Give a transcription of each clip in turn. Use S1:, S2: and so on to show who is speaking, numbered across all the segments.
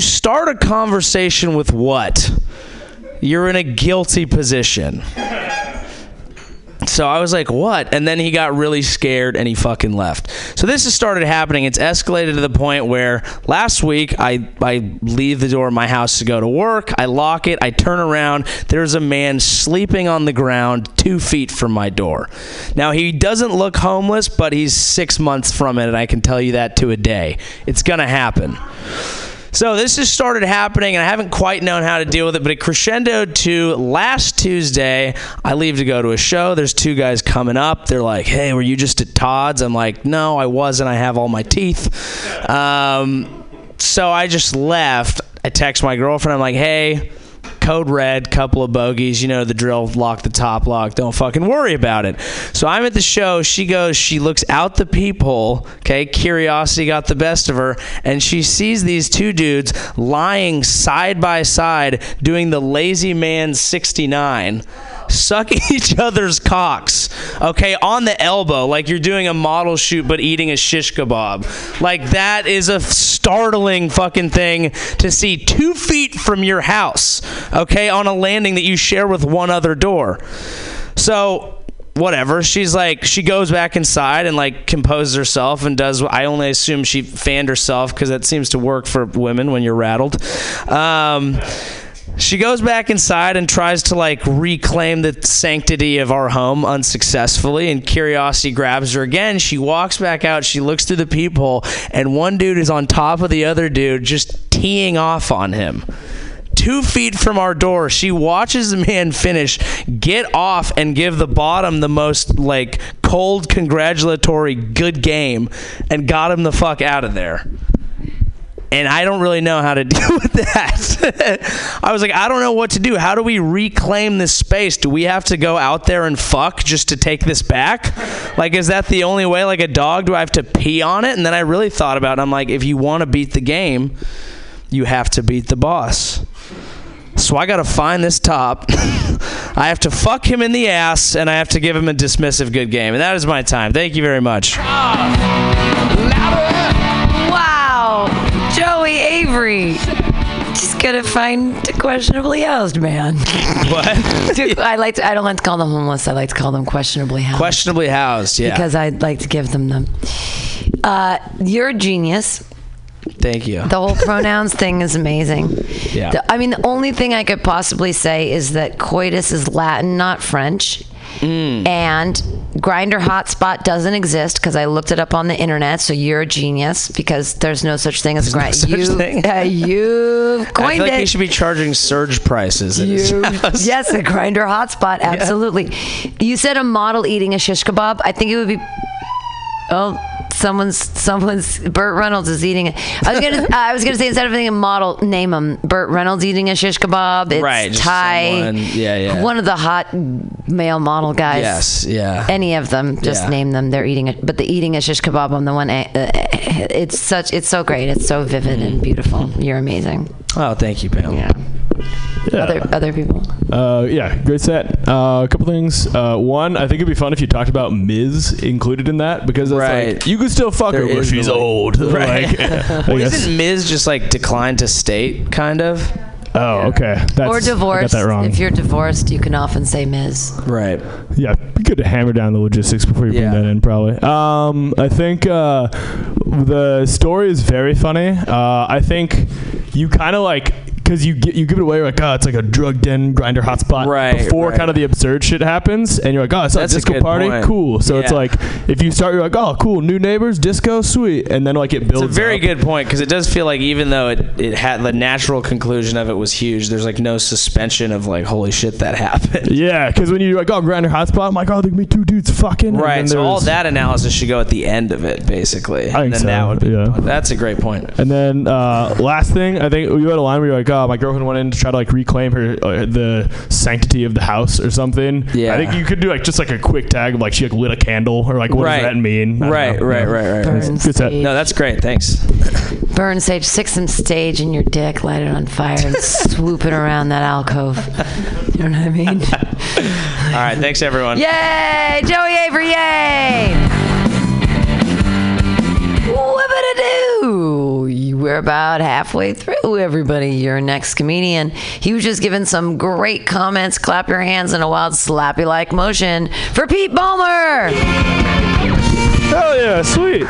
S1: you start a conversation with what? You're in a guilty position. So I was like, what? And then he got really scared and he fucking left. So this has started happening. It's escalated to the point where last week I, I leave the door of my house to go to work. I lock it. I turn around. There's a man sleeping on the ground two feet from my door. Now, he doesn't look homeless, but he's six months from it, and I can tell you that to a day. It's going to happen. So this just started happening, and I haven't quite known how to deal with it. But it crescendoed to last Tuesday. I leave to go to a show. There's two guys coming up. They're like, "Hey, were you just at Todd's?" I'm like, "No, I wasn't. I have all my teeth." Um, so I just left. I text my girlfriend. I'm like, "Hey." Code red, couple of bogeys, you know the drill, lock the top lock, don't fucking worry about it. So I'm at the show, she goes, she looks out the peephole, okay, curiosity got the best of her, and she sees these two dudes lying side by side doing the lazy man 69 sucking each other's cocks, okay, on the elbow, like you're doing a model shoot but eating a shish kebab. Like that is a startling fucking thing to see two feet from your house, okay, on a landing that you share with one other door. So whatever. She's like, she goes back inside and like composes herself and does. I only assume she fanned herself because that seems to work for women when you're rattled. Um, she goes back inside and tries to like reclaim the sanctity of our home unsuccessfully and curiosity grabs her again she walks back out she looks through the peephole and one dude is on top of the other dude just teeing off on him two feet from our door. She watches the man finish, get off, and give the bottom the most like cold congratulatory good game, and got him the fuck out of there. And I don't really know how to deal with that. I was like, I don't know what to do. How do we reclaim this space? Do we have to go out there and fuck just to take this back? Like, is that the only way? Like a dog, do I have to pee on it? And then I really thought about it. I'm like, if you want to beat the game, you have to beat the boss. So I got to find this top. I have to fuck him in the ass, and I have to give him a dismissive good game. And that is my time. Thank you very much.
S2: Avery. Just gotta find a questionably housed man.
S1: What?
S2: I like. To, I don't like to call them homeless. I like to call them questionably housed
S1: Questionably housed. Yeah.
S2: because I'd like to give them them. Uh, you're a genius.
S1: Thank you.
S2: The whole pronouns thing is amazing.
S1: Yeah.
S2: The- I mean, the only thing I could possibly say is that coitus is Latin, not French.
S1: Mm.
S2: And Grindr hotspot doesn't exist because I looked it up on the internet. So you're a genius because there's no such thing as a Grindr.
S1: such
S2: you,
S1: thing?
S2: Uh, you
S1: I
S2: coined
S1: feel like
S2: it.
S1: he should be charging surge prices. at his
S2: You-
S1: house.
S2: yes, a Grindr hotspot. Absolutely. You said a model eating a shish kebab. I think it would be. Oh, someone's someone's Burt Reynolds is eating it. I was gonna I was gonna say instead of thinking model, name him Burt Reynolds eating a shish kebab. It's
S1: Right, someone- yeah, yeah.
S2: one of the hot male model guys.
S1: Yes. Yeah.
S2: Any of them, just
S1: Yeah.
S2: name them. They're eating it, but the eating a shish kebab on the one. Uh, it's such. It's so great. It's so vivid and beautiful. You're amazing.
S1: oh, thank you, Pam.
S2: Yeah. Other other people.
S3: Uh, yeah, great set. Uh, a couple things. Uh, one, I think it'd be fun if you talked about Miz included in that because it's
S1: Right.
S3: like you could still fuck
S1: There
S3: her, but she's
S1: the, like-
S3: old.
S1: Right.
S3: Like, I
S1: Well,
S3: guess-
S1: isn't Miz just like declined to state, kind of?
S3: oh, okay. That's,
S2: or
S3: I
S2: divorced.
S3: got that wrong.
S2: If you're divorced, you can often say Ms.
S1: Right.
S3: Yeah, be good to hammer down the logistics before you
S1: Yeah.
S3: bring that in, probably. Um, I think uh, the story is very funny. Uh, I think you kind of like because you get you give it away you're like oh it's like a drug den Grindr hotspot
S1: Right,
S3: before
S1: right.
S3: kind of the absurd shit happens and you're like oh it's a
S1: a
S3: disco
S1: good
S3: party
S1: point.
S3: cool so it's like if you start you're like oh cool new neighbors disco sweet and then like it builds
S1: It's a very
S3: up.
S1: good point because it does feel like even though it, it had the natural conclusion of it was huge, there's like no suspension of like holy shit that happened.
S3: yeah because when you're like oh Grindr hotspot I'm like oh there can be two dudes fucking and
S1: Right. So all that analysis should go at the end of it, basically.
S3: I
S1: and
S3: think
S1: then
S3: so,
S1: that would be
S3: yeah.
S1: that's a great point.
S3: And then uh, last thing, I think you had a line where you're like, "Oh, my girlfriend went in to try to like reclaim her uh, the sanctity of the house or something."
S1: Yeah.
S3: I think you could do like just like a quick tag of like she like lit a candle or like what
S1: Right.
S3: does that mean? I don't
S1: Right, right, right, right.
S2: Burn
S3: Good
S2: stage.
S1: No, that's great. Thanks.
S2: Burn sage, six and stage in your dick, light it on fire, and swoop it around that alcove. You know what I mean?
S1: All right. Thanks, everyone.
S2: yay! Joey Avery, yay! We're about halfway through, everybody. Your next comedian. He was just giving some great comments. Clap your hands in a wild slappy like motion for Pete Ballmer.
S3: Hell yeah, sweet.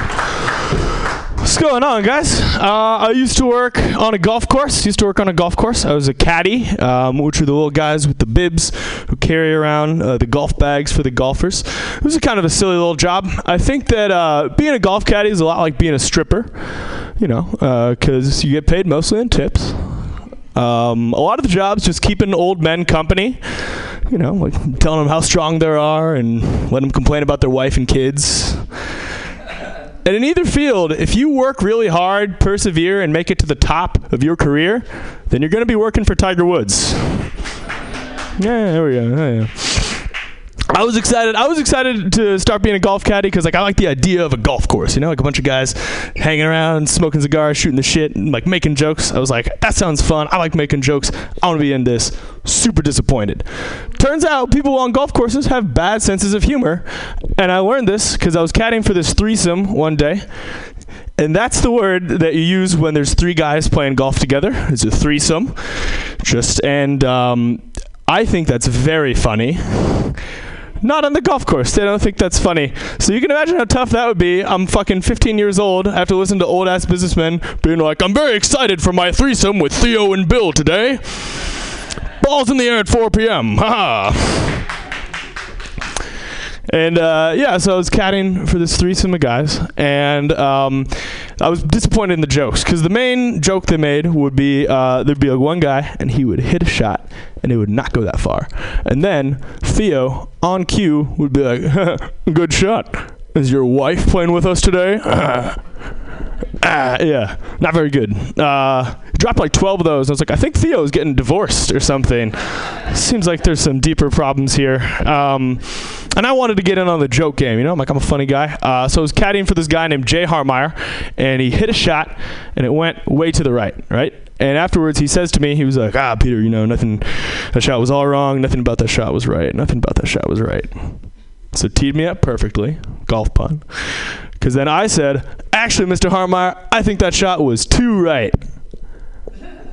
S3: What's going on, guys? Uh, I used to work on a golf course. Used to work on a golf course. I was a caddy, um, which are the little guys with the bibs who carry around uh, the golf bags for the golfers. It was a kind of a silly little job. I think that uh, being a golf caddy is a lot like being a stripper. You know, because you get paid mostly in tips. Um, a lot of the jobs just keeping old men company. You know, like telling them how strong they are and letting them complain about their wife and kids. And in either field, if you work really hard, persevere, and make it to the top of your career, then you're going to be working for Tiger Woods. Yeah, there we go. Oh, yeah. I was excited. I was excited to start being a golf caddy because, like, I like the idea of a golf course. You know, like a bunch of guys hanging around, smoking cigars, shooting the shit, and like making jokes. I was like, that sounds fun. I like making jokes. I want to be in this. Super disappointed. Turns out people on golf courses have bad senses of humor, and I learned this because I was caddying for this threesome one day. And that's the word that you use when there's three guys playing golf together. It's a threesome. Just and um, I think that's very funny. Not on the golf course. They don't think that's funny. So you can imagine how tough that would be. I'm fucking 15 years old. I have to listen to old ass businessmen being like, I'm very excited for my threesome with Theo and Bill today. Balls in the air at 4 p.m. Ha and uh, yeah, so I was caddying for this threesome of guys, and um, I was disappointed in the jokes because the main joke they made would be uh, there'd be like one guy and he would hit a shot and it would not go that far, and then Theo on cue would be like, "Good shot." Is your wife playing with us today? Ah, yeah, not very good. Uh, dropped like 12 of those. I was like, I think Theo's getting divorced or something. Seems like there's some deeper problems here. Um, and I wanted to get in on the joke game. You know, I'm like, I'm a funny guy. Uh, so I was caddying for this guy named Jay Harmeyer, and he hit a shot, and it went way to the right, right? And afterwards, he says to me, he was like, Ah, Peter, you know, nothing, that shot was all wrong. Nothing about that shot was right. Nothing about that shot was right. So teed me up perfectly, golf pun. Because then I said, actually, Mr. Harmeyer, I think that shot was too right.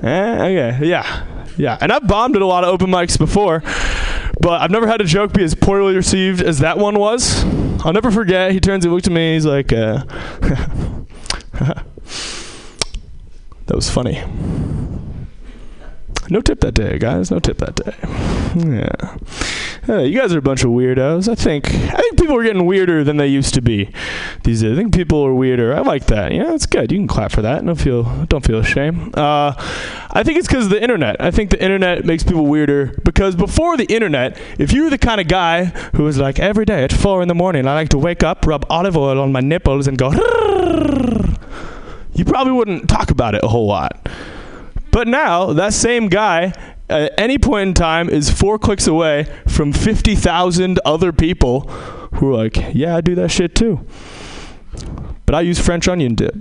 S3: Eh, okay, yeah, yeah. And I've bombed at a lot of open mics before, but I've never had a joke be as poorly received as that one was. I'll never forget. He turns and looks at me. He's like, uh, "That was funny." No tip that day, guys. No tip that day. Yeah. You guys are a bunch of weirdos. I think I think people are getting weirder than they used to be. These days. I think people are weirder. I like that. Yeah, it's good. You can clap for that. Don't feel don't feel ashamed. Uh, I think it's because of the internet. I think the internet makes people weirder because before the internet, if you were the kind of guy who was like every day at four in the morning, I like to wake up, rub olive oil on my nipples, and go. You probably wouldn't talk about it a whole lot. But now that same guy at any point in time is four clicks away from 50,000 other people who are like, yeah, I do that shit too. But I use French onion dip.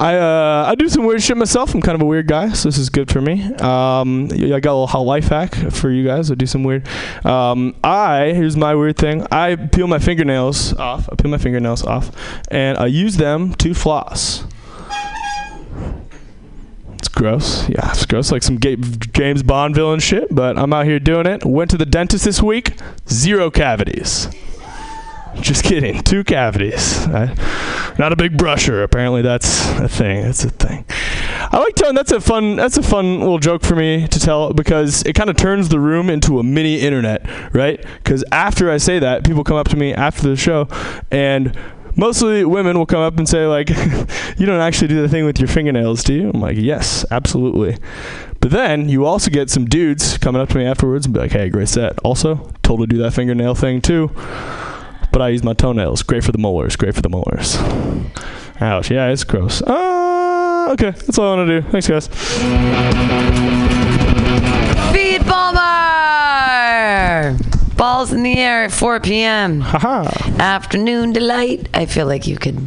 S3: I uh, I do some weird shit myself. I'm kind of a weird guy, so this is good for me. Um, I got a little life hack for you guys. I do some weird. Um, I here's my weird thing. I peel my fingernails off. I peel my fingernails off, and I use them to floss. It's gross. Yeah, it's gross. Like some James Bond villain shit, but I'm out here doing it. Went to the dentist this week. Zero cavities. Just kidding. Two cavities. I, not a big brusher. Apparently that's a thing. That's a thing. I like telling. That's a fun. That's a fun little joke for me to tell because it kind of turns the room into a mini internet, right? Because after I say that, people come up to me after the show, and mostly women will come up and say like, "You don't actually do the thing with your fingernails, do you?" I'm like, "Yes, absolutely." But then you also get some dudes coming up to me afterwards and be like, "Hey, great set. Also, totally do that fingernail thing too." But I use my toenails. Great for the molars. Great for the molars. Ouch. Yeah, it's gross. Uh, okay, that's all I want to do. Thanks, guys.
S2: Pete Balmer! Balls in the air at 4 p.m.
S3: Haha.
S2: Afternoon delight. I feel like you could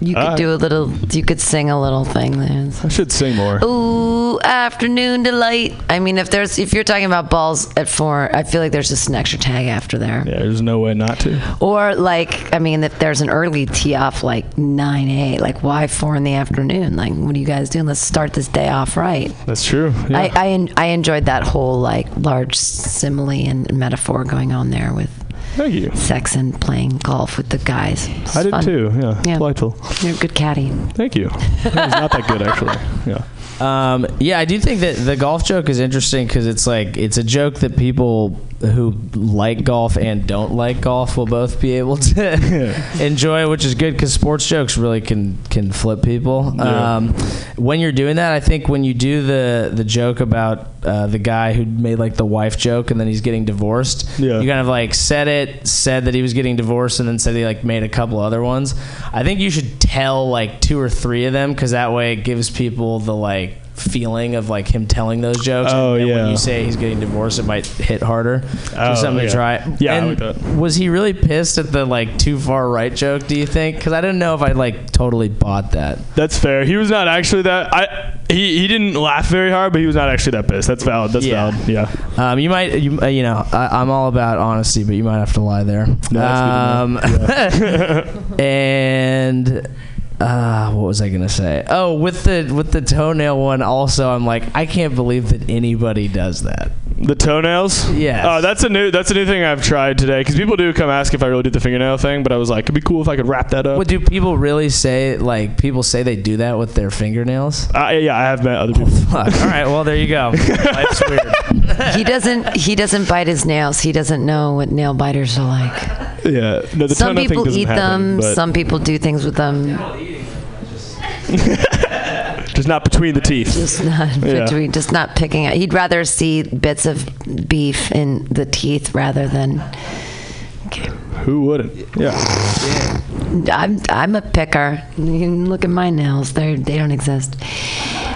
S2: You could
S3: right.
S2: do a little. You could sing a little thing there.
S3: I should sing more.
S2: Ooh, afternoon delight. I mean, if there's if you're talking about balls at four, I feel like there's just an extra tag after there.
S3: Yeah, there's no way not to.
S2: Or like, I mean, if there's an early tee off like nine eight, like why four in the afternoon? Like, what are you guys doing? Let's start this day off right.
S3: That's true. Yeah.
S2: I I, I enjoyed that whole like large simile and metaphor going on there with
S3: Thank you.
S2: sex and playing golf with the guys. It's
S3: I did
S2: fun.
S3: too. Yeah,
S2: Yeah.
S3: delightful.
S2: You're a good caddy.
S3: Thank you. That was not that good actually. Yeah.
S1: Um, yeah, I do think that the golf joke is interesting because it's like it's a joke that people who like golf and don't like golf will both be able to enjoy, which is good because sports jokes really can can flip people.
S3: Yeah.
S1: Um, when you're doing that, I think when you do the the joke about uh, the guy who made like the wife joke and then he's getting divorced,
S3: Yeah.
S1: you kind of like said it, said that he was getting divorced, and then said he like made a couple other ones. I think you should tell like two or three of them because that way it gives people the like feeling of like him telling those jokes.
S3: Oh,
S1: and
S3: yeah.
S1: When you say he's getting divorced, it might hit harder.
S3: Oh,
S1: something
S3: yeah.
S1: to try.
S3: Yeah, I
S1: And
S3: like that.
S1: Was he really pissed at the like too far right joke? Do you think? Because I didn't know if I like totally bought that.
S3: That's fair. He was not actually that. I he, he didn't laugh very hard, but he was not actually that pissed. That's valid. That's
S1: Yeah.
S3: valid. Yeah.
S1: Um, you might, you, uh, you know, I, I'm all about honesty, but you might have to lie there.
S3: No, that's good to
S1: um, and uh, what was I gonna say? Oh, with the with the toenail one, also, I'm like, I can't believe that anybody does that.
S3: The toenails.
S1: Yes.
S3: Oh, that's a new that's a new thing I've tried today because people do come ask if I really did the fingernail thing, but I was like, it'd be cool if I could wrap that up.
S1: What do people really say? Like, people say they do that with their fingernails.
S3: Uh, yeah, I have met other people.
S1: Fuck. All right. Well, there you go. Life's weird.
S2: He doesn't. He doesn't bite his nails. He doesn't know what nail biters are like.
S3: yeah. No, the
S2: some
S3: toenail thing
S2: people eat
S3: happen,
S2: them. Some people do things with them.
S3: just not between the teeth.
S2: Just not
S3: Yeah.
S2: between. Just not picking it. He'd rather see bits of beef in the teeth rather than. Okay.
S3: Who wouldn't? Yeah.
S2: I'm I'm a picker. You can look at my nails. They they don't exist.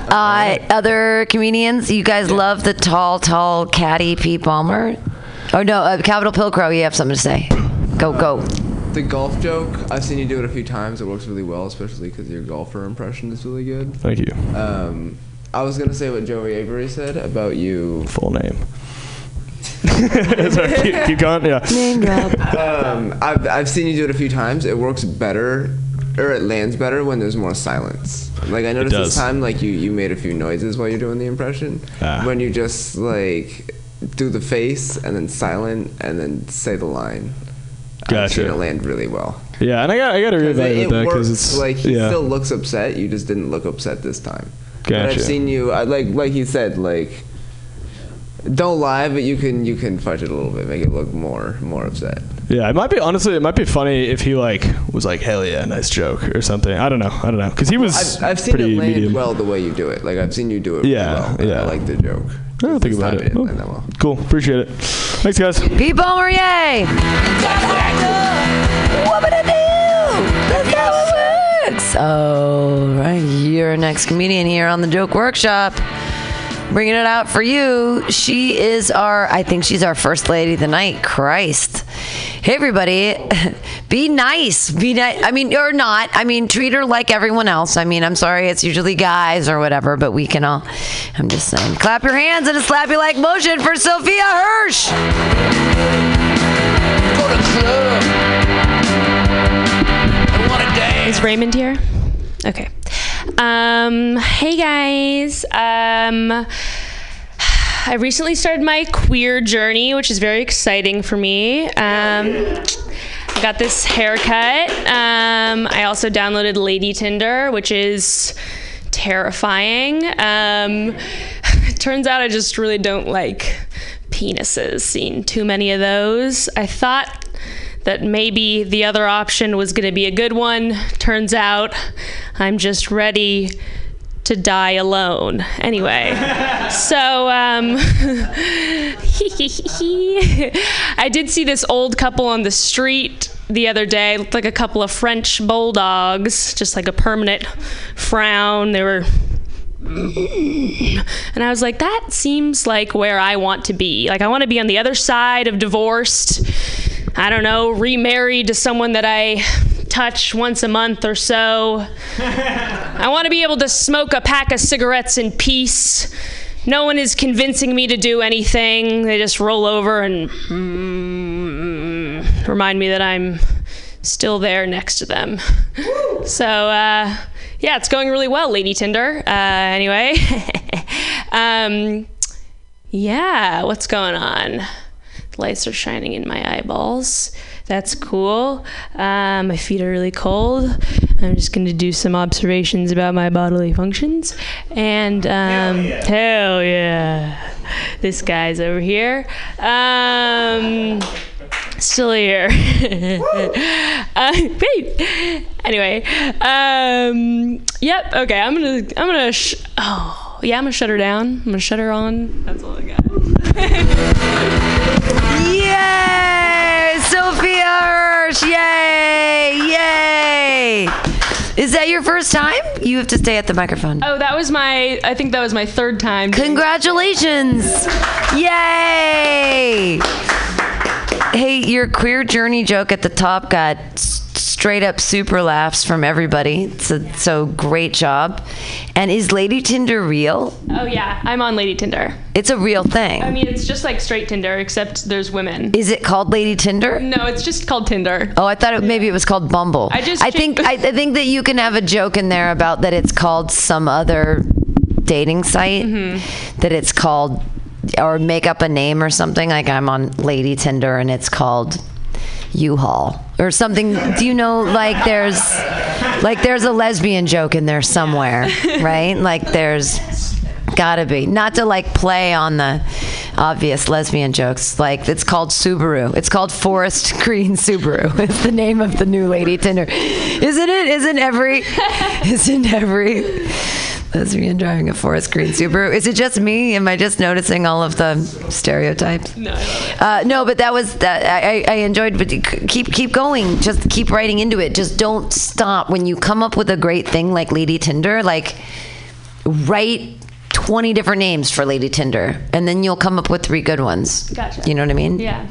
S2: Uh, other comedians, you guys love the tall, tall caddy Pete Palmer. Oh no, uh, Capital Pilcrow. You have something to say? Go go.
S4: The golf joke, I've seen you do it a few times. It works really well, especially because your golfer impression is really good.
S3: Thank you.
S4: Um, I was gonna say what Joey Avery said about you.
S3: Full name. Sorry, keep, keep going. Yeah.
S2: Name drop.
S4: Um, I've I've seen you do it a few times. It works better, or it lands better when there's more silence. Like I noticed this time, like you you made a few noises while you're doing the impression.
S3: Ah.
S4: When you just like do the face and then silent and then say the line.
S3: Gotcha.
S4: it land really well.
S3: Yeah, and I got I got to
S4: 'Cause
S3: reevaluate
S4: it,
S3: that because it's
S4: like he
S3: yeah.
S4: still looks upset. You just didn't look upset this time. But
S3: Gotcha.
S4: I've seen you. I, like like he said, like don't lie, but you can you can fudge it a little bit, make it look more more upset.
S3: Yeah, it might be honestly, it might be funny if he like was like, "Hell yeah, nice joke" or something. I don't know, I don't know, because he was
S4: I've, I've seen it land
S3: medium.
S4: well the way you do it. Like I've seen you do it really
S3: Yeah,
S4: well.
S3: yeah.
S4: I like the joke.
S3: I don't think about
S4: time
S3: it. Oh,
S4: land that well.
S3: Cool, appreciate it. Thanks, guys.
S2: Pete Palmer, yay! What would I do? That's how it works. All right, your next comedian here on the Joke Workshop. Bringing it out for you. She is our, I think she's our first lady of the night. Christ. Hey, everybody. Be nice. Be nice. I mean, or not. I mean, treat her like everyone else. I mean, I'm sorry, it's usually guys or whatever, but we can all, I'm just saying. Clap your hands in a slap you like motion for Sophia Hirsch.
S5: Is Raymond here? Okay. Um, hey guys. Um, I recently started my queer journey, which is very exciting for me. Um, I got this haircut. Um, I also downloaded Lady Tinder, which is terrifying. Um, turns out I just really don't like penises. Seen too many of those. I thought that maybe the other option was going to be a good one. Turns out I'm just ready to die alone. Anyway, so um, I did see this old couple on the street the other day, looked like a couple of French bulldogs, just like a permanent frown. They were and I was like, that seems like where I want to be. Like, I want to be on the other side of divorced. I don't know, remarried to someone that I touch once a month or so. I want to be able to smoke a pack of cigarettes in peace. No one is convincing me to do anything. They just roll over and mm, remind me that I'm still there next to them. So, uh, yeah, it's going really well, Lady Tinder. Uh, anyway, um, yeah, what's going on? Lights are shining in my eyeballs. That's cool. Uh, my feet are really cold. I'm just going to do some observations about my bodily functions. And um, hell, yeah. This guy's over here. Um, still here. uh, wait. Anyway, um, yep. Okay, I'm gonna, I'm gonna. Sh- oh, yeah, I'm gonna shut her down. I'm gonna shut her on. That's all I got.
S2: Yay! Sophia Hirsch! Yay! Yay! Is that your first time? You have to stay at the microphone.
S5: Oh, that was my. I think that was my third time.
S2: Congratulations! Yay! Hey, your queer journey joke at the top got straight up super laughs from everybody. So, so great job. And is Lady Tinder real?
S5: Oh yeah, I'm on Lady Tinder.
S2: It's a real thing.
S5: I mean, it's just like straight Tinder, except there's women.
S2: is it called Lady Tinder?
S5: No, it's just called Tinder.
S2: Oh, I thought it, maybe it was called Bumble.
S5: I just
S2: I think I, I think that you can have a joke in there about that it's called some other dating site.
S5: Mm-hmm.
S2: That it's called or make up a name or something like I'm on Lady Tinder and it's called U-Haul or something. Do you know like there's like there's a lesbian joke in there somewhere, right? Like there's gotta be not to like play on the obvious lesbian jokes like it's called subaru it's called forest green subaru it's the name of the new lady tinder isn't it isn't every isn't every lesbian driving a forest green subaru is it just me am i just noticing all of the stereotypes
S5: No, I love it.
S2: uh, no, but that was that. I, I enjoyed, but keep keep going. Just keep writing into it. Just don't stop. When you come up with a great thing like Lady Tinder, like write twenty different names for Lady Tinder, and then you'll come up with three good ones.
S5: Gotcha.
S2: You know what I mean?
S5: Yeah.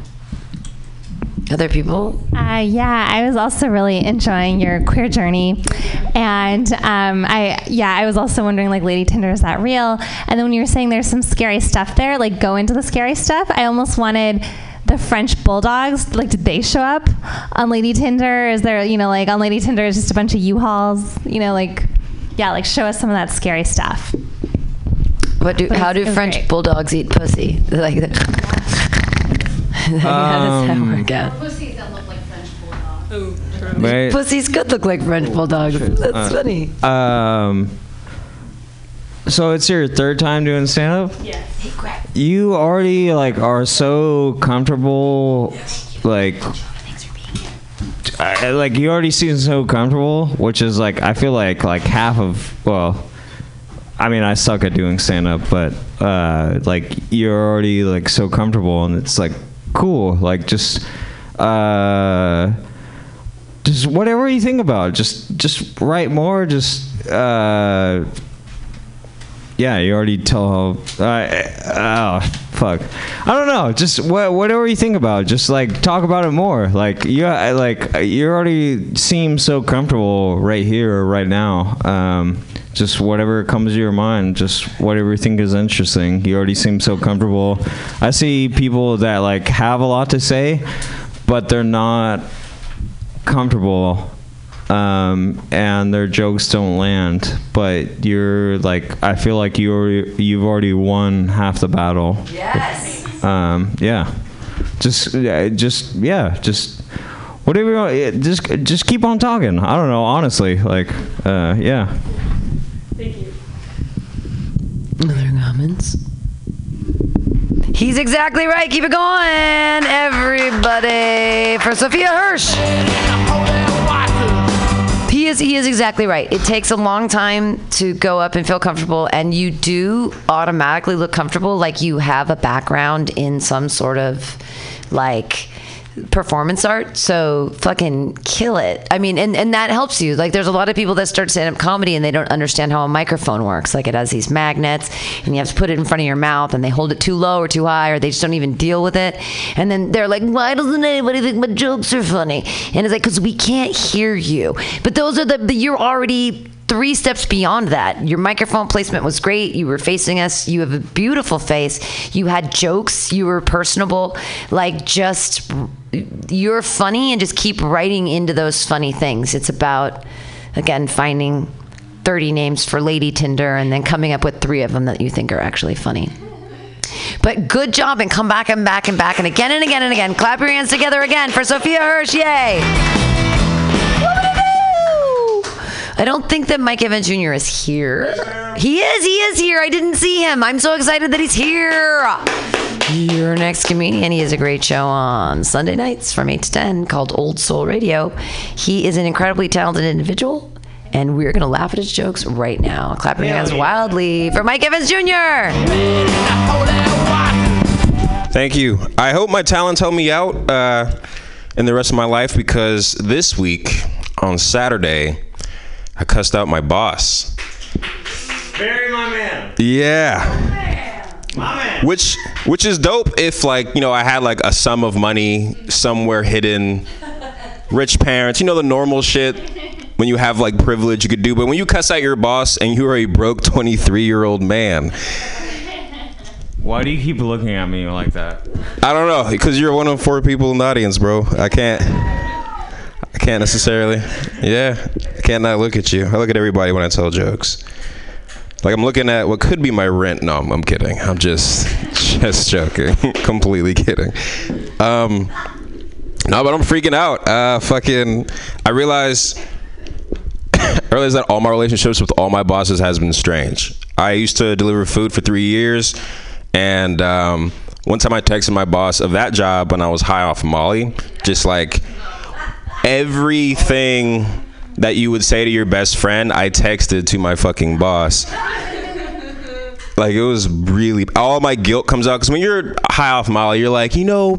S2: Other people.
S6: Uh, yeah, I was also really enjoying your queer journey, and um, I yeah, I was also wondering like, Lady Tinder is that real? And then when you were saying there's some scary stuff there, like go into the scary stuff. I almost wanted the French bulldogs. Like, did they show up on Lady Tinder? Is there you know like on Lady Tinder is just a bunch of U-Hauls? You know like yeah, like show us some of that scary stuff.
S2: What do?
S6: But
S2: How do
S6: was- it was
S2: French
S6: great.
S2: bulldogs eat pussy? Like that. how does that
S7: Um,
S2: work out?
S8: Pussies that look like French bulldogs.
S7: Right.
S2: Pussies could look like French bulldogs. That's
S7: Uh,
S2: funny.
S7: Um. So it's your third time doing stand up?
S5: Yes.
S7: You already like are so comfortable like I, like you already seem so comfortable, which is like I feel like like half of well I mean I suck at doing stand up, but uh like you're already like so comfortable and it's like cool. Like just uh just whatever you think about, just just write more, just uh yeah, you already tell how. Uh, oh, fuck. I don't know. Just what, whatever you think about. Just like talk about it more. Like you, like you already seem so comfortable right here, right now. Um, just whatever comes to your mind. Just whatever you think is interesting. You already seem so comfortable. I see people that like have a lot to say, but they're not comfortable um, and their jokes don't land. But you're like, I feel like you already, you've already won half the battle.
S2: Yes.
S7: Um, yeah, just, just, yeah, just whatever. You want, yeah, just, just keep on talking. I don't know, honestly. Like, uh, yeah.
S5: Thank you.
S2: Comments? He's exactly right. Keep it going, everybody. For Sophia Hirsch. He is he is exactly right. It takes a long time to go up and feel comfortable and you do automatically look comfortable like you have a background in some sort of like performance art. So fucking kill it. I mean, and, and that helps you. Like, there's a lot of people that start stand up comedy and they don't understand how a microphone works. Like, it has these magnets and you have to put it in front of your mouth and they hold it too low or too high or they just don't even deal with it. And then they're like, why doesn't anybody think my jokes are funny? And it's like, because we can't hear you. But those are the, the you're already three steps beyond that. Your microphone placement was great. You were facing us. You have a beautiful face. You had jokes. You were personable. Like just you're funny and just keep writing into those funny things. It's about again finding 30 names for Lady Tinder and then coming up with three of them that you think are actually funny. But good job and come back and back and back and again and again and again. Clap your hands together again for Sophia Hirsch. Yay! I don't think that Mike Evans Jr. is here. He is. He is here. I didn't see him. I'm so excited that he's here. Your next comedian. He has a great show on Sunday nights from 8 to 10 called Old Soul Radio. He is an incredibly talented individual, and we're going to laugh at his jokes right now. Clap your hands wildly for Mike Evans Jr.
S9: Thank you. I hope my talents help me out uh, in the rest of my life because this week on Saturday, I cussed out my boss.
S7: Barry, my man.
S9: Yeah. Which which is dope if like, you know, I had like a sum of money somewhere hidden, rich parents, you know the normal shit when you have like privilege you could do, but when you cuss out your boss and you are a broke 23-year-old man,
S7: Why do you keep looking at me like that?
S9: I don't know, because you're one of four people in the audience, bro. I can't. I can't necessarily. Yeah, I can't not look at you. I look at everybody when I tell jokes. Like I'm looking at what could be my rent. No, I'm, I'm kidding. I'm just just joking. Completely kidding. Um, no, but I'm freaking out. Uh, fucking. I realize. I realize that all my relationships with all my bosses has been strange. I used to deliver food for three years, and um, one time I texted my boss of that job when I was high off Molly, just like everything that you would say to your best friend, I texted to my fucking boss. Like it was really all my guilt comes out because when you're high off Molly, you're like, you know,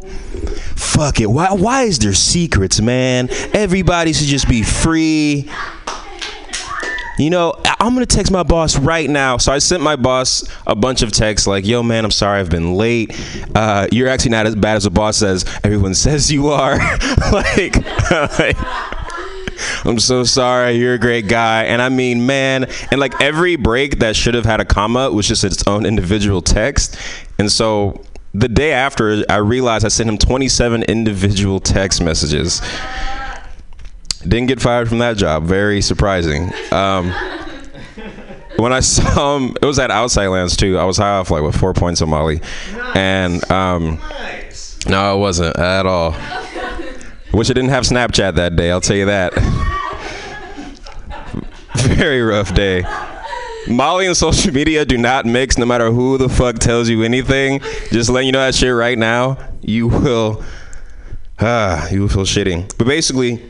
S9: fuck it. Why? Why is there secrets, man? Everybody should just be free. You know, I'm gonna text my boss right now. So I sent my boss a bunch of texts like, "Yo, man, I'm sorry I've been late. Uh, you're actually not as bad as the boss says everyone says you are. like, like, I'm so sorry. You're a great guy. And I mean, man, and like every break that should have had a comma was just its own individual text. And so the day after, I realized I sent him 27 individual text messages. Didn't get fired from that job. Very surprising. Um, when I saw him, it was at Outside Lands too. I was high off like with four points of Molly, and um, no, it wasn't at all. Wish I didn't have Snapchat that day. I'll tell you that. Very rough day. Molly and social media do not mix. No matter who the fuck tells you anything, just letting you know that shit right now, you will, ah, you will feel shitty. But basically,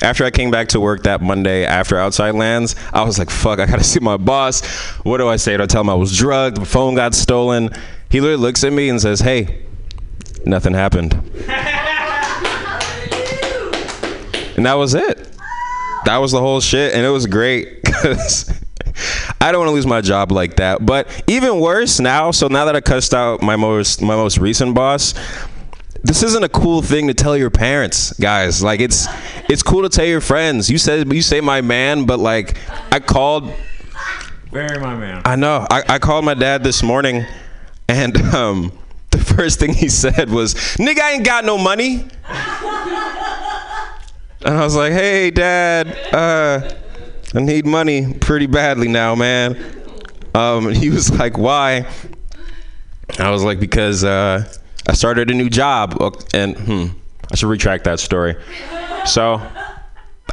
S9: after I came back to work that Monday after Outside Lands, I was like, fuck, I gotta see my boss. What do I say? Do I tell him I was drugged? My phone got stolen? He literally looks at me and says, hey, nothing happened. and that was it. That was the whole shit, and it was great because I don't want to lose my job like that. But even worse now. So now that I cussed out my most my most recent boss, this isn't a cool thing to tell your parents, guys. Like it's it's cool to tell your friends. You said you say my man, but like I called.
S7: Barry, my man.
S9: I know. I, I called my dad this morning, and um, the first thing he said was, "Nigga, I ain't got no money." And I was like, "Hey, Dad, uh, I need money pretty badly now, man." Um, and he was like, "Why?" I was like, "Because uh, I started a new job." Uh, And hmm, I should retract that story. So,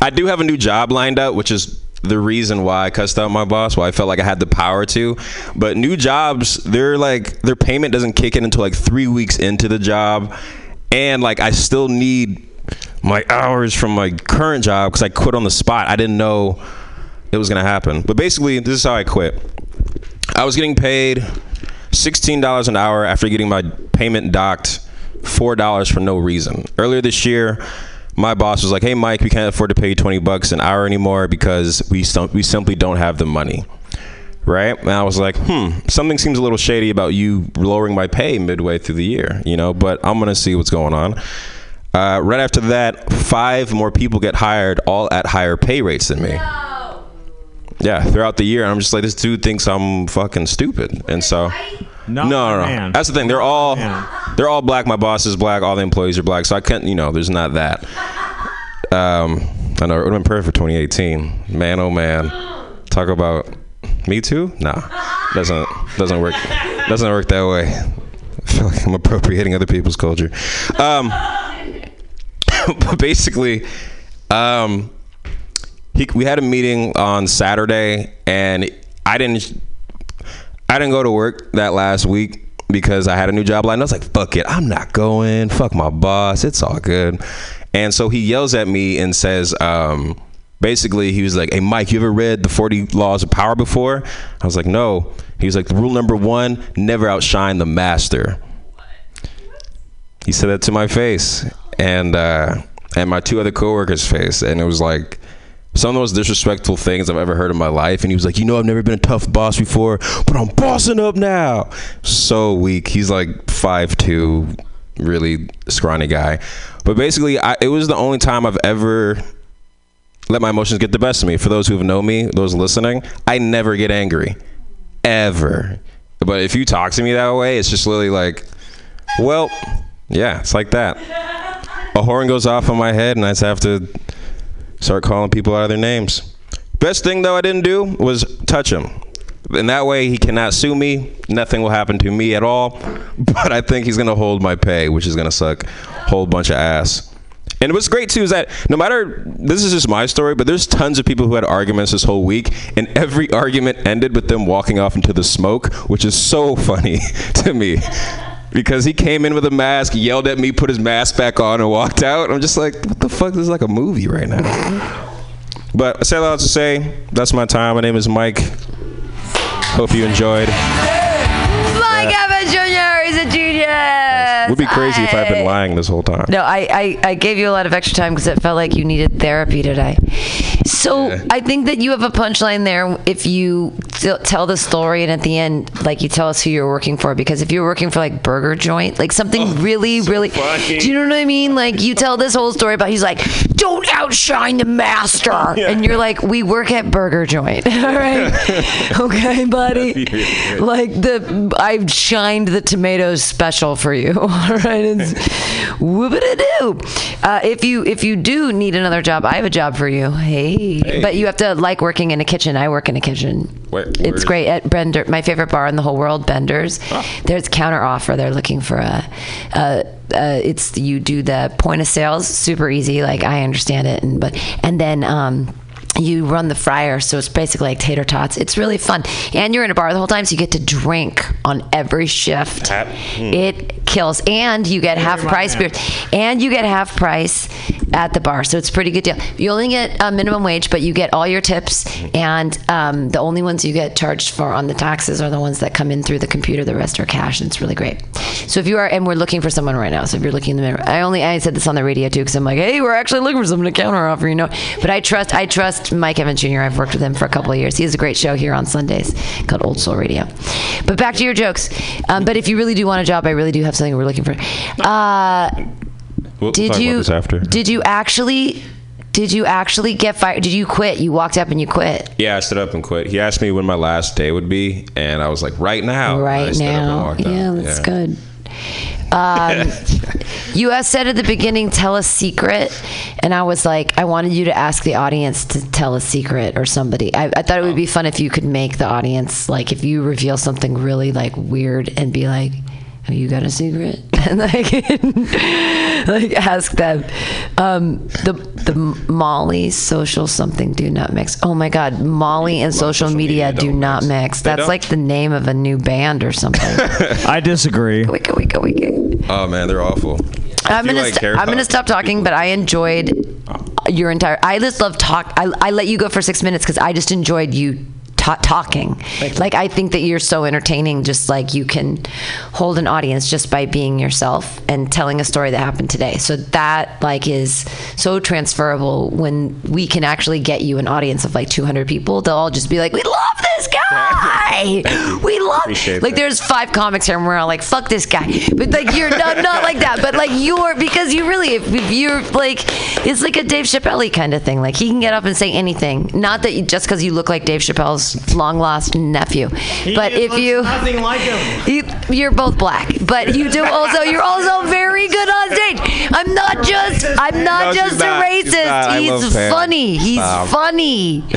S9: I do have a new job lined up, which is the reason why I cussed out my boss, why I felt like I had the power to. But new jobs, they're like their payment doesn't kick in until like three weeks into the job, and like I still need my hours from my current job because I quit on the spot. I didn't know it was gonna happen. But basically, this is how I quit. I was getting paid sixteen dollars an hour after getting my payment docked four dollars for no reason. Earlier this year, my boss was like, "Hey, Mike, we can't afford to pay you twenty bucks an hour anymore because we we simply don't have the money." Right? And I was like, "Hmm, something seems a little shady about you lowering my pay midway through the year, you know." But I'm gonna see what's going on. Uh, right after that, five more people get hired, all at higher pay rates than me. Yeah, throughout the year, I'm just like, this dude thinks I'm fucking stupid, and so.
S7: Not
S9: no, no, no.
S7: man.
S9: That's the thing. They're all
S7: man.
S9: they're all black. My boss is black. All the employees are black. So I can't, you know, there's not that. Um, I know it would have been perfect for 2018. Man, oh man, talk about me too. Nah, doesn't doesn't work. Doesn't work that way. I feel like I'm appropriating other people's culture. Um, but basically, um, he, we had a meeting on Saturday, and I didn't. I didn't go to work that last week because I had a new job line. I was like, fuck it, I'm not going. Fuck my boss. It's all good. And so he yells at me and says, um, basically, he was like, hey, Mike, you ever read the 40 Laws of Power before? I was like, no. He was like, rule number one, never outshine the master. He said that to my face and uh, and my two other coworkers' face, and it was like some of the most disrespectful things I've ever heard in my life. And he was like, "You know, I've never been a tough boss before, but I'm bossing up now." So weak. He's like five two, really scrawny guy. But basically, I, it was the only time I've ever let my emotions get the best of me. For those who have known me, those listening, I never get angry, ever. But if you talk to me that way, it's just literally like, well, yeah, it's like that. A horn goes off on my head, and I just have to start calling people out of their names. Best thing though I didn't do was touch him. In that way, he cannot sue me. Nothing will happen to me at all. But I think he's gonna hold my pay, which is gonna suck. A whole bunch of ass. And what's great too is that no matter this is just my story, but there's tons of people who had arguments this whole week, and every argument ended with them walking off into the smoke, which is so funny to me. Because he came in with a mask, yelled at me, put his mask back on, and walked out. I'm just like, what the fuck? This is like a movie right now. But I say a lot to say. That's my time. My name is Mike. Hope you enjoyed.
S2: Mike Evans Jr. is a genius.
S9: Would be crazy if I've been lying this whole time.
S2: No, I, I, I gave you a lot of extra time because it felt like you needed therapy today. So
S9: Yeah.
S2: I think that you have a punchline there if you t- tell the story and at the end, like you tell us who you're working for. Because if you're working for like Burger Joint, like something oh, really, really,
S9: funny.
S2: do you know what I mean? Like you tell this whole story about he's like, don't outshine the master, and you're like, we work at Burger Joint, all right? okay, buddy. Like the I've shined the tomatoes special for you. All right, it's whoop-a-doo. Uh, if you if you do need another job, I have a job for you. Hey. but you have to like working in a kitchen. I work in a kitchen.
S9: Where-
S2: it's great at Bender, my favorite bar in the whole world, Bender's. There's counter offer. They're looking for a. a uh, it's you do the point of sales super easy like I understand it and but and then um you run the fryer, so it's basically like tater tots. It's really fun, and you're in a bar the whole time, so you get to drink on every shift.
S9: Hap- hmm.
S2: It kills, and you get half price beers, and you get half price at the bar, so it's a pretty good deal. You only get a minimum wage, but you get all your tips, and um, the only ones you get charged for on the taxes are the ones that come in through the computer. The rest are cash, and it's really great. So if you are, and we're looking for someone right now, so if you're looking in the mirror, I only I said this on the radio too, because I'm like, hey, we're actually looking for someone to counter offer, you know. But I trust I trust Mike Evans Jr. I've worked with him for a couple of years. He has a great show here on Sundays called Old Soul Radio. But back to your jokes. Um, but if you really do want a job, I really do have something we're looking for. Uh,
S9: We'll
S2: did you
S9: this after.
S2: did you actually did you actually get fired? Did you quit? You walked up and you quit.
S9: yeah, I stood up and quit. He asked me when my last day would be, and I was like, right now.
S2: Right now. Yeah, that's
S9: Yeah.
S2: good. Um, you had said at the beginning, tell a secret. And I was like, I wanted you to ask the audience to tell a secret or somebody. I, I thought it would be fun if you could make the audience, like, if you reveal something really, like, weird and be like, have you got a secret? And like, like ask them. Um, the the Molly social something do not mix. Oh my God, Molly and social,
S9: social
S2: media,
S9: media
S2: do
S9: don't mix.
S2: mix.
S9: They
S2: That's
S9: don't?
S2: like the name of a new band or something.
S7: I disagree.
S2: wicka wicka wicka.
S9: Oh man, they're awful.
S2: I'm gonna
S9: like
S2: st- I'm gonna stop talking, but I enjoyed your entire. I just love talk. I I let you go for six minutes because I just enjoyed you ta- talking. Like I think that you're so entertaining. Just like you can hold an audience just by being yourself and telling a story that happened today. So that like is so transferable. When we can actually get you an audience of like 200 people, they'll all just be like, "We love this guy. we love."
S9: Appreciate
S2: Like
S9: that.
S2: there's five comics here, and we're all like, "Fuck this guy," but like you're not not like that. But like you're because you really if, if you're like it's like a Dave Chappelle kind of thing. Like he can get up and say anything. Not that you, just because you look like Dave Chappelle's long lost nephew, but if you
S7: nothing like him.
S2: you, you're both black, but you do also. You're also very good on stage. I'm not just. I'm not
S9: No,
S2: just a
S9: not.
S2: Racist.
S9: not.
S2: He's funny. He's
S9: Stop.
S2: funny.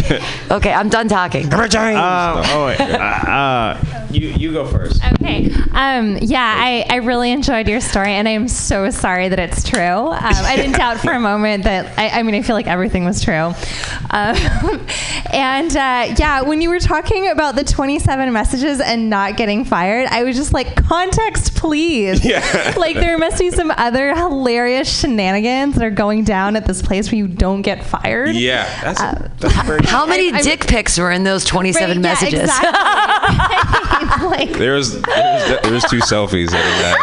S2: Okay, I'm done talking.
S7: Uh, oh wait, uh, uh, you you go first.
S6: Okay. Um, yeah, I, I really enjoyed your story, and I'm so sorry that it's true. Um, I didn't doubt for a moment that, I, I mean, I feel like everything was true. Um, and uh, yeah, when you were talking about the 27 messages and not getting fired, I was just like, context, please.
S9: Yeah.
S6: like, there must be some other hilarious shenanigans that are going down at this place where you don't get fired.
S9: Yeah, uh, that's, that's very.
S2: How many
S6: I'm-
S2: dick pics were in those 27
S6: Right, yeah,
S2: messages?
S6: exactly. like,
S9: There's there's, there's two selfies that are that.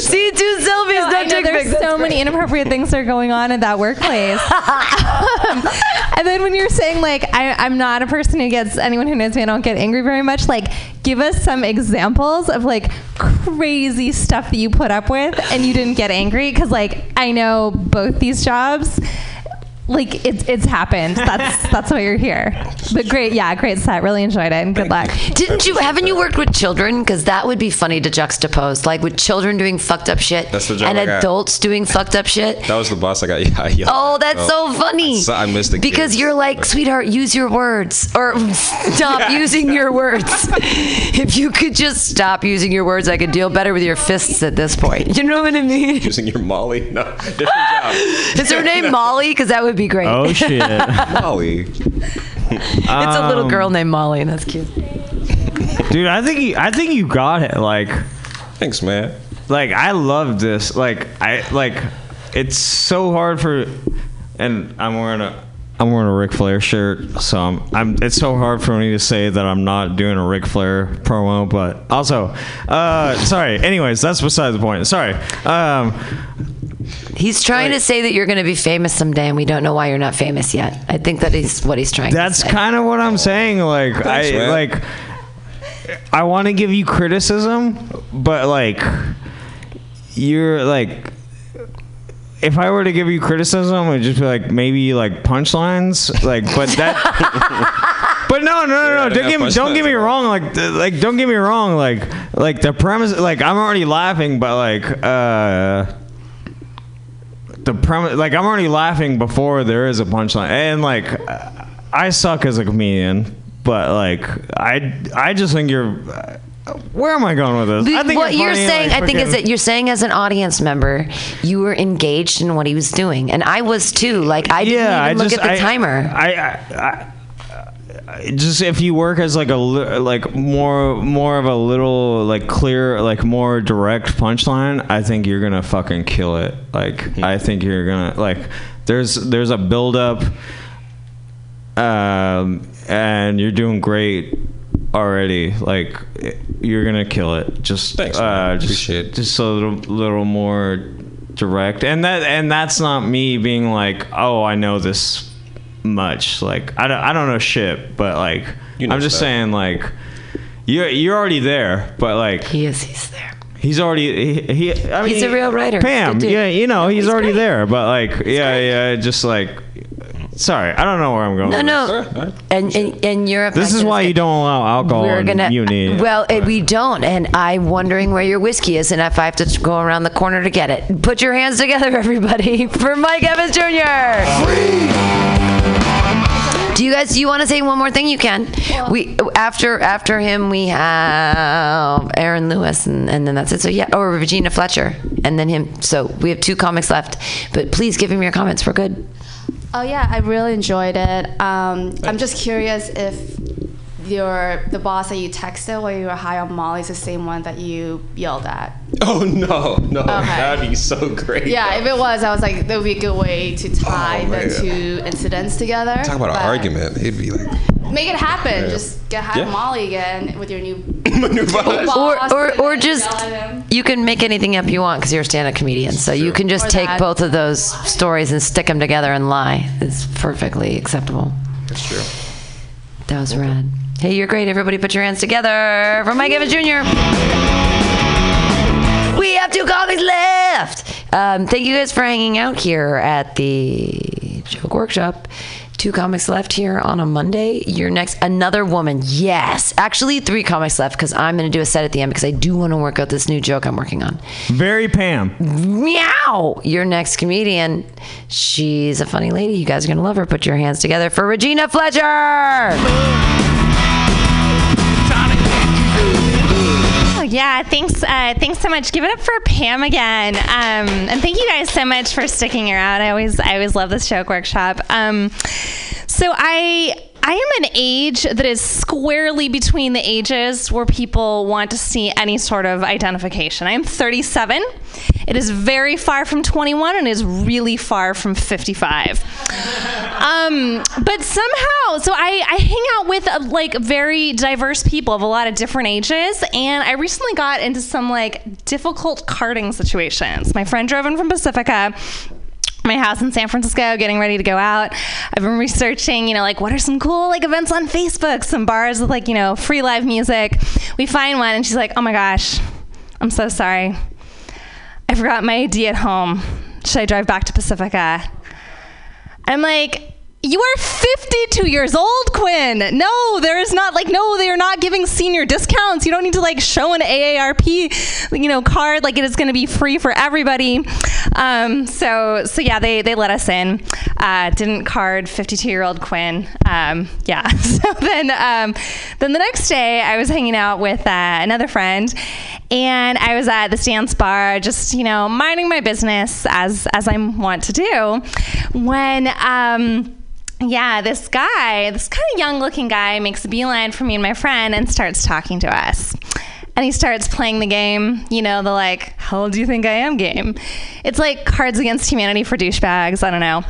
S2: See, two selfies,
S6: No,
S2: no
S6: I know
S2: dick
S6: there's
S2: pics.
S6: so many inappropriate things that are going on at that workplace. And then when you're saying like I, I'm not a person who gets anyone who knows me, I don't get angry very much. Like, give us some examples of like crazy stuff that you put up with and you didn't get angry because like I know both these jobs. Like it's it's happened. That's that's why you're here. But great, yeah, great set. Really enjoyed it, and good luck.
S2: Didn't you? Haven't you worked with children? Because that would be funny to juxtapose, like with children doing fucked up shit
S9: That's the job
S2: and
S9: I got.
S2: adults doing fucked up shit.
S9: That was the boss I got. Yeah, I yelled
S2: Oh,
S9: at.
S2: that's so oh. funny.
S9: So I missed the
S2: because
S9: kids.
S2: you're like, sweetheart, use your words or stop using your words. if you could just stop using your words, I could deal better with your fists at this point. You know what I mean?
S9: using your Molly. No, different job.
S2: Is her name Molly? Because that would be great.
S7: Oh shit.
S9: Molly.
S2: it's a little
S7: Um,
S2: girl named Molly, and that's cute.
S7: Dude, I think you, I think you got it. Like,
S9: Thanks, man.
S7: like I love this. Like, I like. It's so hard for, and I'm wearing a. I'm wearing a Ric Flair shirt, so I'm, I'm. It's so hard for me to say that I'm not doing a Ric Flair promo, but also, uh, sorry. Anyways, that's beside the point. Sorry. Um,
S2: He's trying to say that you're going to be famous someday, and we don't know why you're not famous yet. I think that is what he's trying
S7: That's
S2: to say.
S7: That's kind of what I'm saying. Like
S9: Thanks,
S7: I
S9: man.
S7: like I want to give you criticism, but like you're like if I were to give you criticism, it'd just be like maybe like punchlines, like but that But no, no, no, no!
S9: I
S7: Don't
S9: got
S7: get me, don't get me wrong. Like, th- like, don't get me wrong. Like, like the premise. Like, I'm already laughing, but like, uh, the premise. Like, I'm already laughing before there is a punchline, and like, I suck as a comedian, but like, I, I just think you're. Where am I going with this? I think
S2: what you're saying,
S7: like,
S2: I think, is that you're saying as an audience member, you were engaged in what he was doing, and I was too. Like I didn't
S7: yeah,
S2: even
S7: I
S2: look
S7: just,
S2: at the
S7: I,
S2: timer.
S7: I, I just if you work as like a like more more of a little like clear like more direct punchline, I think you're gonna fucking kill it. Like I think you're gonna like there's there's a build up, um, and you're doing great already. Like you're gonna kill it. Just
S9: Thanks,
S7: uh, just
S9: Appreciate
S7: just a little little more direct and that and that's not me being like oh i know this much like i don't, I don't know shit but like
S9: You know
S7: i'm just
S9: stuff.
S7: saying like you're you're already there but like
S2: he is. He's there.
S7: he's already he, he I mean,
S2: He's a real writer.
S7: pam yeah you know he's,
S2: he's
S7: already
S2: great.
S7: there but like yeah yeah just like sorry i don't know where i'm going
S2: No,
S7: with
S2: no.
S9: Alright, alright.
S2: And in, in Europe,
S7: this is why you don't allow alcohol
S2: We're gonna.
S7: uni
S2: Well, we don't, and I'm wondering where your whiskey is, and if I have to go around the corner to get it. Put your hands together, everybody, for Mike Evans Jr. Do you guys? Do you want to say one more thing? You can. We after after him we have Aaron Lewis, and, and then that's it. So yeah, or Regina Fletcher, and then him. So we have two comics left. But please give him your comments. We're good.
S8: Oh yeah, I really enjoyed it. Um, I'm just curious if your the boss that you texted while you were high on Molly is the same one that you yelled at.
S9: Oh no, no, that'd be so great.
S8: Yeah, if it was, I was like, that would be a good way to tie
S9: Oh,
S8: the two incidents together.
S9: Talk about an argument. He'd be like,
S8: make it happen. Just get high
S9: Yeah.
S8: Molly again with your new
S9: My new boss.
S8: boss.
S2: or or, or just
S8: yell at him.
S2: you can make anything up you want because you're a stand-up comedian. So you can just
S8: Or
S2: take
S8: that.
S2: both of those stories and stick them together and lie. It's perfectly acceptable.
S9: That's true.
S2: That was rad. Hey, you're great. Everybody, put your hands together for Mike Evans Jr. We have two comics left. Um, thank you guys for hanging out here at the Joke Workshop. Two comics left here on a Monday. You're next. Another woman. Yes. Actually, three comics left because I'm going to do a set at the end because I do want to work out this new joke I'm working on.
S7: Very Pam.
S2: Meow. Your next comedian. She's a funny lady. You guys are going to love her. Put your hands together for Regina Fletcher.
S6: Yeah, thanks. Uh, thanks so much. Give it up for Pam again, um, and thank you guys so much for sticking around. I always, I always love this joke workshop. Um, so I. I am an age that is squarely between the ages where people want to see any sort of identification. I am 37. It is very far from 21 and is really far from 55. Um, but somehow, so I, I hang out with uh, like very diverse people of a lot of different ages, and I recently got into some like difficult carding situations. My friend drove in from Pacifica my house in San Francisco, getting ready to go out. I've been researching, you know, like what are some cool like events on Facebook, some bars with like, you know, free live music. We find one and she's like, "Oh my gosh. I'm so sorry. I forgot my ID at home. Should I drive back to Pacifica?" I'm like, you are 52 years old, Quinn. No, there is not like no, they are not giving senior discounts. You don't need to like show an AARP, you know, card. Like it is going to be free for everybody. Um, so so yeah, they they let us in. Uh, didn't card 52 year old Quinn. Um, yeah. So then um, then the next day, I was hanging out with uh, another friend, and I was at the dance bar, just you know, minding my business as as I want to do, when. Um, yeah, this guy, this kind of young looking guy, makes a beeline for me and my friend and starts talking to us. And he starts playing the game, you know, the like, how old do you think I am game. It's like Cards Against Humanity for douchebags. I don't know.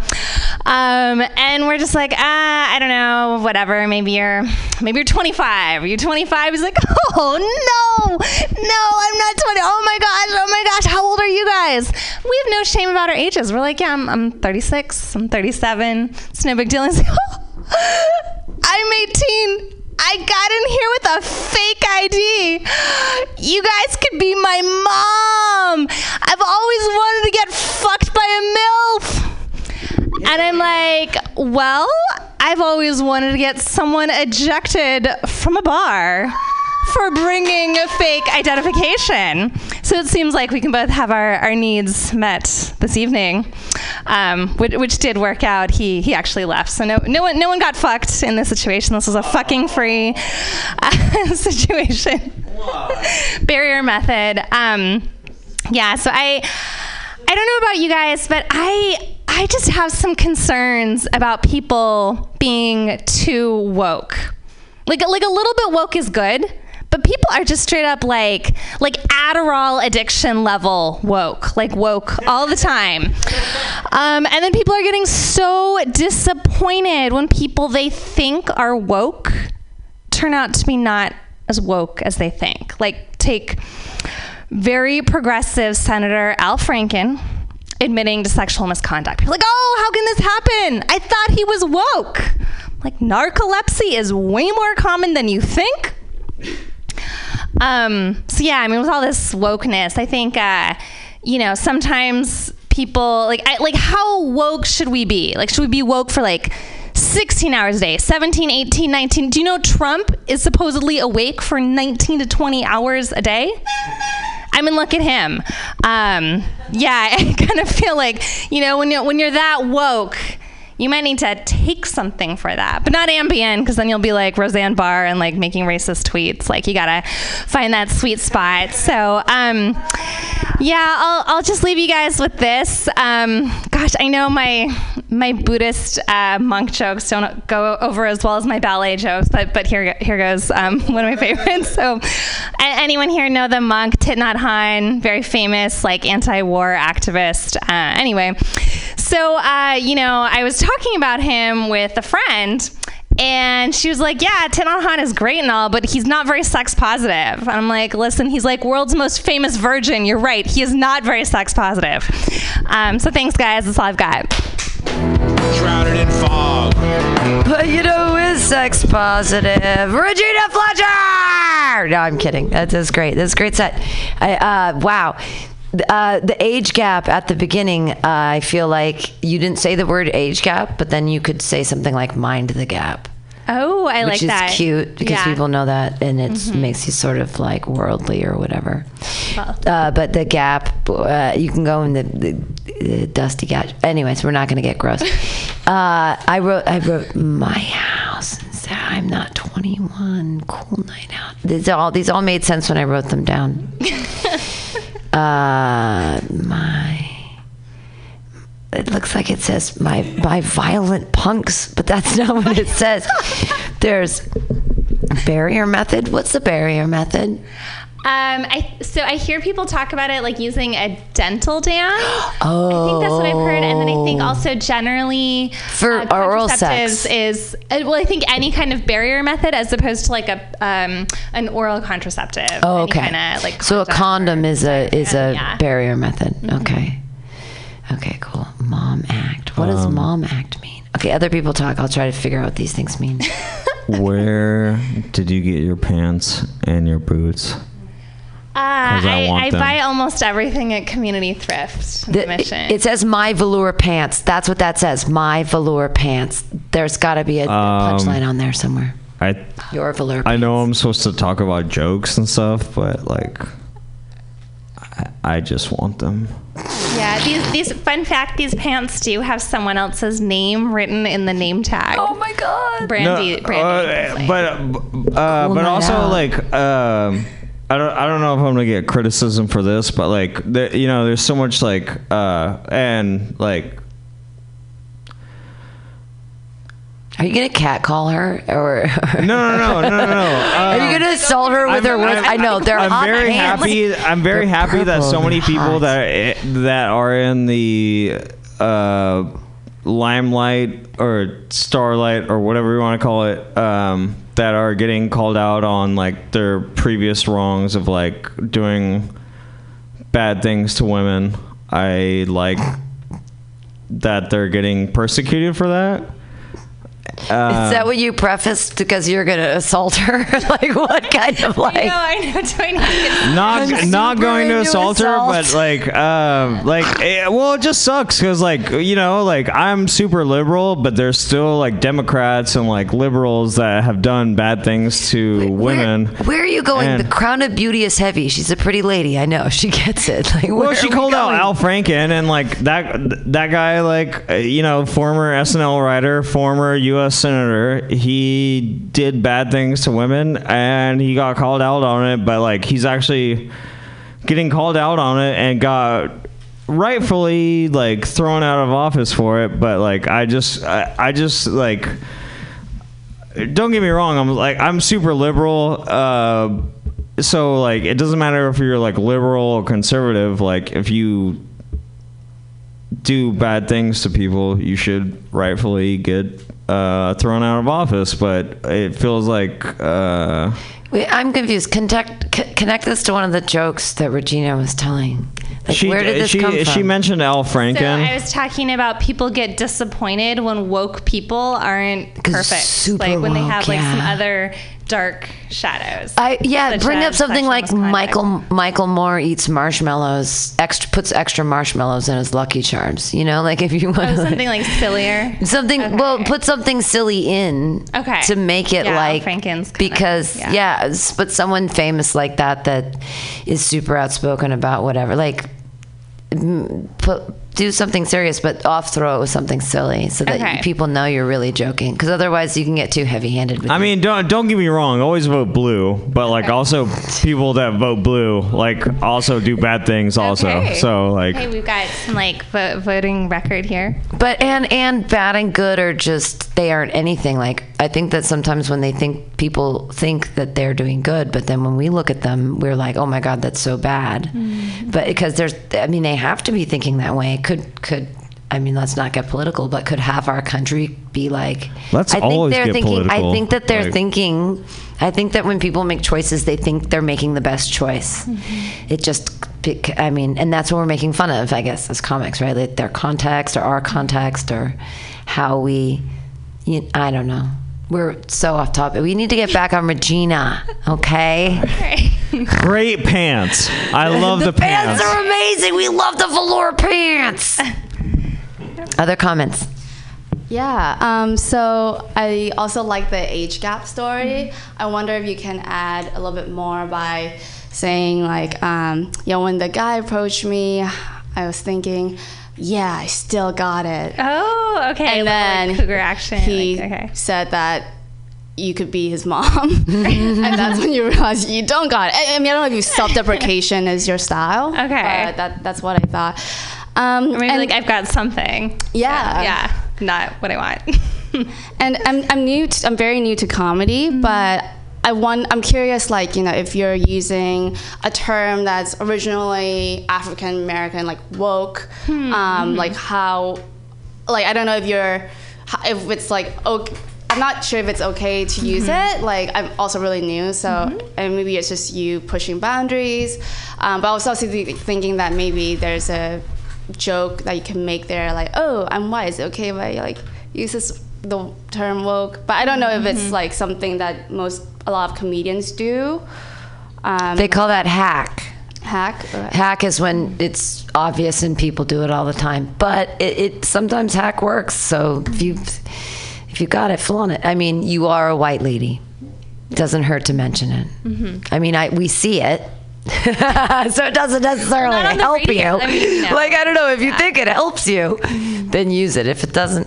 S6: Um, and we're just like, ah, I don't know, whatever. Maybe you're, maybe you're 25. You're 25? He's like, oh no, no, I'm not 20. Oh my gosh, oh my gosh, how old are you guys? We have no shame about our ages. We're like, yeah, I'm, I'm 36, I'm 37. It's no big deal. He's like, oh, I'm 18. I got in here with a fake ID. You guys could be my mom. I've always wanted to get fucked by a MILF. And I'm like, well, I've always wanted to get someone ejected from a bar for bringing a fake identification. So it seems like we can both have our, our needs met this evening, um, which, which did work out. He he actually left, so no no one no one got fucked in this situation. This was a fucking free uh, situation. Barrier method. Um, yeah. So I I don't know about you guys, but I I just have some concerns about people being too woke. Like like a little bit woke is good, but people are just straight up like like Adderall addiction level woke, like woke all the time. Um, and then people are getting so disappointed when people they think are woke turn out to be not as woke as they think. Like take very progressive Senator Al Franken admitting to sexual misconduct. People like, oh, how can this happen? I thought he was woke. Like narcolepsy is way more common than you think. Um, so yeah, I mean, with all this wokeness, I think uh, you know sometimes people like I, like how woke should we be? Like, should we be woke for like 16 hours a day, 17, 18, 19? Do you know Trump is supposedly awake for 19 to 20 hours a day? I mean, look at him. Um, yeah, I kind of feel like you know when you're when you're that woke. You might need to take something for that, but not Ambien, because then you'll be like Roseanne Barr and like making racist tweets. Like you gotta find that sweet spot. So, um, yeah, I'll, I'll just leave you guys with this. Um, gosh, I know my my Buddhist uh, monk jokes don't go over as well as my ballet jokes, but but here here goes um, one of my favorites. So, anyone here know the monk Thich Nhat Hanh, very famous like anti-war activist. Uh, anyway, so uh, you know, I was talking about him with a friend. And she was like, "Yeah, Thich Nhat Hanh is great and all, but he's not very sex positive." And I'm like, "Listen, he's like world's most famous virgin. You're right. He is not very sex positive." Um, so thanks, guys. That's all I've got.
S10: Shrouded in fog.
S2: But you know who is sex positive? Regina Fletcher! No, I'm kidding. That is great. That's a great set. I, uh, wow. Uh, the age gap at the beginning, uh, I feel like you didn't say the word age gap, but then you could say something like mind the gap.
S6: Oh, I
S2: which
S6: like
S2: is
S6: that.
S2: cute because
S6: Yeah.
S2: people know that and it
S6: Mhm.
S2: makes you sort of like worldly or whatever.
S6: Well.
S2: Uh, but the gap, uh, you can go in the, the, the dusty gap. Anyways, we're not going to get gross. uh, I wrote, I wrote my house. I'm not 21. Cool night out. These all these all made sense when I wrote them down. uh, my. It looks like it says my my violent punks, but that's not what it says. There's barrier method. What's the barrier method?
S6: Um, I so I hear people talk about it like using a dental dam.
S2: Oh,
S6: I think that's what I've heard, and then I think also generally
S2: For
S6: uh,
S2: oral
S6: contraceptives
S2: sex.
S6: is uh, well, I think any kind of barrier method as opposed to like a um, an oral contraceptive.
S2: Oh,
S6: any
S2: okay.
S6: Kinda, like
S2: so a condom is a is a
S6: yeah.
S2: barrier method.
S6: Mm-hmm.
S2: Okay. Okay, cool. Mom act. What does
S7: Um,
S2: mom act mean? Okay, other people talk. I'll try to figure out what these things mean.
S7: Where did you get your pants and your boots?
S6: Uh,
S7: 'Cause I
S6: I, I buy almost everything at Community Thrift.
S2: The-
S6: Mission.
S2: it, it says my velour pants. That's what that says. My velour pants. There's got to be a, a
S7: Um,
S2: punchline on there somewhere.
S7: I
S2: Your velour.
S7: I know I'm supposed to talk about jokes and stuff, but like, I, I just want them.
S6: yeah, these these fun fact these pants do have someone else's name written in the name tag. Oh
S2: my god.
S6: Brandy,
S7: No,
S6: Brandy.
S7: uh, but uh,
S2: Cool
S7: but also
S2: out.
S7: like um, I don't I don't know if I'm gonna get criticism for this, but like there, you know, there's so much like uh and like
S2: Are you gonna catcall her or?
S7: no no no no no no.
S2: Are you gonna assault her with her words? I know they're
S7: I'm very
S2: pants.
S7: happy. I'm very
S2: They're
S7: happy that so many people
S2: hot.
S7: that that are in the uh, limelight or starlight or whatever you want to call it um, that are getting called out on like their previous wrongs of like doing bad things to women. I like that they're getting persecuted for that.
S2: Is that what you prefaced because you're gonna assault her? like what kind of like?
S6: no, I know. Do I need to get
S7: not
S2: I'm
S7: not going to
S2: into
S7: assault her, but like um like eh, well it just sucks because like you know like I'm super liberal, but there's still like Democrats and like liberals that have done bad things to women.
S2: Where, where are you going?
S7: And-
S2: the crown of beauty is heavy. She's a pretty lady. I know. She gets it. Like,
S7: well, she
S2: are we
S7: called out? Al Franken, and like that that guy, like uh, you know, former SNL writer, former U.S. senator. He did bad things to women, and he got called out on it. But like, he's actually getting called out on it and got rightfully like thrown out of office for it. But like, I just, I, I just like. Don't get me wrong. I'm like I'm super liberal. Uh, so like it doesn't matter if you're like liberal or conservative like if you do bad things to people you should rightfully get uh, thrown out of office but it feels like uh,
S2: Wait, I'm confused. Connect c- connect this to one of the jokes that Regina was telling. Like,
S7: she
S2: where did this
S7: she
S2: come from?
S7: she mentioned Al
S6: So
S7: Franken
S6: I was talking about people get disappointed when woke people aren't perfect.
S2: super
S6: like when they have like some other dark shadows.
S2: I yeah, bring up something like. Michael Michael Moore eats marshmallows, extra puts extra marshmallows in his Lucky Charms. You know, like if you want
S6: Oh, something like sillier.
S2: something well, put something silly in
S6: Okay.
S2: to make it
S6: Yeah,
S2: like
S6: Franken's
S2: because
S6: yeah.
S2: yeah. but someone famous like that that is super outspoken about whatever like put do something serious but off throw it with something silly so that
S6: Okay.
S2: people know you're really joking because otherwise you can get too heavy handed
S7: I
S2: it.
S7: mean, don't don't get me wrong. Always vote blue, but like also people that vote blue like also do bad things also.
S6: Okay.
S7: So like
S6: Hey, we've got some like vo- voting record here.
S2: But and and bad and good are just they aren't anything. Like I think that sometimes when they think people think that they're doing good, but then when we look at them, we're like, oh my god, that's so bad. Mm-hmm. But because there's, I mean, they have to be thinking that way. Could could I mean, let's not get political, but could have our country be like?
S7: Let's
S2: I think
S7: always
S2: they're
S7: get
S2: thinking.
S7: political,
S2: I think that they're
S7: like-
S2: thinking. I think that when people make choices, they think they're making the best choice.
S7: Mm-hmm.
S2: It just, I mean, and that's what we're making fun of, I guess, as comics, right? Like their context or our context or how we. You, I don't know. We're so off topic. We need to get back on Regina, okay?
S7: Great pants. I love the, the
S2: pants pants. are amazing. We love the velour pants. Other comments?
S8: Yeah. Um, so I also like the age gap story. I wonder if you can add a little bit more by saying like, um, you know, when the guy approached me, I was thinking, yeah, I still got it.
S6: Oh, okay.
S8: And
S6: like,
S8: then
S6: cougar action.
S8: he
S6: like, okay.
S8: said that you could be his mom, and that's when you realize you don't got it. I, mean, I don't know if you self-deprecation is your style.
S6: Okay.
S8: but that that's what I thought. Um,
S6: Or maybe
S8: and-
S6: like I've got something.
S8: Yeah.
S6: Yeah. Not what I want.
S8: and I'm, I'm new to, I'm very new to comedy
S6: Mm-hmm.
S8: but I want I'm curious like you know if you're using a term that's originally African American like woke
S6: Hmm,
S8: um, like how like I don't know if you're if it's like okay I'm not sure if it's okay to use
S6: Mhm.
S8: it like I'm also really new so
S6: Mm-hmm.
S8: and maybe it's just you pushing boundaries um, but I was also thinking that maybe there's a joke that you can make there like oh i'm white is it okay if i like use this the term woke but i don't know if it's
S2: Mhm.
S8: like something that most a lot of comedians do um,
S2: They call that hack.
S8: hack
S2: Hack is when it's obvious and people do it all the time. But it, it sometimes hack works. So if you if you got it, flaunt it. I mean, you are a white lady. Doesn't hurt to mention it.
S6: Mhm.
S2: I mean, I we see it. so it doesn't necessarily
S6: Not on the
S2: help
S6: radio.
S2: you.
S6: I mean, no.
S2: Like I don't know if you think it helps you, then use it. If it doesn't,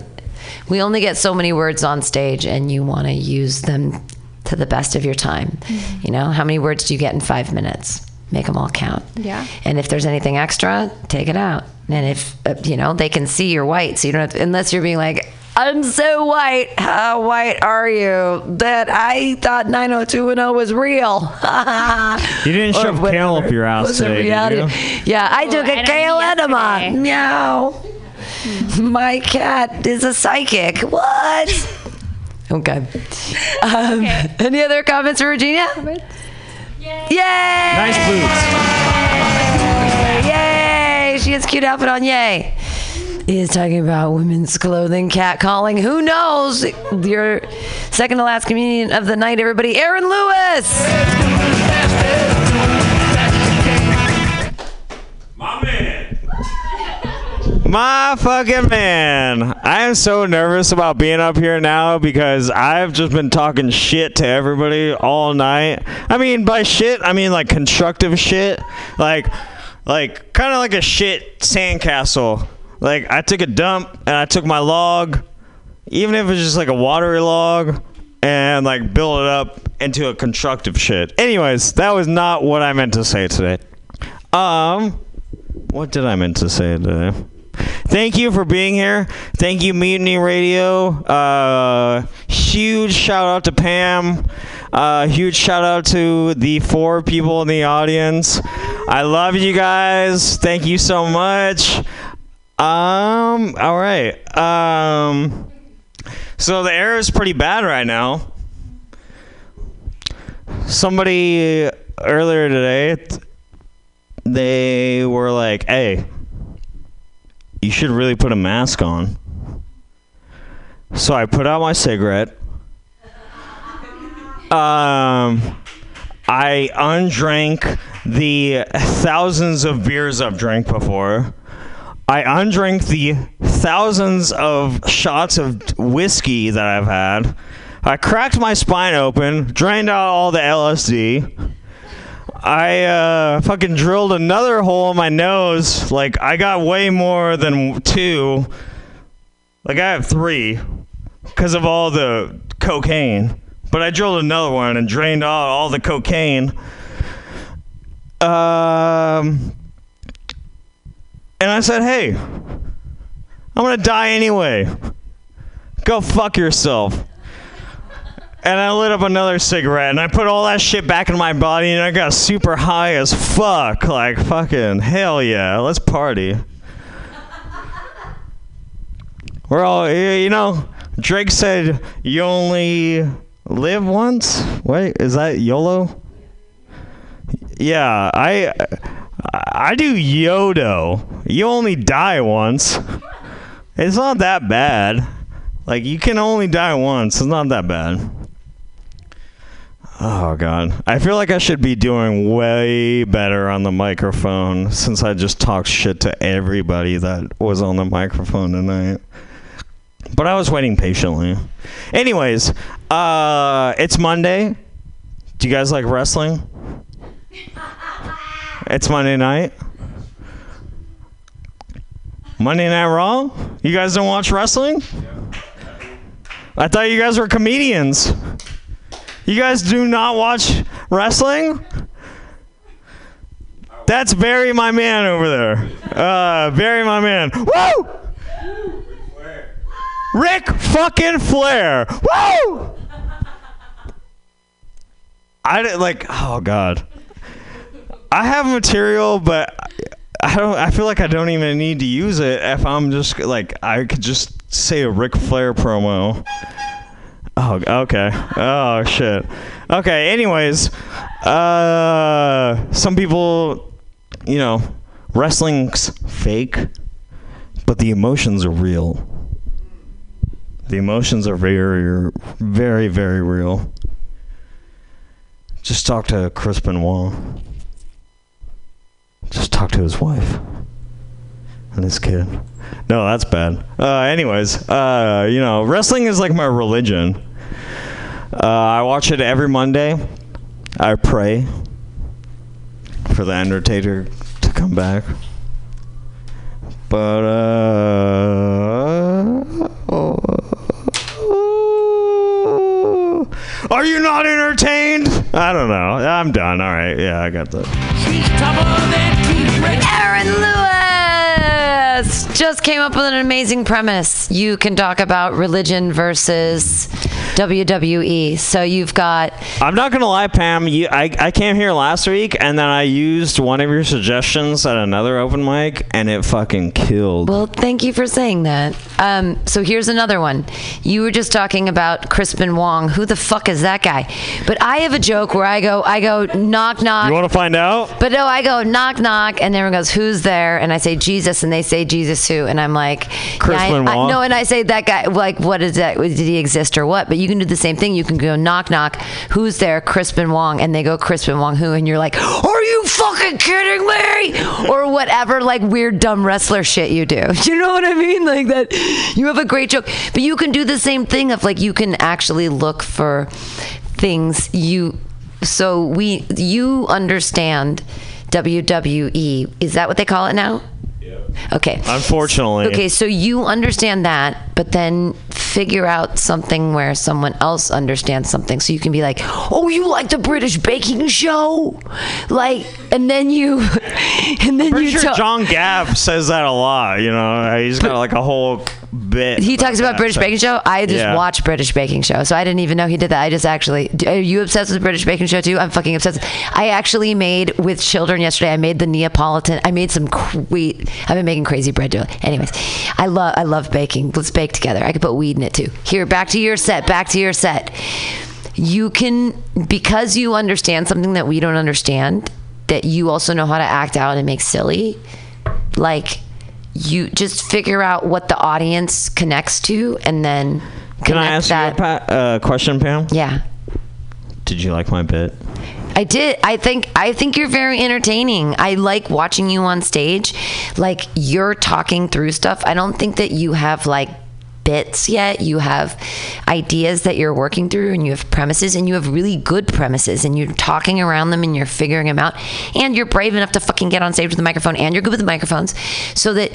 S2: we only get so many words on stage, and you want to use them to the best of your time.
S6: Mm-hmm.
S2: You know, how many words do you get in five minutes? Make them all count.
S6: Yeah.
S2: And if there's anything extra, take it out. And if uh, you know they can see you're white, so you don't have to, unless you're being like, "I'm so white. How white are you that I thought 90210 was real?"
S7: You didn't
S2: Or
S7: shove
S2: whatever.
S7: kale up your ass today,
S2: reality.
S7: did you?
S2: Yeah, I
S6: Oh,
S2: took
S6: I
S2: a
S6: don't
S2: kale
S6: eat
S2: enema.
S6: yesterday.
S2: Meow. My cat is a psychic. What? Okay. Um, Any other comments for Regina? Yay!
S7: Nice boots.
S2: Yay! She has cute outfit on. Yay! He is talking about women's clothing, cat calling. Who knows? Your second to last comedian of the night, everybody, Aaron Lewis.
S7: My fucking man. I am so nervous about being up here now because I've just been talking shit to everybody all night. I mean, by shit, I mean like constructive shit. Like, like kind of like a shit sandcastle. Like, I took a dump and I took my log, even if it's just like a watery log, and like build it up into a constructive shit. Anyways, that was not what I meant to say today. Um, what did I meant to say today? Thank you for being here. Thank you, Mutiny Radio. Uh, huge shout out to Pam. Uh, huge shout out to the four people in the audience. I love you guys. Thank you so much. Um, all right. Um, so the air is pretty bad right now. Somebody earlier today, they were like, "Hey, you should really put a mask on." So I put out my cigarette. Um, I undrank the thousands of beers I've drank before. I undrank the thousands of shots of whiskey that I've had. I cracked my spine open, drained out all the LSD. I uh, fucking drilled another hole in my nose. Like I got way more than two. Like I have three because of all the cocaine. But I drilled another one and drained out all the cocaine. Um, and I said, "Hey, I'm gonna die anyway. Go fuck yourself." And I lit up another cigarette and I put all that shit back in my body and I got super high as fuck. Like, fucking hell yeah, let's party. We're all, you know, Drake said you only live once. Wait, is that YOLO? Yeah, I I do Yodo. You only die once. It's not that bad. Like you can only die once. It's not that bad. Oh god. I feel like I should be doing way better on the microphone since I just talked shit to everybody that was on the microphone tonight. But I was waiting patiently. Anyways, uh it's Monday. Do you guys like wrestling? It's Monday night. Monday Night Raw? You guys don't watch wrestling? I thought you guys were comedians. You guys do not watch wrestling? That's Barry, my man over there. Uh, Barry, my man. Woo! Ric fucking Flair. Woo! I didn't like. Oh God. I have material, but I don't. I feel like I don't even need to use it if I'm just like I could just say a Ric Flair promo. Oh, okay. Oh shit. Okay. Anyways, uh, some people, you know, wrestling's fake, but the emotions are real. The emotions are very, very, very real. Just talk to Chris Benoit. Just talk to his wife and his kid. No, that's bad. Uh, anyways, uh, you know, wrestling is like my religion. Uh, I watch it every Monday. I pray for the Undertaker to come back. But uh, are you not entertained? I don't know. I'm done. All right. Yeah, I got that.
S2: Aaron Lewis just came up with an amazing premise. You can talk about religion versus WWE. So you've got
S7: I'm not gonna lie, Pam. You, I I came here last week, and then I used one of your suggestions at another open mic, and it fucking killed.
S2: Well, thank you for saying that. Um, so here's another one. You were just talking about Crispin Wong. Who the fuck is that guy? But I have a joke where I go, I go knock knock.
S7: you want to find out?
S2: But no, I go knock knock, and everyone goes, "Who's there?" And I say Jesus, and they say Jesus who, and I'm like,
S7: Crispin
S2: yeah, I, I,
S7: Wong?
S2: no, and I say that guy, like, what is that? Did he exist or what? But you can do the same thing. You can go knock knock, who's there? Crispin Wong, and they go Crispin Wong who, and you're like, are you fucking kidding me? or whatever, like weird dumb wrestler shit you do. You know what I mean? Like that. You have a great joke, but you can do the same thing of like you can actually look for things you so we you understand WWE. Is that what they call it now? Okay.
S7: Unfortunately.
S2: Okay, so you understand that, but then figure out something where someone else understands something. So you can be like, "Oh, you like the British baking show?" Like, and then you and then you
S7: sure John Gabb says that a lot. You know, he's got like a whole bit.
S2: He talks about
S7: that.
S2: British Baking Show. I just
S7: Yeah.
S2: watch British Baking Show, so I didn't even know he did that. I just actually. Are you obsessed with British Baking Show too? I'm fucking obsessed. I actually made with children yesterday. I made the Neapolitan. I made some. Cre- I've been making crazy bread. Dough. Anyways, I love. I love baking. Let's bake together. I could put weed it too. Here, back to your set. Back to your set. You can because you understand something that we don't understand. That you also know how to act out and make silly. Like you just figure out what the audience connects to and then
S7: Can I ask
S2: that.
S7: you a uh, question, Pam?
S2: yeah.
S7: Did you like my bit?
S2: I did. I think I think you're very entertaining. I like watching you on stage. Like you're talking through stuff. I don't think that you have like bits yet. You have ideas that you're working through and you have premises and you have really good premises and you're talking around them and you're figuring them out and you're brave enough to fucking get on stage with the microphone and you're good with the microphones so that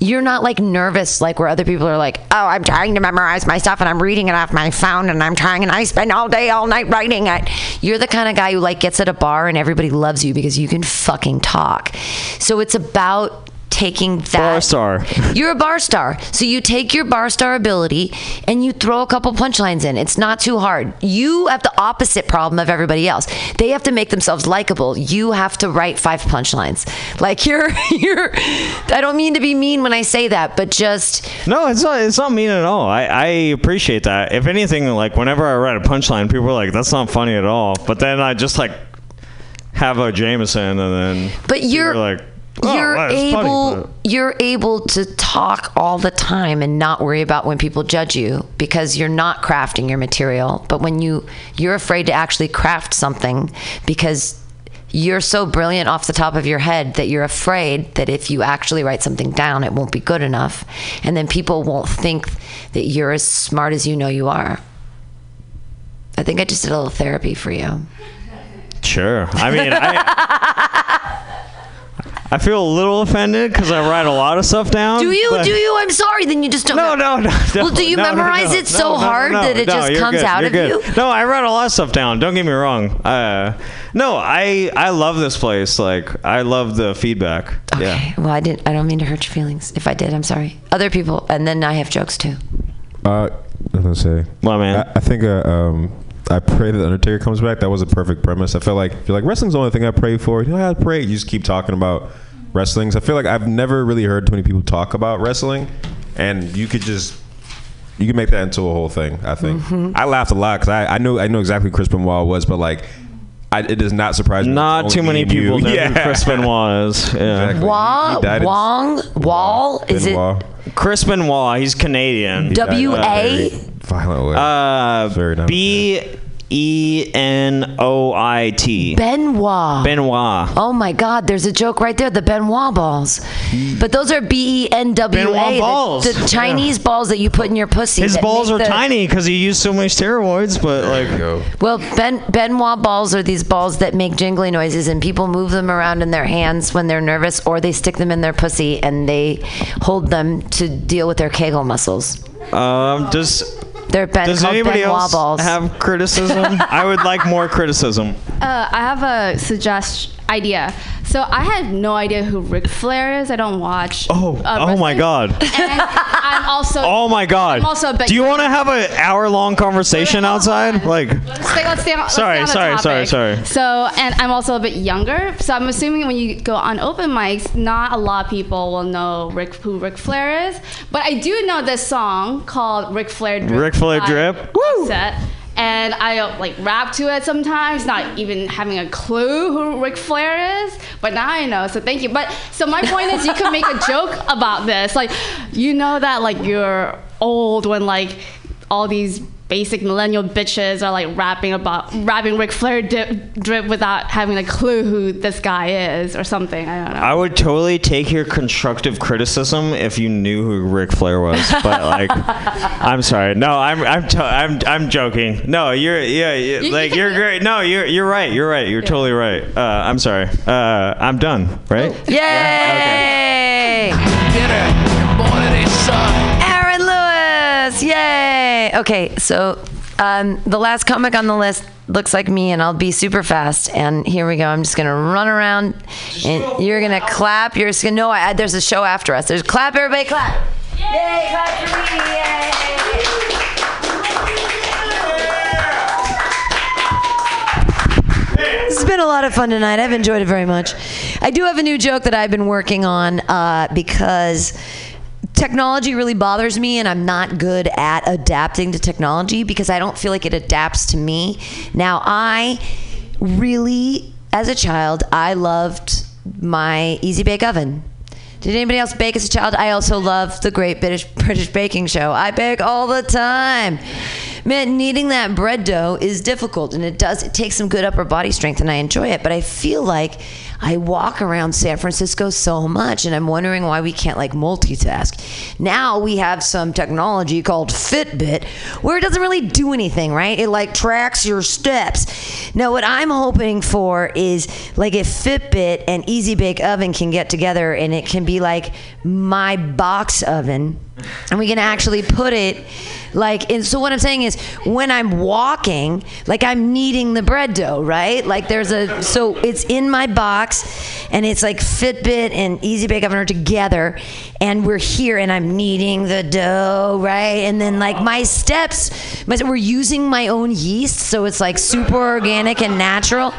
S2: you're not like nervous like where other people are like, "Oh, I'm trying to memorize my stuff and I'm reading it off my phone and I'm trying and I spend all day all night writing it." You're the kind of guy who like gets at a bar and everybody loves you because you can fucking talk. So it's about taking that
S7: Bar star.
S2: You're a bar star. So you take your bar star ability and you throw a couple punchlines in. It's not too hard. You have the opposite problem of everybody else. They have to make themselves likable. You have to write five punchlines. Like you're you're I don't mean to be mean when I say that, but just
S7: No, it's not. It's not mean at all. I, I appreciate that. If anything, like whenever I write a punchline, people are like, "That's not funny at all." But then I just like have a Jameson, and then
S2: But you're
S7: like, oh,
S2: you're
S7: well, it's funny,
S2: able you're able to talk all the time and not worry about when people judge you because you're not crafting your material. But when you you're afraid to actually craft something because you're so brilliant off the top of your head that you're afraid that if you actually write something down, it won't be good enough. And then people won't think that you're as smart as you know you are. I think I just did a little therapy for you.
S7: Sure. I mean, I, I feel a little offended because I write a lot of stuff down.
S2: Do you? Do you? I'm sorry. Then you just don't.
S7: No, no, no. no
S2: Well, do you
S7: no, no,
S2: memorize
S7: no,
S2: it so
S7: no, no,
S2: hard
S7: no,
S2: that it
S7: no,
S2: just comes
S7: good,
S2: out of
S7: good.
S2: you?
S7: No, I write a lot of stuff down. Don't get me wrong. Uh, no, I I love this place. Like I love the feedback.
S2: Okay.
S7: Yeah.
S2: Well, I didn't. I don't mean to hurt your feelings. If I did, I'm sorry. Other people, and then I have jokes too.
S9: Uh, I was gonna say.
S7: My man.
S9: I, I think uh, um, I pray that Undertaker comes back. That was a perfect premise. I felt like you're like wrestling's the only thing I pray for. You know, I pray. You just keep talking about wrestlings. I feel like I've never really heard too many people talk about wrestling, and you could just you could make that into a whole thing. I think
S2: Mm-hmm.
S9: I laughed a lot because I, I know I know exactly who Chris Benoit was, but like. I, it does not surprise me.
S7: Not too many
S9: me and you.
S7: people know
S9: Yeah.
S7: who Chris Benoit is. Yeah.
S9: Exactly.
S2: Wah,
S9: He died in-
S2: Wong, Wall. Is it
S9: Benoit.
S7: Chris Benoit. He's Canadian.
S9: He died in
S2: W
S9: a? Violent way.
S7: Uh,
S9: Very nice.
S7: B E N O I T.
S2: Benoit?
S7: Benoit.
S2: Oh my God! There's a joke right there. The Benoit balls, but those are B E N W A.
S7: Benoit
S2: A.
S7: balls.
S2: The, the Chinese balls that you put in your pussy.
S7: His balls are
S2: the-
S7: tiny because he used so many steroids, but like.
S9: Go.
S2: Well, ben, Benoit balls are these balls that make jingly noises, and people move them around in their hands when they're nervous, or they stick them in their pussy and they hold them to deal with their Kegel muscles.
S7: Um, does
S2: They're ben,
S7: does
S2: called
S7: anybody
S2: Benoit
S7: else
S2: balls.
S7: have criticism? I would like more criticism.
S8: Uh, I have a suggest idea. So I had no idea who Ric Flair is. I don't watch.
S7: Oh,
S8: uh,
S7: oh my. God.
S8: And I'm also.
S7: Oh my God.
S8: I'm also
S7: Do you want to have an hour-long conversation outside? Like,
S8: Let's stay, let's stay on, let's
S7: Sorry,
S8: stay on
S7: sorry, sorry, sorry.
S8: So, and I'm also a bit younger. So I'm assuming when you go on open mics, not a lot of people will know Rick, who Ric Flair is. But I do know this song called Ric Flair Drip.
S7: Ric Flair Drip?
S8: Offset. And I like rap to it sometimes, not even having a clue who Ric Flair is. But now I know, so thank you. But so my point is, you can make a joke about this. Like, you know that like you're old when like all these basic millennial bitches are like rapping about rapping Ric Flair dip, drip without having a clue who this guy is or something. I don't know.
S7: I would totally take your constructive criticism if you knew who Ric Flair was, but like, I'm sorry. No, I'm I'm to- I'm I'm joking. No, you're yeah, yeah
S8: You-
S7: like
S8: you
S7: you're great. No, you're you're right. You're right. You're totally right. Uh, I'm sorry. Uh, I'm done. Right?
S2: Yay! Aaron Yay! Okay, so um, the last comic on the list looks like me, and I'll be super fast. And here we go. I'm just gonna run around, and you're gonna clap. You're just gonna no. I, there's a show after us. There's clap. Everybody clap! Yay! Clap for me! Yay! This has been a lot of fun tonight. I've enjoyed it very much. I do have a new joke that I've been working on uh, because technology really bothers me, and I'm not good at adapting to technology because I don't feel like it adapts to me. Now, I really, as a child, I loved my Easy Bake Oven. Did anybody else bake as a child? I also love the Great British British Baking Show. I bake all the time. Man, kneading that bread dough is difficult, and it does. It takes some good upper body strength, and I enjoy it. But I feel like I walk around San Francisco so much, and I'm wondering why we can't like multitask. Now we have some technology called Fitbit, where it doesn't really do anything, right? It like tracks your steps. Now, what I'm hoping for is like if Fitbit and Easy Bake Oven can get together, and it can be like my box oven, and we can actually put it Like, and so what I'm saying is, when I'm walking, like I'm kneading the bread dough, right? Like there's a, so it's in my box, and it's like Fitbit and Easy Bake Oven are together, and we're here, and I'm kneading the dough, right? And then like my steps, my, we're using my own yeast, so it's like super organic and natural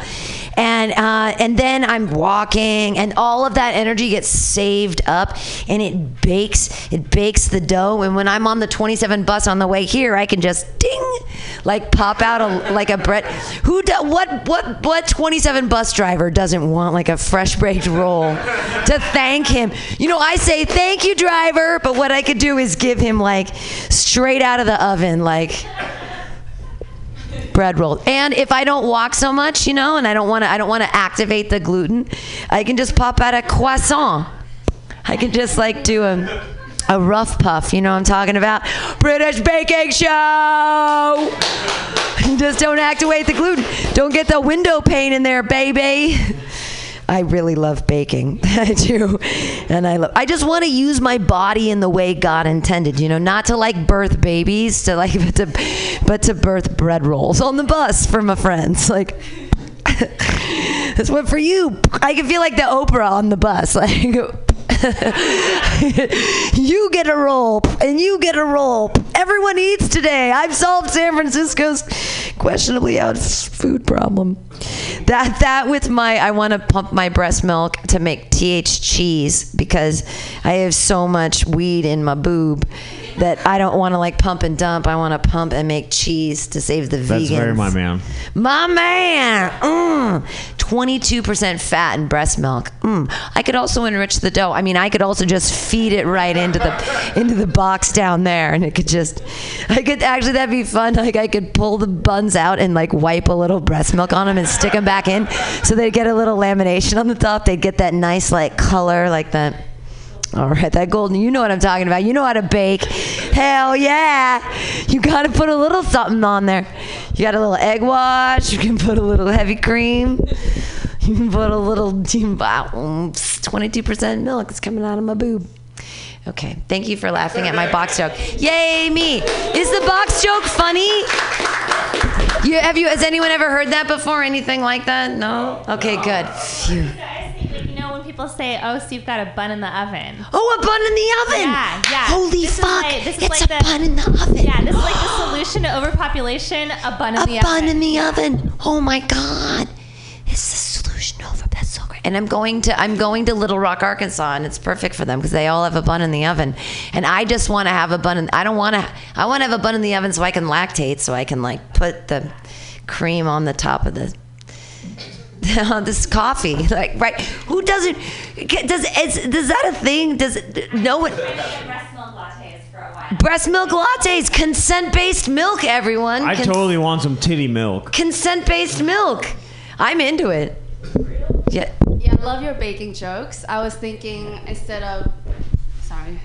S2: and uh, and then I'm walking, and all of that energy gets saved up, and it bakes it bakes the dough. And when I'm on the 27 bus on the way here, I can just ding, like pop out a like a bread. Who do, what what what 27 bus driver doesn't want like a fresh baked roll to thank him? You know, I say thank you, driver, but what I could do is give him like straight out of the oven, like bread roll. And if I don't walk so much, you know, and I don't want to, I don't want to activate the gluten, I can just pop out a croissant. I can just like do a, a rough puff. You know what I'm talking about? British baking show. Just don't activate the gluten. Don't get the window pane in there, baby. I really love baking. I do. And I love I just want to use my body in the way God intended, you know, not to like birth babies, to like but to but to birth bread rolls on the bus for my friends. Like That's what for you. I can feel like the Oprah on the bus. Like you get a roll and you get a roll. Everyone eats today. I've solved San Francisco's questionably out food problem. That that with my I want to pump my breast milk to make th cheese because I have so much weed in my boob that I don't want to like pump and dump. I want to pump and make cheese to save the
S11: That's
S2: vegans.
S11: very my man.
S2: My man. Mm. 22% fat in breast milk. Mm. I could also enrich the dough. I mean, I could also just feed it right into the into the box down there and it could just I could actually that'd be fun. Like I could pull the buns out and like wipe a little breast milk on them and stick them back in so they'd get a little lamination on the top. They'd get that nice like color like that all right, that golden, you know what I'm talking about. You know how to bake. Hell yeah. You got to put a little something on there. You got a little egg wash. You can put a little heavy cream. You can put a little, wow, 22% milk is coming out of my boob. Okay, thank you for laughing at my box joke. Yay, me. Is the box joke funny? You, have you, has anyone ever heard that before? Anything like that? No? Okay, good. Phew.
S6: You know when people say, "Oh, so you've got a bun in the oven."
S2: Oh, a bun in the oven.
S6: Yeah, yeah.
S2: Holy
S6: This is
S2: fuck.
S6: like- this is
S2: it's
S6: like
S2: a
S6: the-
S2: bun in the oven.
S6: Yeah, this is like the solution to overpopulation: a bun in
S2: a
S6: the oven.
S2: A bun in the oven. Oh my god. It's the solution over. That's so great. And I'm going to I'm going to Little Rock, Arkansas, and it's perfect for them because they all have a bun in the oven. And I just want to have a bun. In, I don't want to. I want to have a bun in the oven so I can lactate, so I can like put the cream on the top of the on this coffee. Like right? Who doesn't? Does is, is that a thing? Does it, no one? Breast milk lattes, for a while. Breast milk lattes, consent based milk, everyone.
S11: I
S2: Cons-
S11: totally want some titty milk.
S2: consent based milk. I'm into it. Yeah.
S8: Yeah, I love your baking jokes. I was thinking instead of, sorry.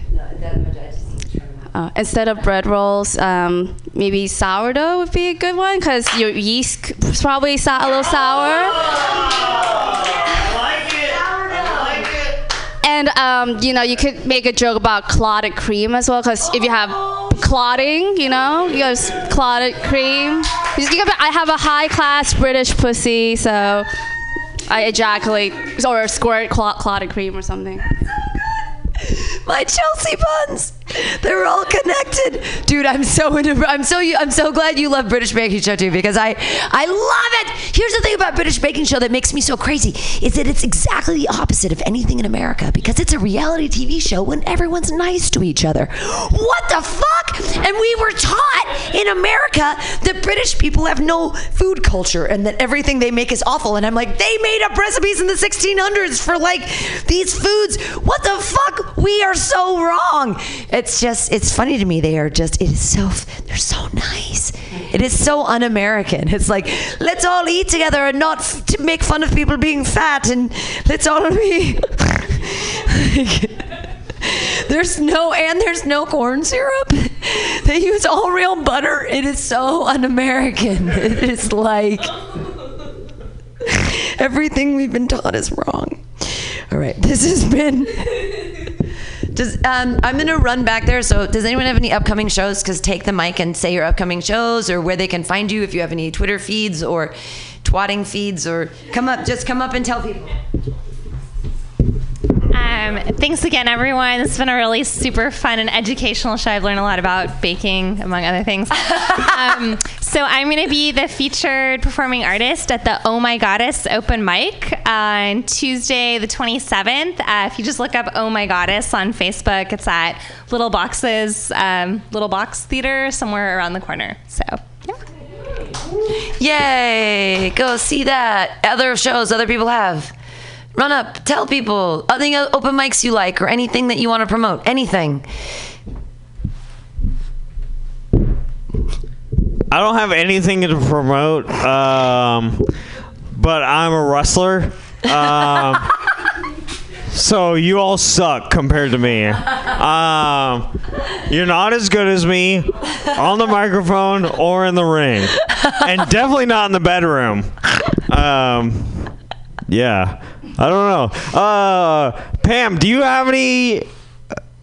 S8: Uh, instead of bread rolls, um, maybe sourdough would be a good one because your yeast is probably so- a little sour. And um, you know, you could make a joke about clotted cream as well, because if you have clotting, you know, you have clotted cream. I have a high class British pussy, so I ejaculate or squirt clot, clotted cream or something.
S2: My Chelsea buns. They're all connected. Dude, I'm so into I'm so I'm so glad you love British Baking Show too because I I love it. Here's the thing about British Baking Show that makes me so crazy is that it's exactly the opposite of anything in America because it's a reality TV show when everyone's nice to each other. What the fuck? And we were taught in America that British people have no food culture and that everything they make is awful and I'm like they made up recipes in the 1600s for like these foods. What the fuck? We are so wrong. It's just, it's funny to me. They are just, it is so, they're so nice. It is so un American. It's like, let's all eat together and not f- to make fun of people being fat and let's all be. there's no, and there's no corn syrup. They use all real butter. It is so un American. It is like. Everything we've been taught is wrong. All right, this has been Does um, I'm gonna run back there. So does anyone have any upcoming shows? Because take the mic and say your upcoming shows or where they can find you. If you have any Twitter feeds or twatting feeds, or come up, just come up and tell people.
S6: Um, thanks again, everyone. This has been a really super fun and educational show. I've learned a lot about baking, among other things. um, so I'm going to be the featured performing artist at the Oh My Goddess open mic on Tuesday, the 27th. Uh, if you just look up Oh My Goddess on Facebook, it's at Little Boxes, um, Little Box Theater, somewhere around the corner. So.
S2: Yay! Go see that. Other shows other people have. Run up, tell people other open mics you like or anything that you want to promote. Anything.
S7: I don't have anything to promote, um, but I'm a wrestler. Um, so you all suck compared to me. Um, you're not as good as me on the microphone or in the ring, and definitely not in the bedroom. Um, yeah, I don't know. Uh, Pam, do you have any?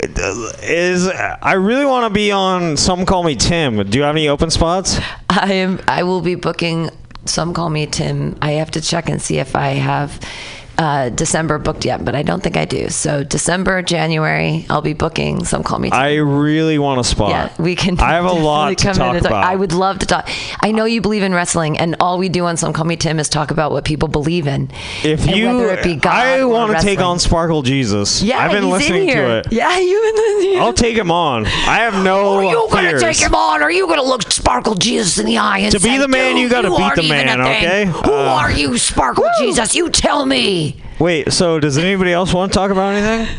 S7: Is I really want to be on Some Call Me Tim. Do you have any open spots?
S2: I am. I will be booking. Some call me Tim. I have to check and see if I have uh, December booked yet, but I don't think I do. So December, January, I'll be booking. Some call me. Tim.
S7: I really want a spot.
S2: Yeah, we can.
S7: I have a lot to
S2: in
S7: talk about.
S2: I would love to talk. I know you believe in wrestling, and all we do on Some Call Me Tim is talk about what people believe in.
S7: If you,
S2: whether it be God
S7: I want to take on Sparkle Jesus.
S2: Yeah,
S7: I've been
S2: in
S7: listening to it.
S2: Yeah, you and
S7: I'll take him on. I have no
S2: Are you gonna take him on? Are you gonna look Sparkle Jesus in the eye and
S7: To be
S2: say,
S7: the man, you gotta beat
S2: aren't
S7: the man, okay?
S2: Who
S7: Uh,
S2: are you, Sparkle Jesus? You tell me.
S7: Wait, so does anybody else want to talk about anything?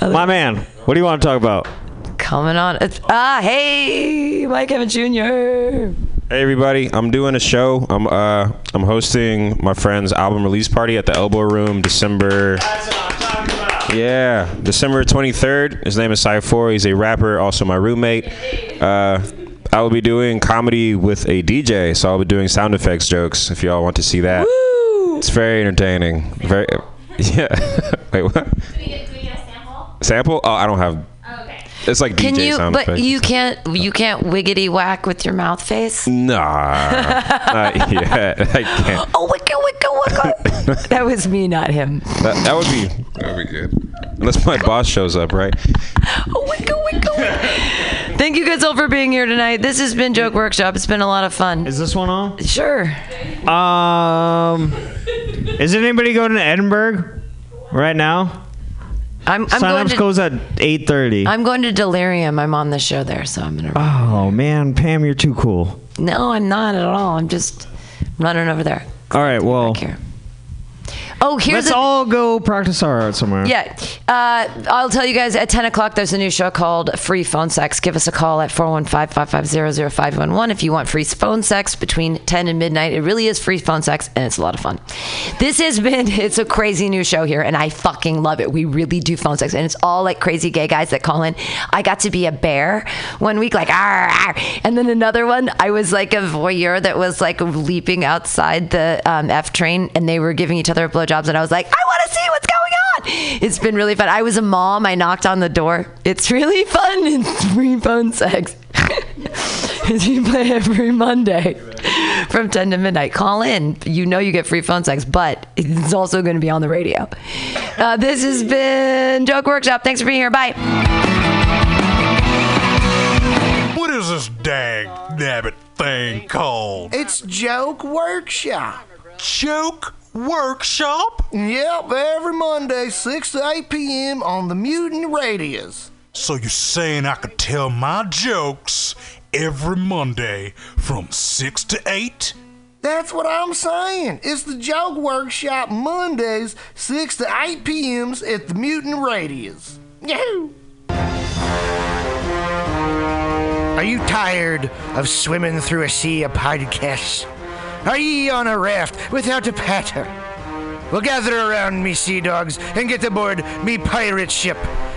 S7: My man, what do you want to talk about?
S2: Coming on. It's, ah, hey, Mike Evans Jr.
S9: Hey everybody, I'm doing a show. I'm uh I'm hosting my friend's album release party at the Elbow Room December Yeah, December 23rd. His name is Cy Four. He's a rapper, also my roommate. Uh I will be doing comedy with a DJ, so I'll be doing sound effects jokes if y'all want to see that. It's very entertaining. Very Yeah. Wait, what? Can we get, can we get a sample? Sample? Oh, I don't have oh, Okay. It's like
S2: Can
S9: DJ
S2: you?
S9: sound
S2: But
S9: effects.
S2: you can't. You can't wiggity whack with your mouth face.
S9: Nah, not yet. I can't.
S2: Oh, wicka wicka wicka. that was me, not him.
S9: That, that would be that would be good. Unless my boss shows up, right?
S2: Thank you guys all for being here tonight. This has been Joke Workshop. It's been a lot of fun.
S7: Is this one on?
S2: Sure.
S7: Um, is anybody going to Edinburgh right now?
S2: I'm, I'm
S7: Sign
S2: going
S7: ups
S2: to.
S7: goes at eight thirty.
S2: I'm going to Delirium. I'm on the show there, so I'm gonna.
S7: Oh man, Pam, you're too cool.
S2: No, I'm not at all. I'm just running over there.
S7: All right, well,
S2: Oh, here's
S7: let's
S2: a,
S7: all go practice our art somewhere.
S2: Yeah. Uh, I'll tell you guys at 10 o'clock, there's a new show called Free Phone Sex. Give us a call at 415 550 0511 if you want free phone sex between 10 and midnight. It really is free phone sex, and it's a lot of fun. This has been, it's a crazy new show here, and I fucking love it. We really do phone sex, and it's all like crazy gay guys that call in. I got to be a bear one week, like, arr, arr. and then another one, I was like a voyeur that was like leaping outside the um, F train, and they were giving each other blowjobs, and I was like, I want to see what's going on. It's been really fun. I was a mom. I knocked on the door. It's really fun. It's free phone sex. you play every Monday from 10 to midnight. Call in. You know you get free phone sex, but it's also going to be on the radio. Uh, this has been Joke Workshop. Thanks for being here. Bye.
S10: What is this dag nabbit thing called?
S12: It's Joke Workshop.
S10: Joke Workshop?
S12: Yep, every Monday, 6 to 8 p.m. on the Mutiny Radio.
S10: So you're saying I could tell my jokes every Monday from 6 to 8?
S12: That's what I'm saying. It's the Joke Workshop Mondays, 6 to 8 p.m.s at the Mutiny Radio. Yahoo! Are you tired of swimming through a sea of podcasts? Are ye on a raft without a paddle? Well, gather around me, sea dogs, and get aboard me pirate ship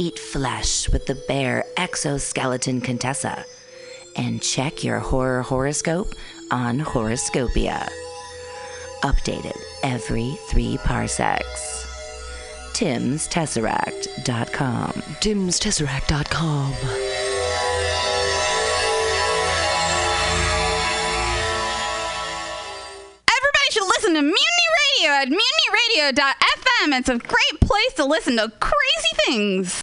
S13: Eat flesh with the bare exoskeleton Contessa. And check your horror horoscope on Horoscopia. Updated every three parsecs. Tim'sTesseract.com. Tim'sTesseract.com.
S14: Everybody should listen to Mutiny Radio at mutinyradio.fm. It's a great place to listen to crazy things.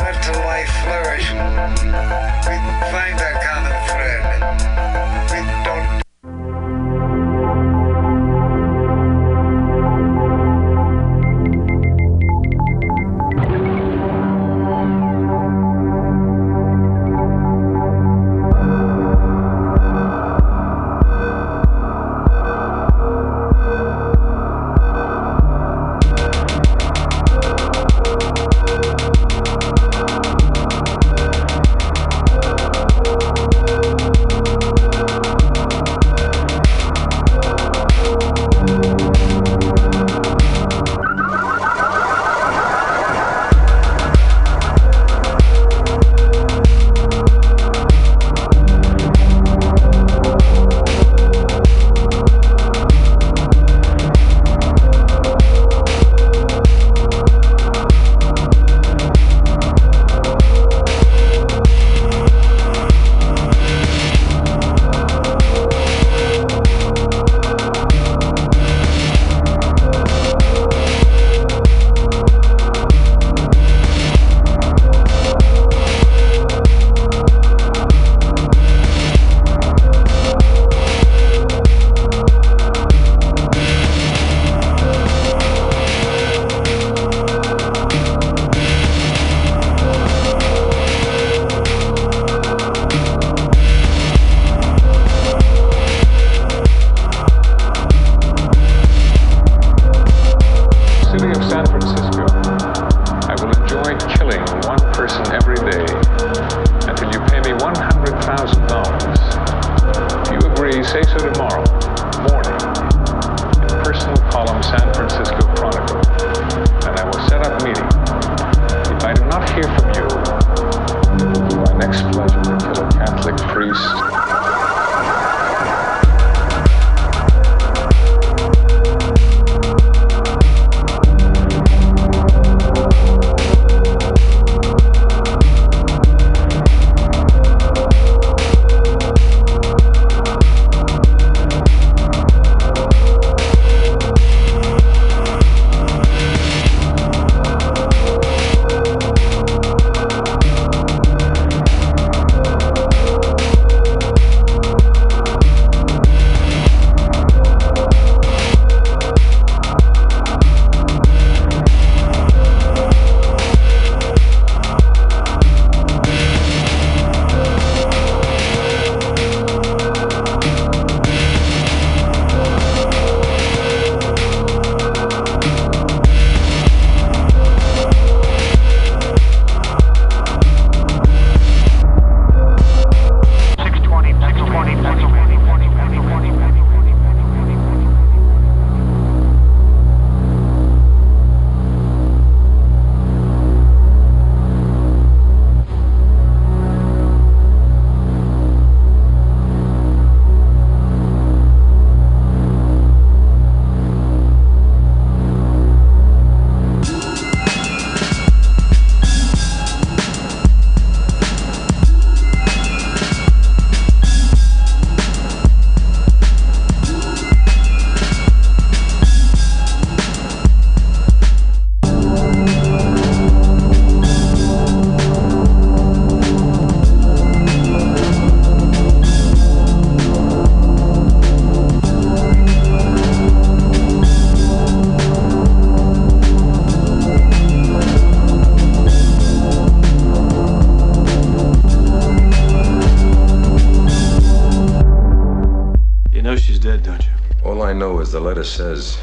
S15: Let the life flourish. We find that common thread.
S16: The letter says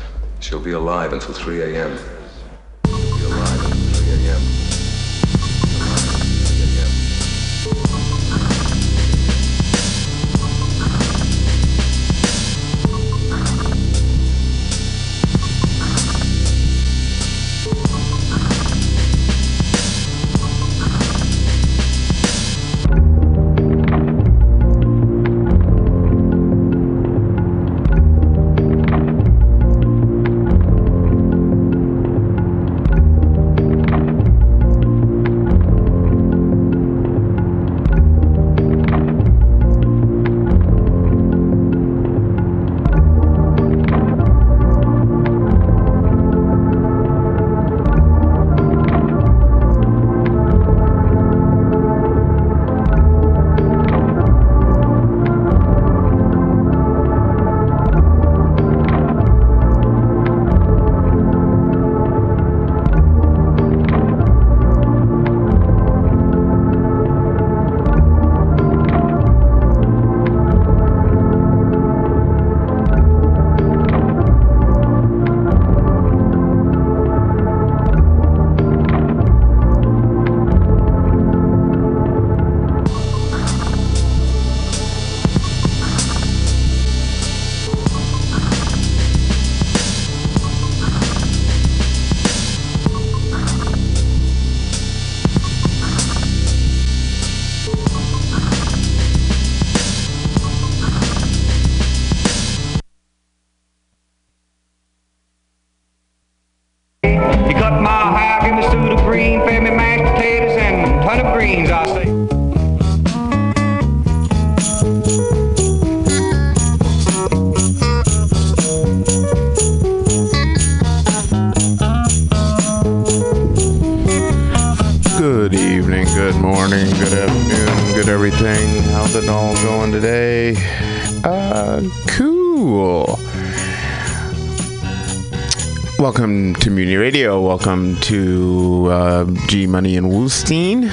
S17: Welcome to uh, G Money and Woostein.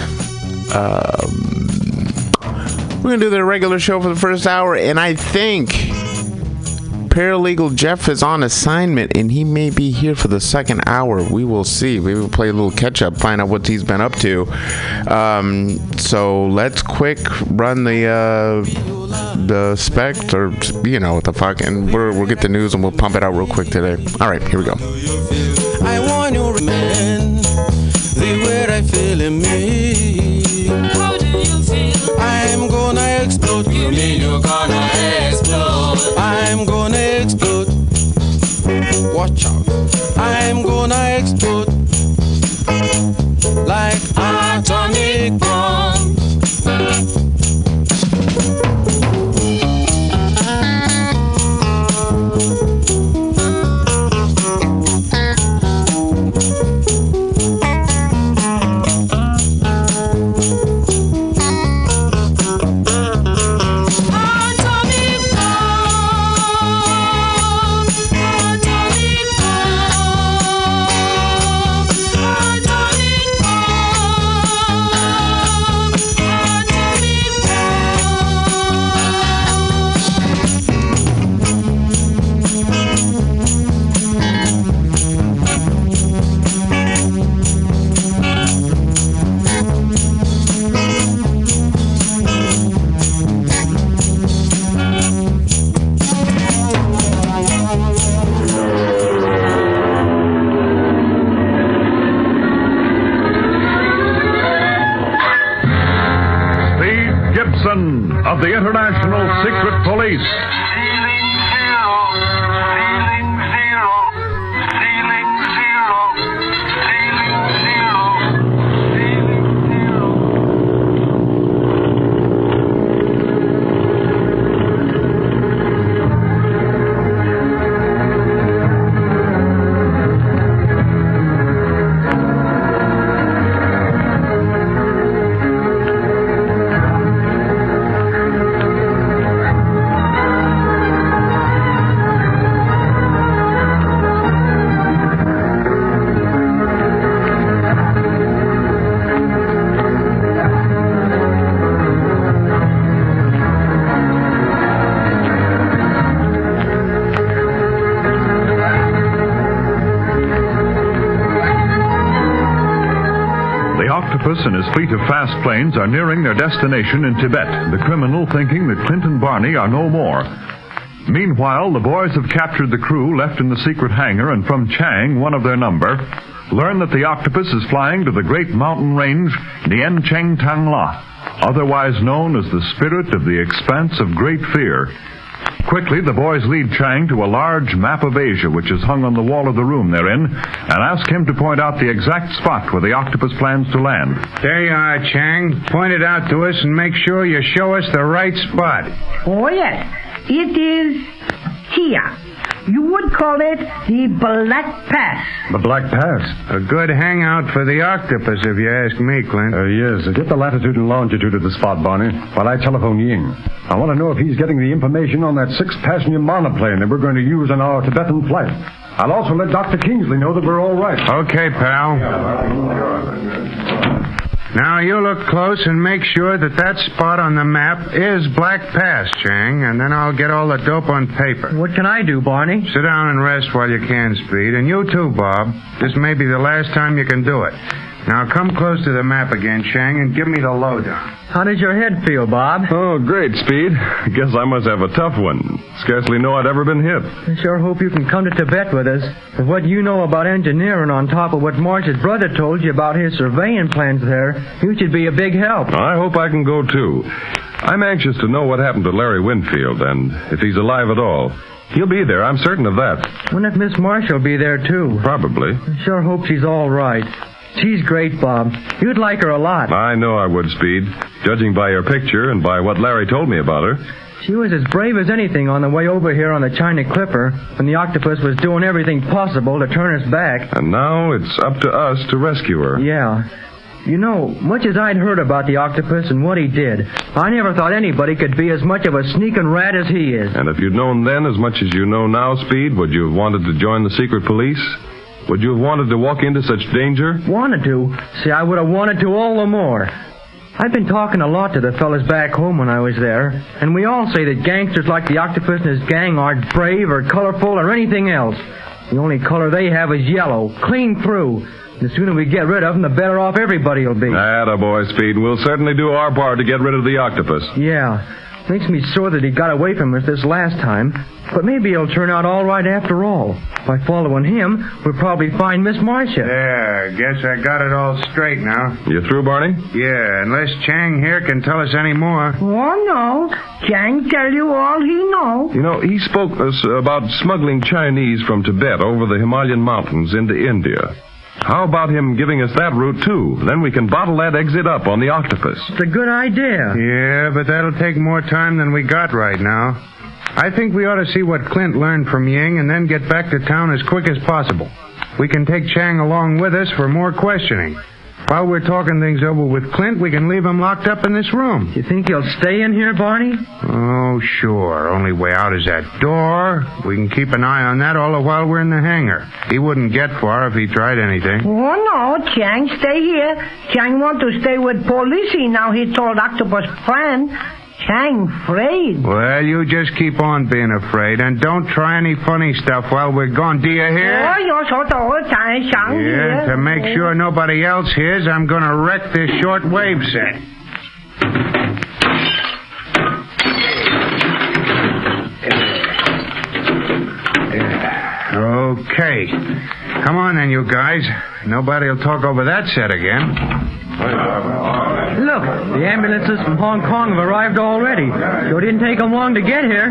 S17: Um, we're gonna do the regular show for the first hour, and I think Paralegal Jeff is on assignment, and he may be here for the second hour. We will see. We will play a little catch up, find out what he's been up to. Um, so let's quick run the uh, the spec, or you know what the fuck, and we're, we'll get the news and we'll pump it out real quick today. All right, here we go.
S18: I want you man the way I feel in me. How do you feel? I'm gonna explode. You mean you're gonna explode? I'm gonna explode. Watch out. I'm gonna explode. Like atomic bomb.
S19: And his fleet of fast planes are nearing their destination in Tibet, the criminal thinking that Clint and Barney are no more. Meanwhile, the boys have captured the crew left in the secret hangar and from Chang, one of their number, learn that the octopus is flying to the great mountain range Nien Cheng Tang La, otherwise known as the spirit of the expanse of great fear. Quickly, the boys lead Chang to a large map of Asia which is hung on the wall of the room they're in and ask him to point out the exact spot where the octopus plans to land.
S20: There you are, Chang. Point it out to us and make sure you show us the right spot.
S21: Oh, yes. It is here. You would call it the Black Pass.
S20: The Black Pass. A good hangout for the octopus, if you ask me, Clint.
S22: Uh, yes, get the latitude and longitude of the spot, Barney, while I telephone Ying. I want to know if he's getting the information on that six-passenger monoplane that we're going to use on our Tibetan flight. I'll also let Dr. Kingsley know that we're all right.
S20: Okay, pal. Now you look close and make sure that that spot on the map is Black Pass, Chang, and then I'll get all the dope on paper.
S21: What can I do, Barney?
S20: Sit down and rest while you can, Speed, and you too, Bob. This may be the last time you can do it. Now come close to the map again, Chang, and give me the lowdown.
S21: How does your head feel, Bob?
S19: Oh, great, Speed. I guess I must have a tough one. Scarcely know I'd ever been hit.
S21: I sure hope you can come to Tibet with us. With what you know about engineering on top of what Marsh's brother told you about his surveying plans there, you should be a big help.
S19: I hope I can go too. I'm anxious to know what happened to Larry Winfield and if he's alive at all. He'll be there, I'm certain of that.
S21: Wonder if Miss Marsh will be there too.
S19: Probably.
S21: I sure hope she's all right. She's great, Bob. You'd like her a lot.
S19: I know I would, Speed. Judging by your picture and by what Larry told me about her.
S21: She was as brave as anything on the way over here on the China Clipper when the octopus was doing everything possible to turn us back.
S19: And now it's up to us to rescue her.
S21: Yeah. You know, much as I'd heard about the octopus and what he did, I never thought anybody could be as much of a sneaking rat as he is.
S19: And if you'd known then as much as you know now, Speed, would you have wanted to join the secret police? Would you have wanted to walk into such danger?
S21: Wanted to? See, I would have wanted to all the more. I've been talking a lot to the fellas back home when I was there, and we all say that gangsters like the octopus and his gang aren't brave or colorful or anything else. The only color they have is yellow, clean through. The sooner we get rid of them, the better off everybody will be.
S19: boy, Speed. We'll certainly do our part to get rid of the octopus.
S21: Yeah. Makes me sore that he got away from us this last time. But maybe he'll turn out all right after all. By following him, we'll probably find Miss Marcia.
S20: There, guess I got it all straight now.
S19: You through, Barney?
S20: Yeah, unless Chang here can tell us any more.
S21: Oh, no. Chang tell you all he know.
S19: You know, he spoke us about smuggling Chinese from Tibet over the Himalayan mountains into India. How about him giving us that route, too? Then we can bottle that exit up on the octopus.
S21: It's a good idea.
S20: Yeah, but that'll take more time than we got right now. I think we ought to see what Clint learned from Ying and then get back to town as quick as possible. We can take Chang along with us for more questioning. While we're talking things over with Clint, we can leave him locked up in this room.
S21: You think he'll stay in here, Barney?
S20: Oh, sure. Only way out is that door. We can keep an eye on that all the while we're in the hangar. He wouldn't get far if he tried anything.
S21: Oh, no. Chang stay here. Chang want to stay with Polisi now he told Octopus friend. Chang afraid.
S20: Well, you just keep on being afraid and don't try any funny stuff while we're gone. Do you hear?
S21: Oh, you're Chang Chang
S20: Yeah, to make sure nobody else hears, I'm gonna wreck this short wave set. Okay. Come on then, you guys. Nobody'll talk over that set again.
S21: Look, the ambulances from Hong Kong have arrived already. Sure didn't take them long to get here.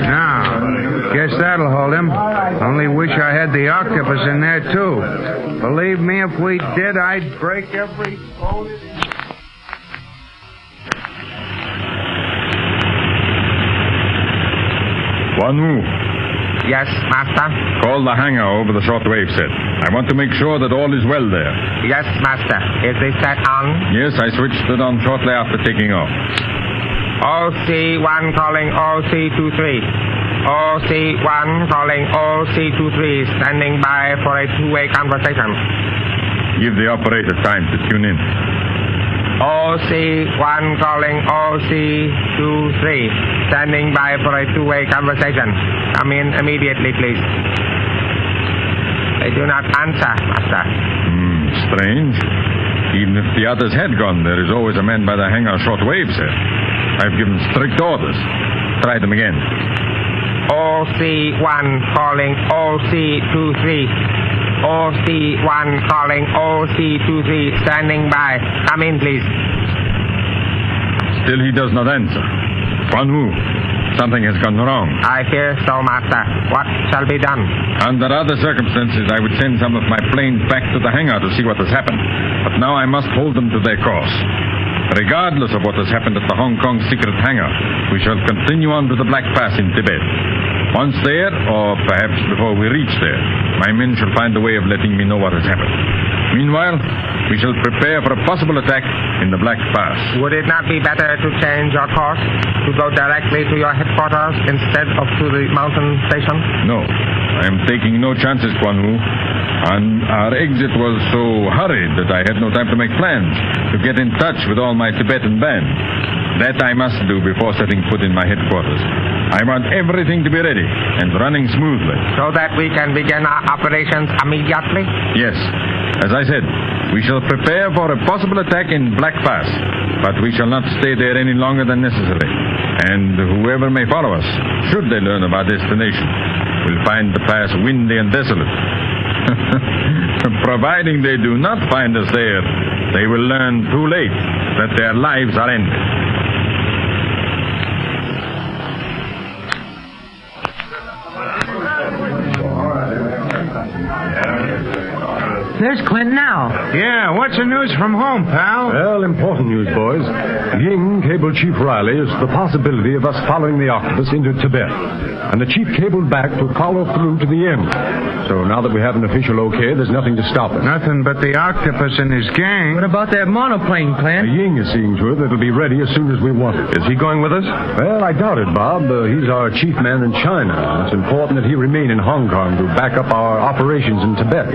S20: Now, guess that'll hold him. Only wish I had the octopus in there, too. Believe me, if we did, I'd break every bone.
S19: One move.
S23: Yes, Master.
S19: Call the hangar over the shortwave set. I want to make sure that all is well there.
S23: Yes, Master. Is this set on?
S19: Yes, I switched it on shortly after taking off.
S23: OC1 calling OC23. OC1 calling OC23. Standing by for a two-way conversation.
S19: Give the operator time to tune in.
S23: OC1 calling OC23. Standing by for a two-way conversation. Come in immediately, please. They do not answer, Master.
S24: Hmm, strange. Even if the others had gone, there is always a man by the hangar short wave, sir. I've given strict orders. Try them again.
S23: OC1 calling OC23. OC1 calling OC23. Standing by. Come in, please.
S24: Still he does not answer. Quan Wu, something has gone wrong.
S23: I fear so, Master. What shall be done?
S24: Under other circumstances, I would send some of my planes back to the hangar to see what has happened. But now I must hold them to their course. Regardless of what has happened at the Hong Kong secret hangar, we shall continue on to the Black Pass in Tibet. Once there, or perhaps before we reach there, my men shall find a way of letting me know what has happened. Meanwhile, we shall prepare for a possible attack in the Black Pass.
S23: Would it not be better to change your course? To go directly to your headquarters instead of to the mountain station?
S24: No, I am taking no chances, Quan Wu. And our exit was so hurried that I had no time to make plans, to get in touch with all my Tibetan band. That I must do before setting foot in my headquarters. I want everything to be ready and running smoothly.
S23: So that we can begin our operations immediately?
S24: Yes, as I said, we shall prepare for a possible attack in Black Pass, but we shall not stay there any longer than necessary. And whoever may follow us, should they learn of our destination, will find the pass windy and desolate. Providing they do not find us there, they will learn too late that their lives are ended.
S21: There's Clint now.
S20: Yeah, what's the news from home, pal?
S22: Well, important news, boys. Ying cabled Chief Riley as to the possibility of us following the octopus into Tibet. And the chief cabled back to follow through to the end. So now that we have an official okay, there's nothing to stop us.
S20: Nothing but the octopus and his gang.
S21: What about that monoplane, Clint?
S22: Ying is seeing to it that it'll be ready as soon as we want it. Is he going with us? Well, I doubt it, Bob. Uh, he's our chief man in China. It's important that he remain in Hong Kong to back up our operations in Tibet.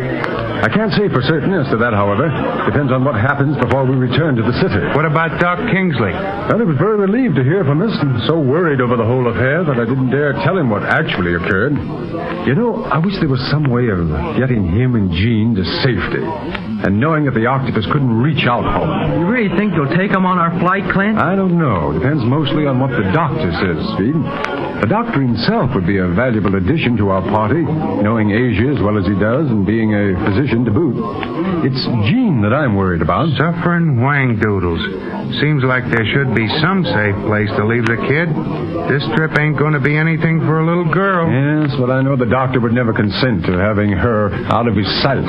S22: I can't say for certain as to that, however. Depends on what happens before we return to the city.
S20: What about Doc Kingsley?
S22: Well, he was very relieved to hear from us and so worried over the whole affair that I didn't dare tell him what actually occurred. You know, I wish there was some way of getting him and Jean to safety. And knowing that the octopus couldn't reach out home.
S21: You really think you'll take him on our flight, Clint?
S22: I don't know. Depends mostly on what the doctor says, Speed. The doctor himself would be a valuable addition to our party, knowing Asia as well as he does and being a physician to boot. It's Jean that I'm worried about.
S20: Suffering wang doodles. Seems like there should be some safe place to leave the kid. This trip ain't going to be anything for a little girl.
S22: Yes, but I know the doctor would never consent to having her out of his sight.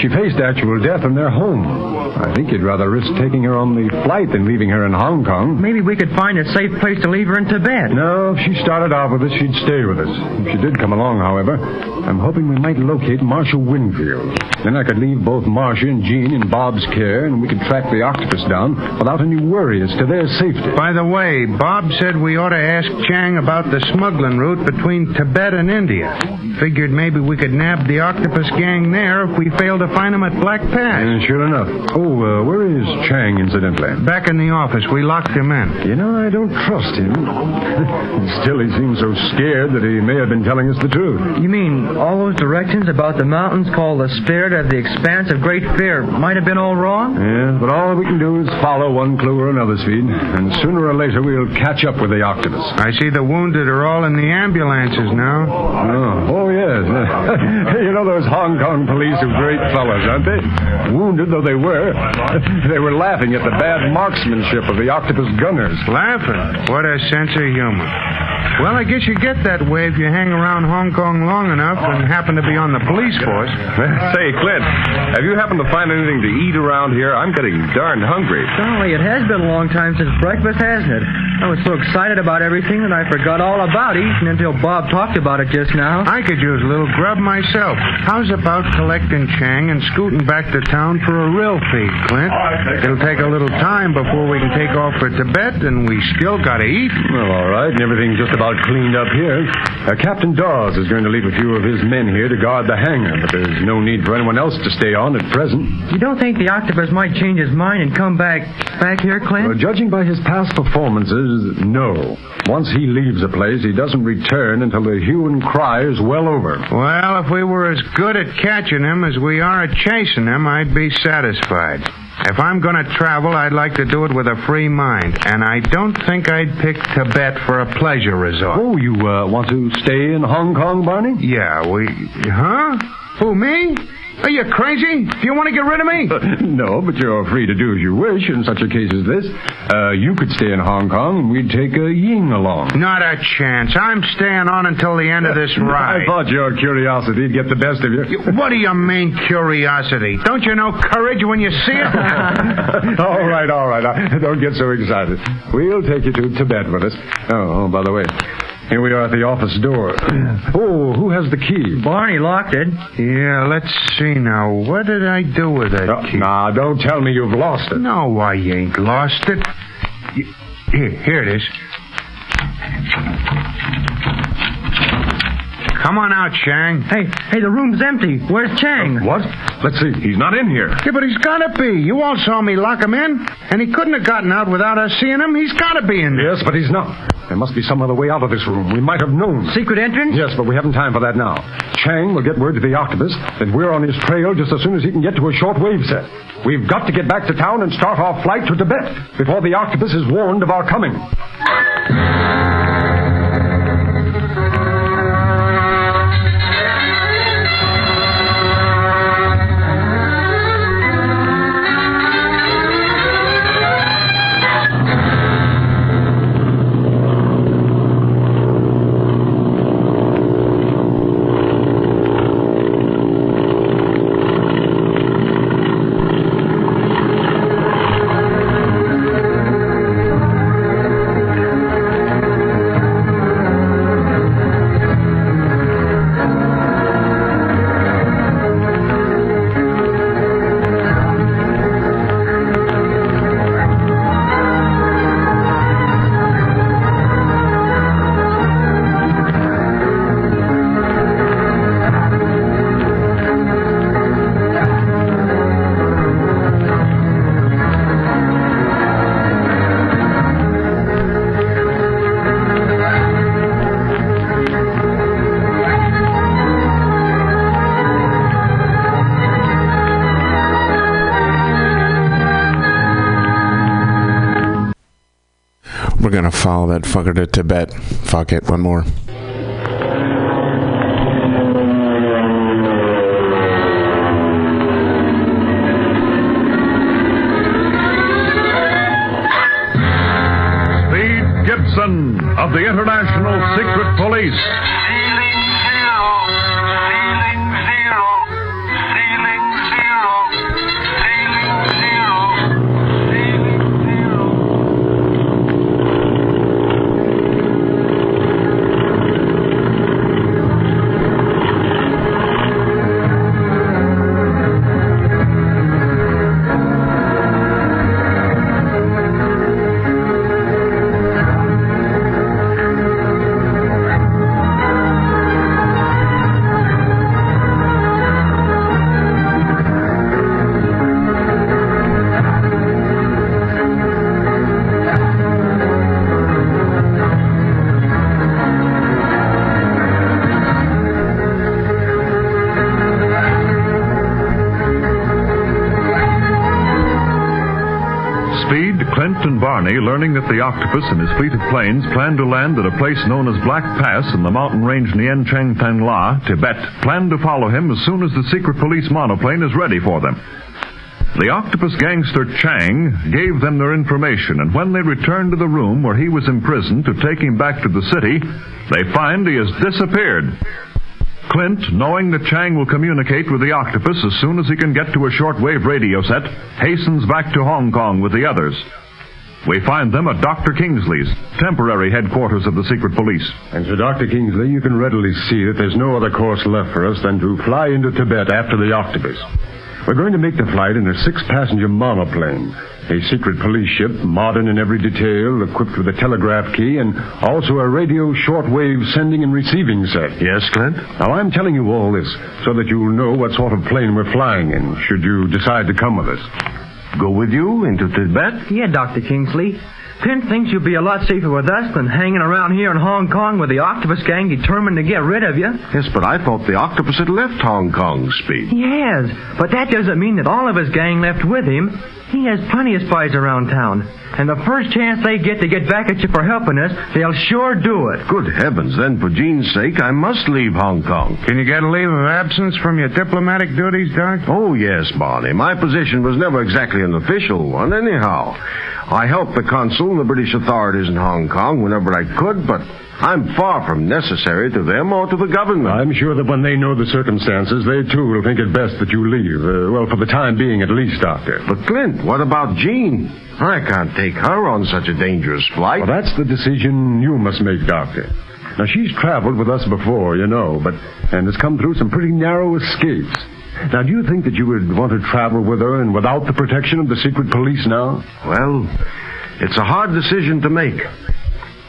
S22: She faced actual death in their home. I think you'd rather risk taking her on the flight than leaving her in Hong Kong.
S21: Maybe we could find a safe place to leave her in Tibet.
S22: No, if she started out with us, she'd stay with us. If she did come along, however, I'm hoping we might locate Marcia Winfield. Then I could leave both Marcia and Jean in Bob's care, and we could track the octopus down without any worry as to their safety.
S20: By the way, Bob said we ought to ask Chang about the smuggling route between Tibet and India. Figured maybe we could nab the octopus gang there if we fail to find them at Black Pass.
S22: And sure enough. Oh, uh, where is Chang, incidentally?
S20: Back in the office. We locked him in.
S22: You know, I don't trust him. Still, he seems so scared that he may have been telling us the truth.
S21: You mean all those directions about the mountains called the Spirit of the Expanse of Great Fear might have been all wrong?
S22: Yeah, but all we can do is follow one clue or another, Speed. And sooner or later, we'll catch up with the octopus.
S20: I see the wounded are all in the ambulances now.
S22: Oh, oh yes. you know those Hong Kong police are great fellows, aren't they? Wounded though they were, they were laughing at the bad marksmanship of the octopus gunners.
S20: Laughing? What a sense of humor. Well, I guess you get that way if you hang around Hong Kong long enough and happen to be on the police force.
S25: Say, Clint, have you happened to find anything to eat around here? I'm getting darn hungry.
S21: Golly, it has been a long time since breakfast, hasn't it? I was so excited about everything that I forgot all about eating until Bob talked about it just now.
S20: I could use a little grub myself. How's about collecting Chang and scooting back? Back to town for a real feed, Clint. It'll take a little time before we can take off for Tibet, and we still gotta eat.
S22: Well, all right, and everything's just about cleaned up here. Uh, Captain Dawes is going to leave a few of his men here to guard the hangar, but there's no need for anyone else to stay on at present.
S21: You don't think the octopus might change his mind and come back back here, Clint?
S22: Well, judging by his past performances, no. Once he leaves a place, he doesn't return until the hue and cry is well over.
S20: Well, if we were as good at catching him as we are at chasing him, I'd be satisfied. If I'm going to travel, I'd like to do it with a free mind, and I don't think I'd pick Tibet for a pleasure resort.
S22: Oh, you uh, want to stay in Hong Kong, Barney?
S20: Yeah, we. Huh? Who, me? Are you crazy? Do you want to get rid of me?
S22: no, but you're free to do as you wish in such a case as this. Uh, you could stay in Hong Kong, and we'd take a Ying along.
S20: Not a chance. I'm staying on until the end of this ride.
S22: I thought your curiosity'd get the best of you.
S20: What do you mean, curiosity? Don't you know courage when you see it?
S22: all right, all right. Uh, Don't get so excited. We'll take you to Tibet with us. Oh, oh, by the way, here we are at the office door. Oh, who has the key?
S21: Barney locked it.
S20: Yeah, let's see now. What did I do with that
S22: Oh,
S20: key?
S22: Nah, don't tell me you've lost it.
S20: No, I ain't lost it. Here, here it is. Come on out, Chang.
S21: Hey, hey, the room's empty. Where's Chang?
S22: Uh, what? Let's see. He's not in here.
S20: Yeah, but he's gotta be. You all saw me lock him in, and he couldn't have gotten out without us seeing him. He's gotta be in there.
S22: Yes, but he's not. There must be some other way out of this room. We might have known.
S21: Secret entrance?
S22: Yes, but we haven't time for that now. Chang will get word to the octopus that we're on his trail just as soon as he can get to a short wave set. We've got to get back to town and start our flight to Tibet before the octopus is warned of our coming.
S17: That fucker to Tibet. Fuck it, one more.
S19: Of the International Secret Police. The octopus and his fleet of planes plan to land at a place known as Black Pass in the mountain range Nien Cheng Tang La, Tibet, plan to follow him as soon as the secret police monoplane is ready for them. The octopus gangster Chang gave them their information, and when they return to the room where he was imprisoned to take him back to the city, they find he has disappeared. Clint, knowing that Chang will communicate with the octopus as soon as he can get to a shortwave radio set, hastens back to Hong Kong with the others. We find them at Dr. Kingsley's, temporary headquarters of the secret police.
S22: And so, Dr. Kingsley, you can readily see that there's no other course left for us than to fly into Tibet after the octopus. We're going to make the flight in a six-passenger monoplane. A secret police ship, modern in every detail, equipped with a telegraph key, and also a radio shortwave sending and receiving set.
S26: Yes, Clint?
S22: Now, I'm telling you all this so that you'll know what sort of plane we're flying in, should you decide to come with us.
S26: Go with you into Tibet?
S21: Yeah, Dr. Kingsley. Clint thinks you'll be a lot safer with us than hanging around here in Hong Kong with the octopus gang determined to get rid of you.
S26: Yes, but I thought the octopus had left Hong Kong, Speed.
S21: He has, but that doesn't mean that all of his gang left with him. He has plenty of spies around town. And the first chance they get to get back at you for helping us, they'll sure do it.
S26: Good heavens, then for Jean's sake, I must leave Hong Kong.
S20: Can you get a leave of absence from your diplomatic duties, Doc?
S26: Oh, yes, Barney. My position was never exactly an official one, anyhow. I helped the consul and the British authorities in Hong Kong whenever I could, but I'm far from necessary to them or to the government.
S22: I'm sure that when they know the circumstances, they too will think it best that you leave. Uh, well, for the time being, at least, Doctor.
S26: But, Clint, what about Jean? I can't take her on such a dangerous flight.
S22: Well, that's the decision you must make, Doctor. Now, she's traveled with us before, you know, but and has come through some pretty narrow escapes. Now, do you think that you would want to travel with her and without the protection of the secret police now?
S26: Well, it's a hard decision to make.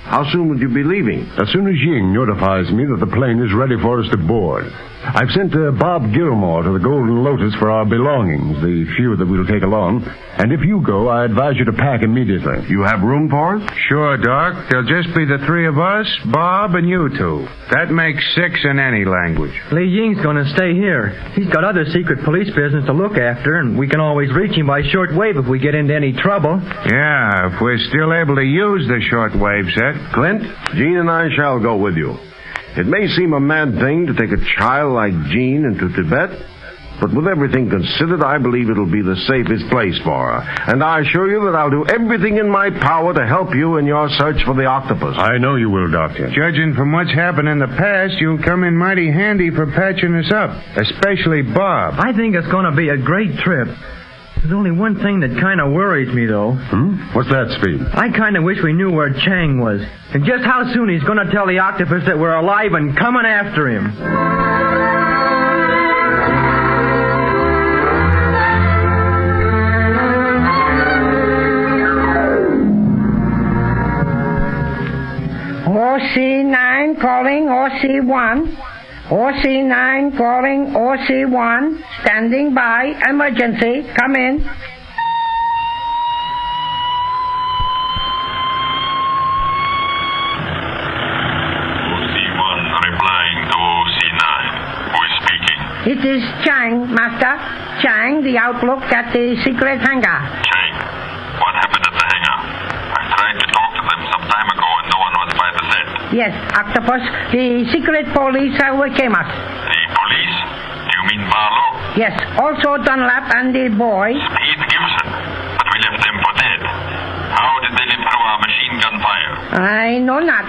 S26: How soon would you be leaving?
S22: As soon as Ying notifies me that the plane is ready for us to board. I've sent uh, Bob Gilmore to the Golden Lotus for our belongings, the few that we'll take along. And if you go, I advise you to pack immediately.
S26: You have room for us?
S20: Sure, Doc. There'll just be the three of us, Bob, and you two. That makes six in any language.
S21: Li Ying's going to stay here. He's got other secret police business to look after, and we can always reach him by shortwave if we get into any trouble.
S20: Yeah, if we're still able to use the shortwave set.
S26: Clint, Jean and I shall go with you. It may seem a mad thing to take a child like Jean into Tibet, but with everything considered, I believe it'll be the safest place for her. And I assure you that I'll do everything in my power to help you in your search for the octopus.
S22: I know you will, Doctor.
S20: Judging from what's happened in the past, you'll come in mighty handy for patching us up, especially Bob.
S21: I think it's going to be a great trip. There's only one thing that kind of worries me, though.
S22: Hmm? What's that, Speed?
S21: I kind of wish we knew where Chang was, and just how soon he's going to tell the octopus that we're alive and coming after him.
S27: OC9 calling OC1. OC9 calling OC1. Standing by. Emergency. Come in.
S28: OC1 replying to OC9. Who is speaking?
S27: It is Chang, Master. Chang, the outlook at the secret hangar.
S28: Chang, what happened at the hangar? I tried to talk to them some time ago and no one was by the set.
S27: Yes, Octopus. The secret police overcame us.
S28: The police? Do you mean Barlow?
S27: Yes, also Dunlap and the boy.
S28: Speed Gibson. But we left them for dead. How did they live through our machine gun fire?
S27: I know not.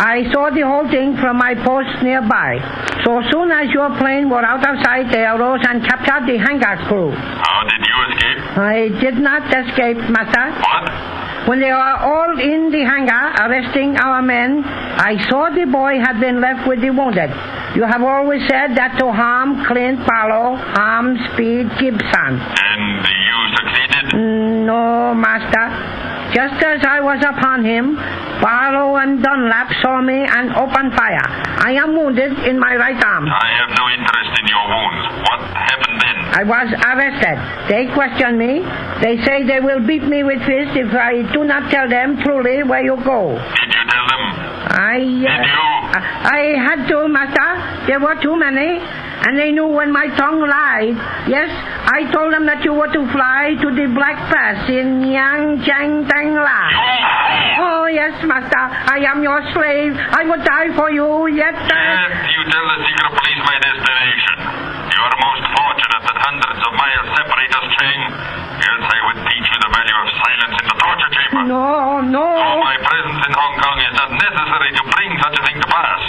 S27: I saw the whole thing from my post nearby. So soon as your plane were out of sight, they arose and captured the hangar crew.
S28: How did you escape?
S27: I did not escape, Master.
S28: What?
S27: When they were all in the hangar arresting our men, I saw the boy had been left with the wounded. You have always said that to harm Clint Barlow, harm Speed Gibson.
S28: And you succeeded?
S27: Mm, no, Master. Just as I was upon him, Barlow and Dunlap saw me and opened fire. I am wounded in my right arm.
S28: I have no interest in your wounds. What happened then?
S27: I was arrested. They questioned me. They say they will beat me with fists if I do not tell them truly where you go.
S28: Did you tell them?
S27: I. Uh, I had to, Master. There were too many. And they knew when my tongue lied. Yes, I told them that you were to fly to the Black Pass in Yang Chang Tang La. Oh, yes, Master. I am your slave. I would die for you, yet.
S28: Yes, you tell the secret police my destination. You are most fortunate that hundreds of miles separate us, Chang. Else I would teach you the value of silence in the torture chamber.
S27: No, no.
S28: So my presence in Hong Kong is not necessary to bring such a thing to pass.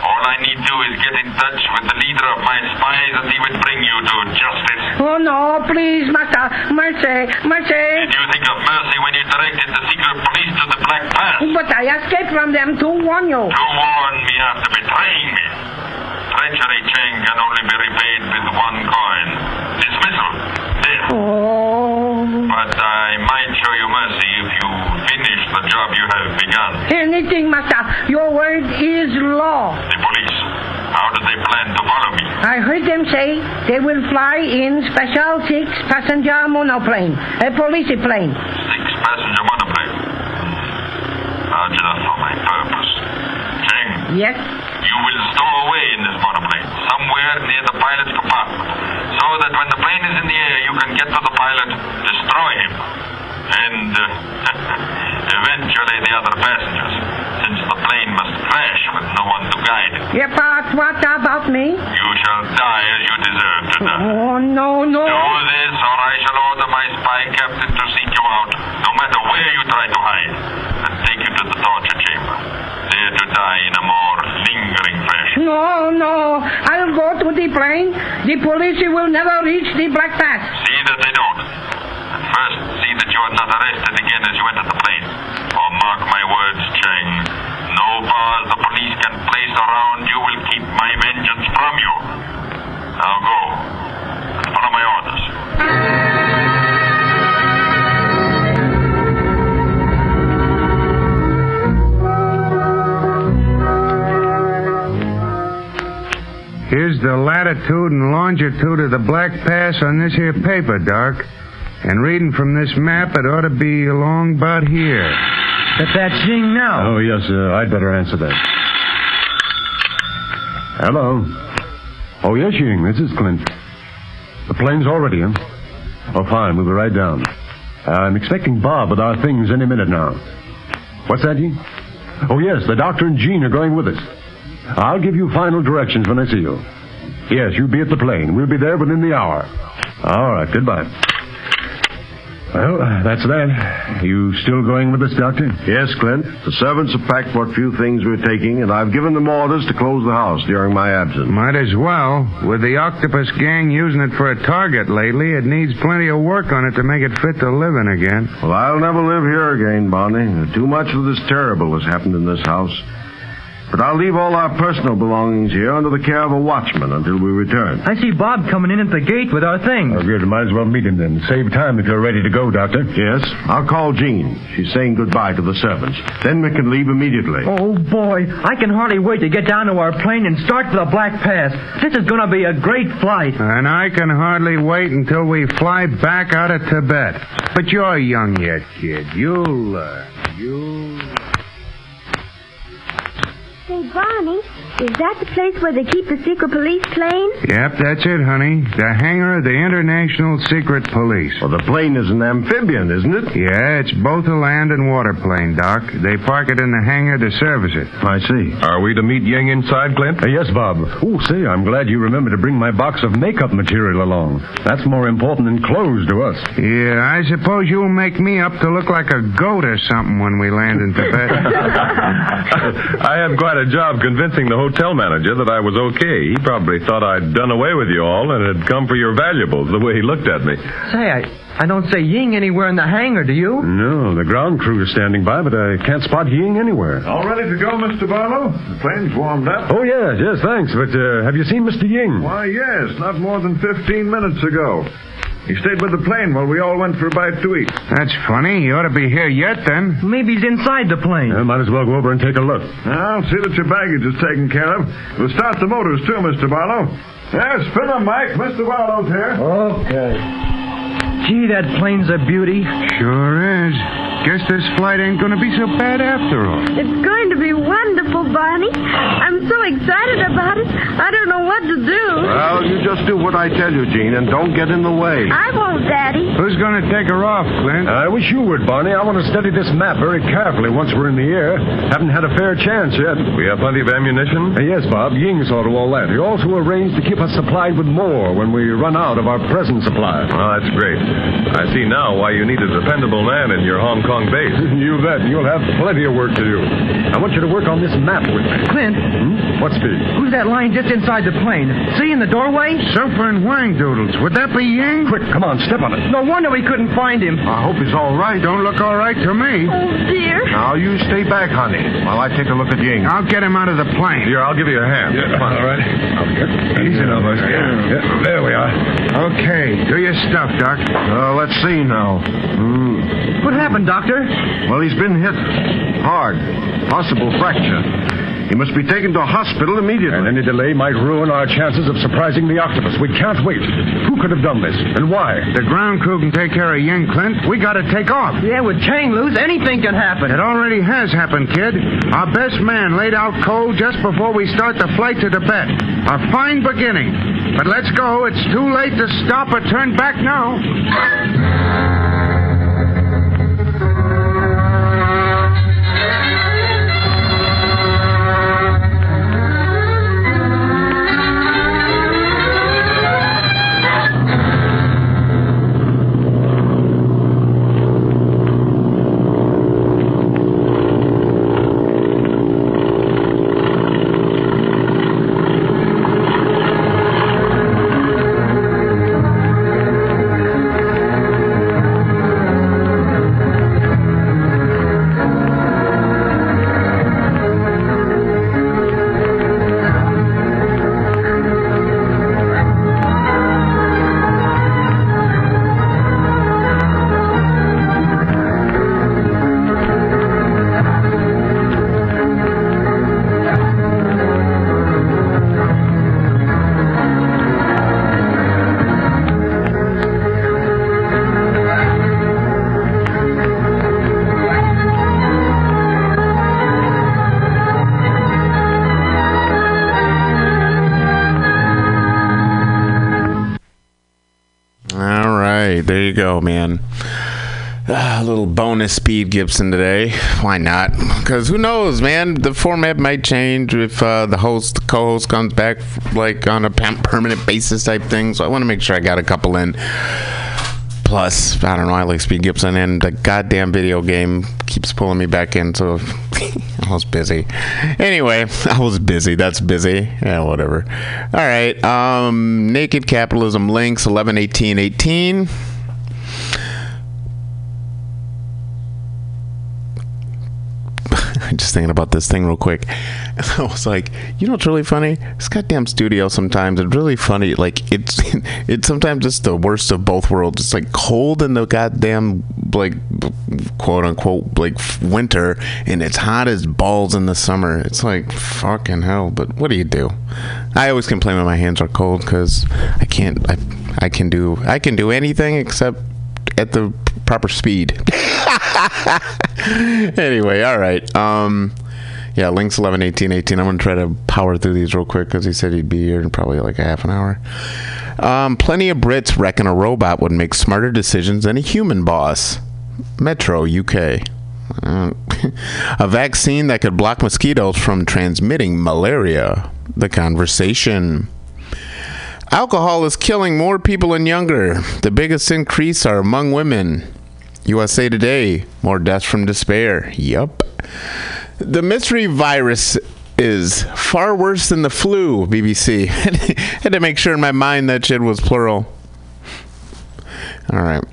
S28: All I need do is get in touch with the leader of my spies and he would bring you to justice.
S27: Oh, no, please, Master. Mercy, mercy.
S28: Did you think of mercy when you directed the secret police to the Black Pass?
S27: But I escaped from them to warn you.
S28: To warn me after betraying me. Treachery, Chang, can only be repaid with one coin. Dismissal.
S27: Oh.
S28: But I might show you mercy if you finish the job you have begun.
S27: Anything, master. Your word is law.
S28: The police, how do they plan to follow me?
S27: I heard them say they will fly in special six passenger monoplane, a police plane.
S28: Six passenger monoplane. Large enough for my purpose.
S27: Yes?
S28: you will stow away in this monoplane, somewhere near the pilot's compartment, so that when the plane is in the air, you can get to the pilot, destroy him, and uh, eventually the other passengers, since the plane must crash with no one to guide it.
S27: Yeah, but what about me?
S28: You shall die as you deserve to die.
S27: Oh, no, no.
S28: Do this, or I shall order my spy captain to seek you out, no matter where you try to hide, you to the torture chamber, there to die in a more lingering fashion.
S27: No, no. I'll go to the plane. The police will never reach the Black Pass.
S28: See that they don't. And first, see that you are not arrested again as you enter the plane. For mark my words, Cheng, no bars the police can place around you will keep my vengeance from you. Now go, and follow my orders.
S20: Here's the latitude and longitude of the Black Pass on this here paper, Doc. And reading from this map, it ought to be along about here.
S21: But that's Ying now.
S22: Oh, yes, uh, I'd better answer that. Hello. Oh, yes, Ying, this is Clint. The plane's already in. Oh, fine, we'll be right down. I'm expecting Bob with our things any minute now. What's that, Ying? Oh, yes, the doctor and Jean are going with us. I'll give you final directions when I see you. Yes, you be at the plane. We'll be there within the hour. All right, goodbye. Well, uh, that's that. You still going with us, Doctor?
S26: Yes, Clint. The servants have packed what few things we're taking, and I've given them orders to close the house during my absence.
S20: Might as well. With the octopus gang using it for a target lately, it needs plenty of work on it to make it fit to live in again.
S26: Well, I'll never live here again, Barney. Too much of this terrible has happened in this house. But I'll leave all our personal belongings here under the care of a watchman until we return.
S21: I see Bob coming in at the gate with our things.
S22: Oh, good. Might as well meet him then. Save time if you're ready to go, Doctor.
S26: Yes, I'll call Jean. She's saying goodbye to the servants. Then we can leave immediately.
S21: Oh, boy. I can hardly wait to get down to our plane and start for the Black Pass. This is going to be a great flight.
S20: And I can hardly wait until we fly back out of Tibet. But you're young yet, kid. You'll learn. You'll.
S29: Barney, is that the place where they keep the secret police plane?
S20: Yep, that's it, honey. The hangar of the International Secret Police.
S26: Well, the plane is an amphibian, isn't it?
S20: Yeah, it's both a land and water plane, Doc. They park it in the hangar to service it.
S22: I see.
S25: Are we to meet Ying inside, Clint?
S22: Uh, yes, Bob. Oh, say, I'm glad you remembered to bring my box of makeup material along. That's more important than clothes to us.
S20: Yeah, I suppose you'll make me up to look like a goat or something when we land in Tibet.
S25: I had quite a job convincing the hotel manager that I was okay. He probably thought I'd done away with you all and had come for your valuables, the way he looked at me.
S21: Say, I, I don't see Ying anywhere in the hangar, do you?
S22: No, the ground crew is standing by, but I can't spot Ying anywhere.
S19: All ready to go, Mr. Barlow? The plane's warmed up.
S22: Oh, yes, yes, thanks. But uh, have you seen Mr. Ying?
S19: Why, yes, not more than 15 minutes ago. He stayed with the plane while we all went for a bite to eat.
S20: That's funny. He ought to be here yet, then.
S21: Maybe he's inside the plane.
S22: Uh, might as well go over and take a look.
S19: I'll see that your baggage is taken care of. We'll start the motors, too, Mr. Barlow. Yeah, spin them, Mike. Mr. Barlow's here.
S21: Okay. Gee, that plane's a beauty.
S20: Sure is. Guess this flight ain't gonna be so bad after all.
S29: It's going to be wonderful, Barney. I'm so excited about it. I don't know what to do.
S26: Well, you just do what I tell you, Jean, and don't get in the way.
S29: I won't, Daddy.
S20: Who's gonna take her off, Clint?
S22: I wish you would, Barney. I want to study this map very carefully once we're in the air. Haven't had a fair chance yet.
S25: We have plenty of ammunition?
S22: Uh, yes, Bob. Ying saw to all that. He also arranged to keep us supplied with more when we run out of our present supply.
S25: Well, that's great. I see now why you need a dependable man in your Hong Kong long base.
S22: You bet. You'll have plenty of work to do. I want you to work on this map with me.
S21: Clint,
S22: Hmm? What speed?
S21: who's that lying just inside the plane? See in the doorway?
S20: Super and Wang Doodles. Would that be Ying?
S22: Quick, come on, step on it.
S21: No wonder we couldn't find him.
S30: I hope he's all right.
S20: Don't look all right to me.
S29: Oh, dear.
S30: Now, you stay back, honey, while I take a look at Ying.
S20: I'll get him out of the plane.
S25: Here, I'll give you a hand. Come on.
S22: All right. Easy now, boys. Yeah, there we are.
S20: Okay, do your stuff, Doc.
S30: Uh, let's see now. Hmm.
S21: What happened, Doctor?
S30: Well, he's been hit hard. Possible fracture. He must be taken to a hospital immediately.
S22: And any delay might ruin our chances of surprising the octopus. We can't wait. Who could have done this? And why?
S20: The ground crew can take care of Ying, Clint. We gotta take off.
S21: Yeah, with Chang loose, anything can happen.
S20: It already has happened, kid. Our best man laid out cold just before we start the flight to Tibet. A fine beginning. But let's go. It's too late to stop or turn back now.
S17: Little bonus Speed Gibson today. Why not? Because who knows, man? The format might change if uh, the host, the co-host, comes back like on a permanent basis type thing. So I want to make sure I got a couple in. Plus, I don't know. I like Speed Gibson, and the goddamn video game keeps pulling me back in. So I was busy. Anyway, I was busy. That's busy. Yeah, whatever. All right. Um, Naked Capitalism links eleven eighteen eighteen. Just thinking about this thing real quick. And I was like, you know what's really funny? This goddamn studio sometimes it's really funny. Like it's it's sometimes just the worst of both worlds. It's like cold in the goddamn like quote unquote like winter, and it's hot as balls in the summer. It's like fucking hell. But what do you do? I always complain when my hands are cold because I can't. I I can do I can do anything except at the proper speed. anyway, all right. Um, yeah, links 11, 18, 18. I'm going to try to power through these real quick because he said he'd be here in probably like a half an hour. Um, plenty of Brits reckon a robot would make smarter decisions than a human boss. Metro, UK. A vaccine that could block mosquitoes from transmitting malaria. The conversation. Alcohol is killing more people and younger. The biggest increase are among women. USA Today, more deaths from despair. Yup. The mystery virus is far worse than the flu, BBC. Had to make sure in my mind that shit was plural. All right.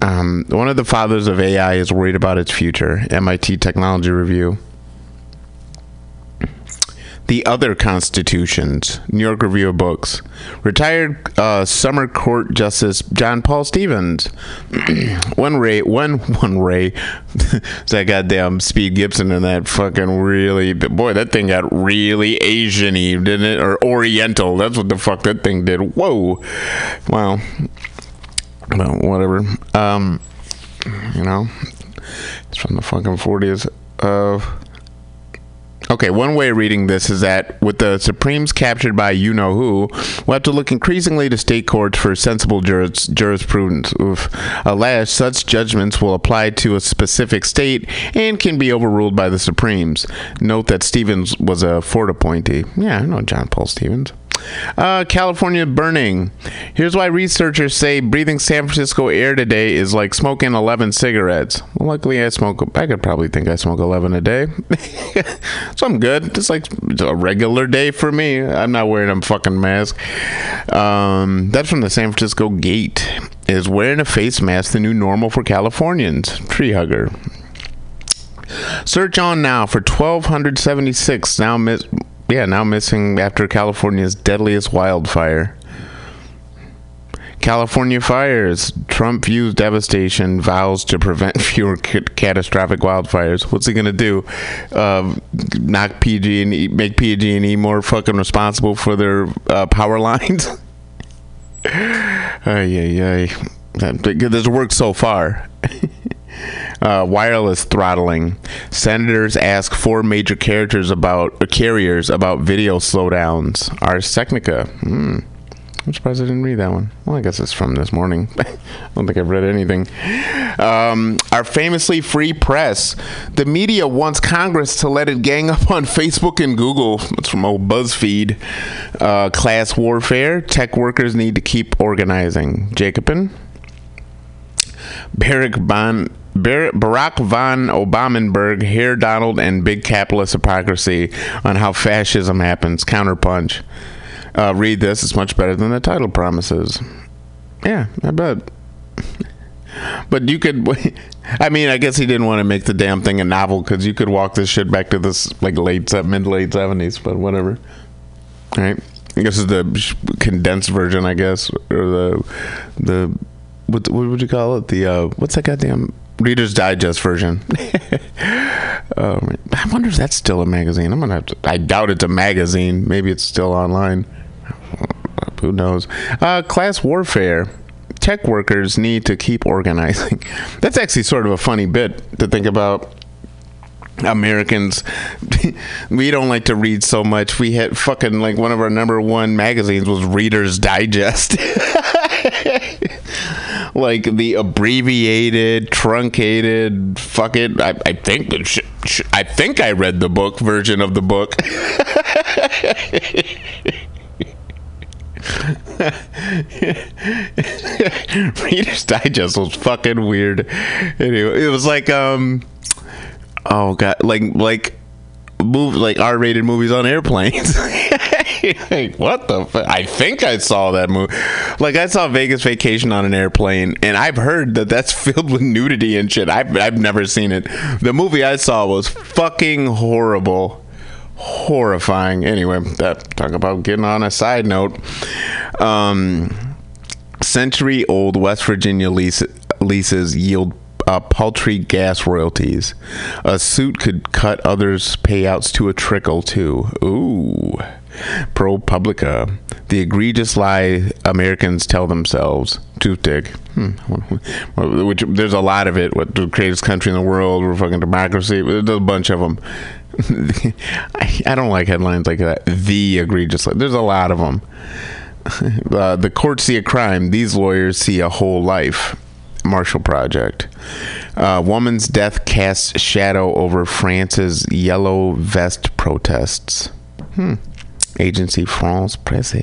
S17: Um, one of the fathers of AI is worried about its future. MIT Technology Review. The Other Constitutions, New York Review of Books. Retired uh, summer court justice John Paul Stevens. one Ray, one one Ray, that goddamn Speed Gibson and that fucking really boy, that thing got really Asian-y, didn't it? Or Oriental. That's what the fuck that thing did. Whoa, wow. Well, whatever. Um, you know, it's from the fucking forties of. Okay, one way of reading this is that with the Supremes captured by you know who, we'll have to look increasingly to state courts for sensible juris, jurisprudence. Oof. Alas, such judgments will apply to a specific state and can be overruled by the Supremes. Note that Stevens was a Ford appointee. Yeah, I know John Paul Stevens. Uh, California burning. Here's why researchers say breathing San Francisco air today is like smoking 11 cigarettes. Well, luckily, I smoke. I could probably think I smoke 11 a day, so I'm good. It's like a regular day for me. I'm not wearing a fucking mask. Um, that's from the San Francisco Gate. Is wearing a face mask the new normal for Californians? Tree hugger. Search on now for 1,276 now miss. Yeah, now missing after California's deadliest wildfire. California fires. Trump views devastation, vows to prevent fewer ca- catastrophic wildfires. What's he gonna do? Uh, knock PG and E, make PG and E more fucking responsible for their uh, power lines? Ay, ay, ay. This worked so far. uh, wireless throttling. Senators ask four major characters about uh, carriers about video slowdowns. Ars Technica. Hmm. I'm surprised I didn't read that one. Well, I guess it's from this morning. I don't think I've read anything. Um, our famously free press. The media wants Congress to let it gang up on Facebook and Google. It's from old BuzzFeed. Uh, class warfare. Tech workers need to keep organizing. Jacobin. Barack Von Bar- Barack von Obamenberg, Herr Donald, and Big Capitalist Hypocrisy on how fascism happens. Counterpunch. Uh, read this; it's much better than the title promises. Yeah, I bet. But you could, I mean, I guess he didn't want to make the damn thing a novel because you could walk this shit back to this like late mid late seventies. But whatever. All right, I guess it's the condensed version, I guess, or the the what what would you call it? The uh, what's that goddamn Reader's Digest version? um, I wonder if that's still a magazine. I'm gonna have to. I doubt it's a magazine. Maybe it's still online. Who knows? Uh, class warfare. Tech workers need to keep organizing. That's actually sort of a funny bit to think about. Americans, we don't like to read so much. We had fucking like one of our number one magazines was Reader's Digest. like the abbreviated, truncated, fuck it. I, I think I think I read the book version of the book. Reader's Digest was fucking weird. Anyway, it was like um, oh god, like like move like R-rated movies on airplanes. like, what the? Fu- I think I saw that movie. Like I saw Vegas Vacation on an airplane, and I've heard that that's filled with nudity and shit. I've I've never seen it. The movie I saw was fucking horrible, horrifying. Anyway, that talk about getting on a side note. Um, century old West Virginia lease, leases yield uh, paltry gas royalties. A suit could cut others' payouts to a trickle, too. Ooh. ProPublica. The egregious lie Americans tell themselves. Truthdig. Hmm. Which, there's a lot of it. What the greatest country in the world, we're fucking democracy. There's a bunch of them. I, I don't like headlines like that. The egregious lie. There's a lot of them. Uh, the courts see a crime. These lawyers see a whole life. Marshall Project. Uh, woman's death casts shadow over France's yellow vest protests. Hmm. Agency France Presse.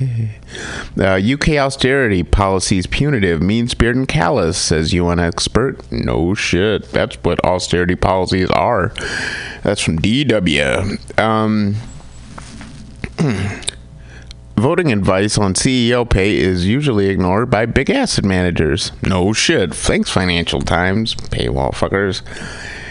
S17: Uh, UK austerity policies punitive, mean spirited, and callous, says UN expert. No shit. That's what austerity policies are. That's from DW. Um, Voting advice on CEO pay is usually ignored by big asset managers. No shit. Thanks, Financial Times. Paywall fuckers.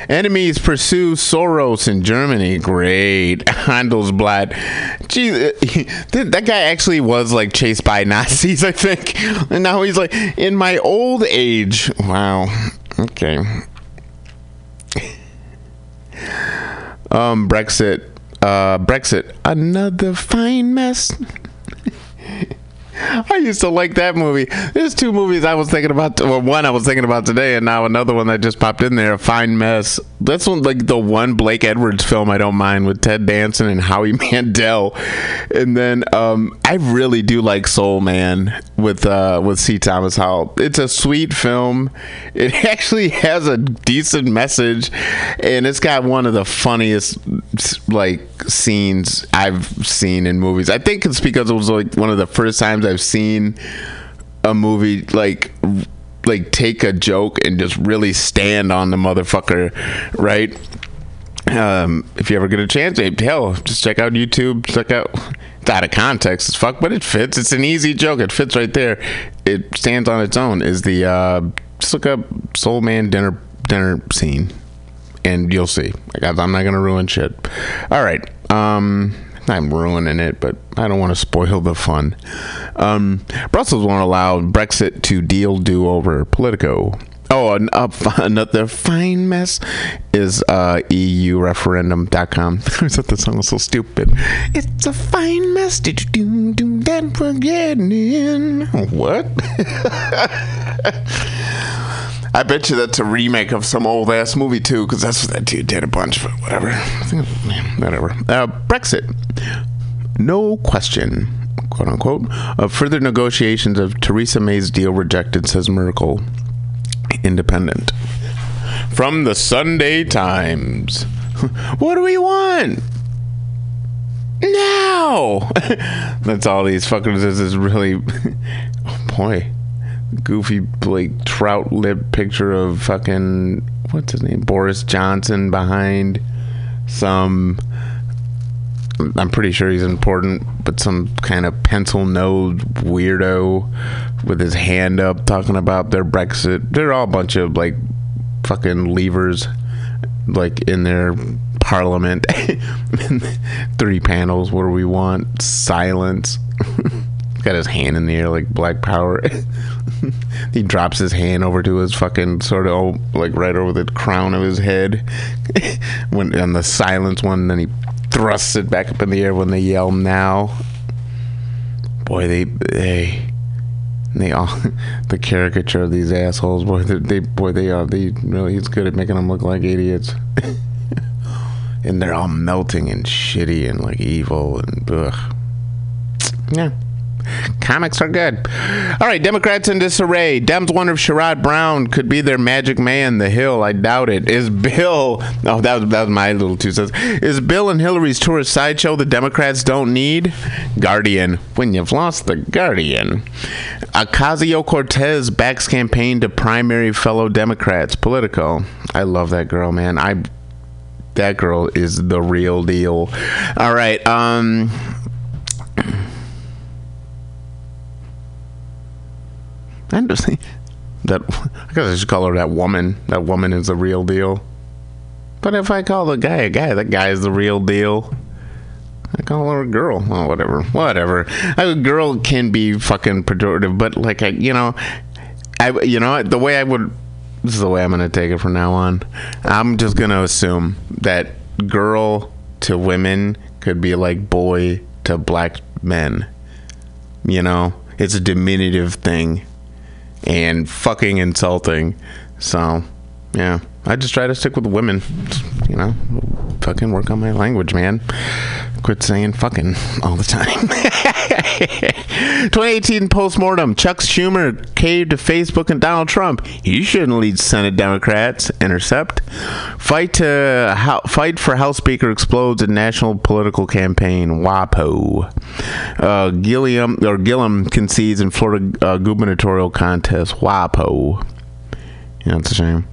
S17: Enemies pursue Soros in Germany. Great. Handelsblatt. Gee, that guy actually was like chased by Nazis, I think. And now he's like, in my old age. Wow. Okay. Um, Brexit. Uh, Brexit. Another fine mess. I used to like that movie. There's two movies I was thinking about. Well, one I was thinking about today, and now another one that just popped in there. Fine Mess. That's one like the one Blake Edwards film I don't mind with Ted Danson and Howie Mandel. And then um, I really do like Soul Man with uh, with C. Thomas Howell. It's a sweet film. It actually has a decent message, and it's got one of the funniest like scenes I've seen in movies. I think it's because it was like one of the first times I've seen a movie like like take a joke and just really stand on the motherfucker, right? Um, if you ever get a chance, hell, just check out YouTube. Check out. Out of context as fuck, but it fits. It's an easy joke. It fits right there. It stands on its own. Is the uh, just look up Soul Man dinner dinner scene, and you'll see. I'm not gonna ruin shit. All right. Um, I'm ruining it, but I don't want to spoil the fun. Um, Brussels won't allow Brexit to deal do over Politico. Oh, an, uh, another fine mess is uh, EUreferendum.com. I thought the song was so stupid. It's a fine mess. You do, do that we're getting in? What? I bet you that's a remake of some old ass movie too, because that's what that dude did a bunch. But whatever, whatever. Uh, Brexit, no question, quote unquote, of further negotiations of Theresa May's deal rejected, says Merkel. Independent from the Sunday Times. what do we want? Now! That's all these fuckers. This is really. oh boy goofy like trout lip picture of fucking what's his name Boris Johnson behind some I'm pretty sure he's important but some kind of pencil nosed weirdo with his hand up talking about their Brexit. They're all a bunch of like fucking levers like in their parliament. Three panels what do we want? Silence. Got his hand in the air like black power. He drops his hand over to his fucking sort of oh, like right over the crown of his head. When on the silence one then he thrusts it back up in the air when they yell now. Boy they they they all the caricature of these assholes boy they, they boy they are they really he's good at making them look like idiots. And they're all melting and shitty and like evil and ugh. Yeah Comics are good. All right, Democrats in disarray. Dems wonder if Sherrod Brown could be their magic man. The Hill, I doubt it. Is Bill? Oh, that was that was my little two cents. Is Bill and Hillary's tourist sideshow the Democrats don't need? Guardian. When you've lost the Guardian. Ocasio Cortez backs campaign to primary fellow Democrats. Politico. I love that girl, man. I that girl is the real deal. All right. Um I just that I guess I should call her that woman. That woman is the real deal. But if I call the guy a guy, that guy is the real deal. I call her a girl. Oh, whatever, whatever. A girl can be fucking pejorative, but like I, you know, I, you know, the way I would. This is the way I'm gonna take it from now on. I'm just gonna assume that girl to women could be like boy to black men. You know, it's a diminutive thing and fucking insulting. So, yeah, I just try to stick with women. You know, fucking work on my language, man. Quit saying fucking all the time. 2018 postmortem. Chuck Schumer caved to Facebook and Donald Trump. He shouldn't lead Senate Democrats. Intercept. Fight to ho- fight for House Speaker explodes in national political campaign. WAPO. Uh, Gilliam or Gillum concedes in Florida uh, gubernatorial contest. WAPO. Yeah, it's a shame.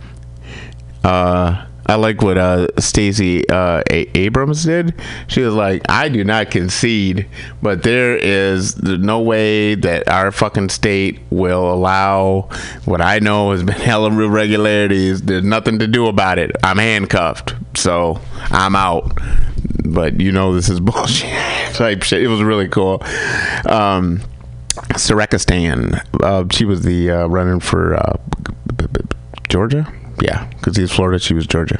S17: Uh, I like what uh, Stacey uh, a- Abrams did. She was like, "I do not concede, but there is no way that our fucking state will allow what I know has been hella irregularities. There's nothing to do about it. I'm handcuffed, so I'm out." But you know this is bullshit type shit. It was really cool. Um, Syraqistan. Uh, she was the uh, running for uh, Georgia yeah, because he's Florida, she was Georgia.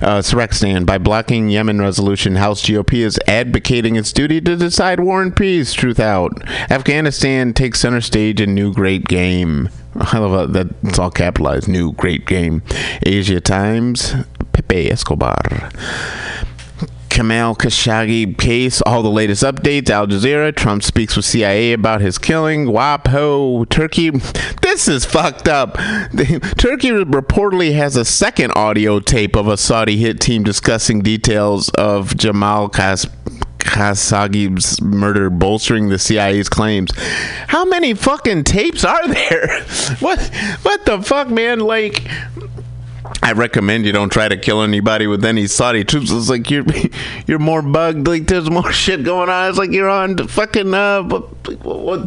S17: Uh, Syraqistan, by blocking Yemen resolution, House GOP is advocating its duty to decide war and peace. Truthout. Afghanistan takes center stage in new great game. I love that. It's all capitalized. New great game. Asia Times. Pepe Escobar. Jamal Khashoggi case, all the latest updates. Al Jazeera, Trump speaks with CIA about his killing. WAPO, Turkey. This is fucked up. Turkey reportedly has a second audio tape of a Saudi hit team discussing details of Jamal Khashoggi. Khashoggi's murder bolstering the CIA's claims. How many fucking tapes are there? What what the fuck, man? Like I recommend you don't try to kill anybody with any Saudi troops. It's like you're you're more bugged. Like there's more shit going on. It's like you're on fucking uh,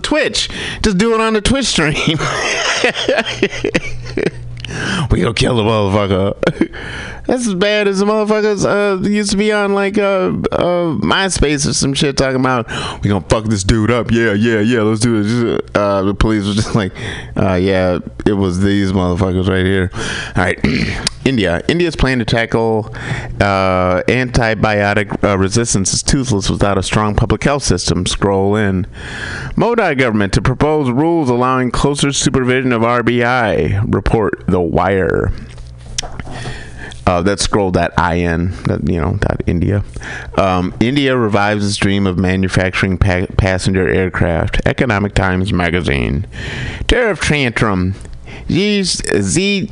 S17: Twitch. Just do it on the Twitch stream. we gonna kill the motherfucker. That's as bad as the motherfuckers uh, used to be on like uh, uh, MySpace or some shit talking about we gonna fuck this dude up. Yeah, yeah, yeah. Let's do it. Uh, the police was just like, uh, yeah, it was these motherfuckers right here. All right, India. India's plan to tackle uh, antibiotic uh, resistance is toothless without a strong public health system. Scroll in. Modi government to propose rules allowing closer supervision of RBI. Report The Wire. Uh, that scroll that in that you know that India. Um, India revives its dream of manufacturing pa- passenger aircraft. Economic Times magazine. Tariff tantrum. Xi,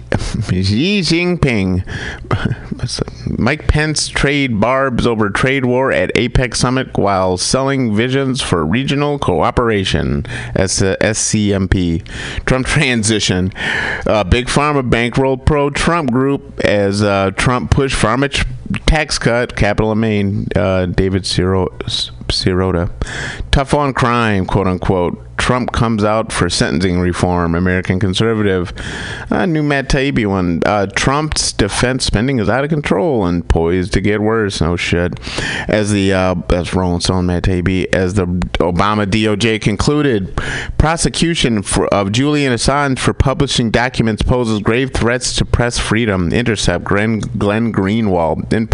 S17: Jinping, Mike Pence trade barbs over trade war at APEC summit while selling visions for regional cooperation. As SCMP. Trump transition. Uh, Big Pharma bankroll pro Trump group as uh, Trump pushed pharma tax cut. Capital of Maine. Uh, David Sirota. Tough on crime, quote unquote. Trump comes out for sentencing reform. American conservative. Uh, new Matt Taibbi one. Uh, Trump's defense spending is out of control and poised to get worse. Oh shit. As the uh, that's Rolling Stone Matt Taibbi. As the Obama DOJ concluded, prosecution for, of Julian Assange for publishing documents poses grave threats to press freedom. Intercept. Glenn, Glenn Greenwald. In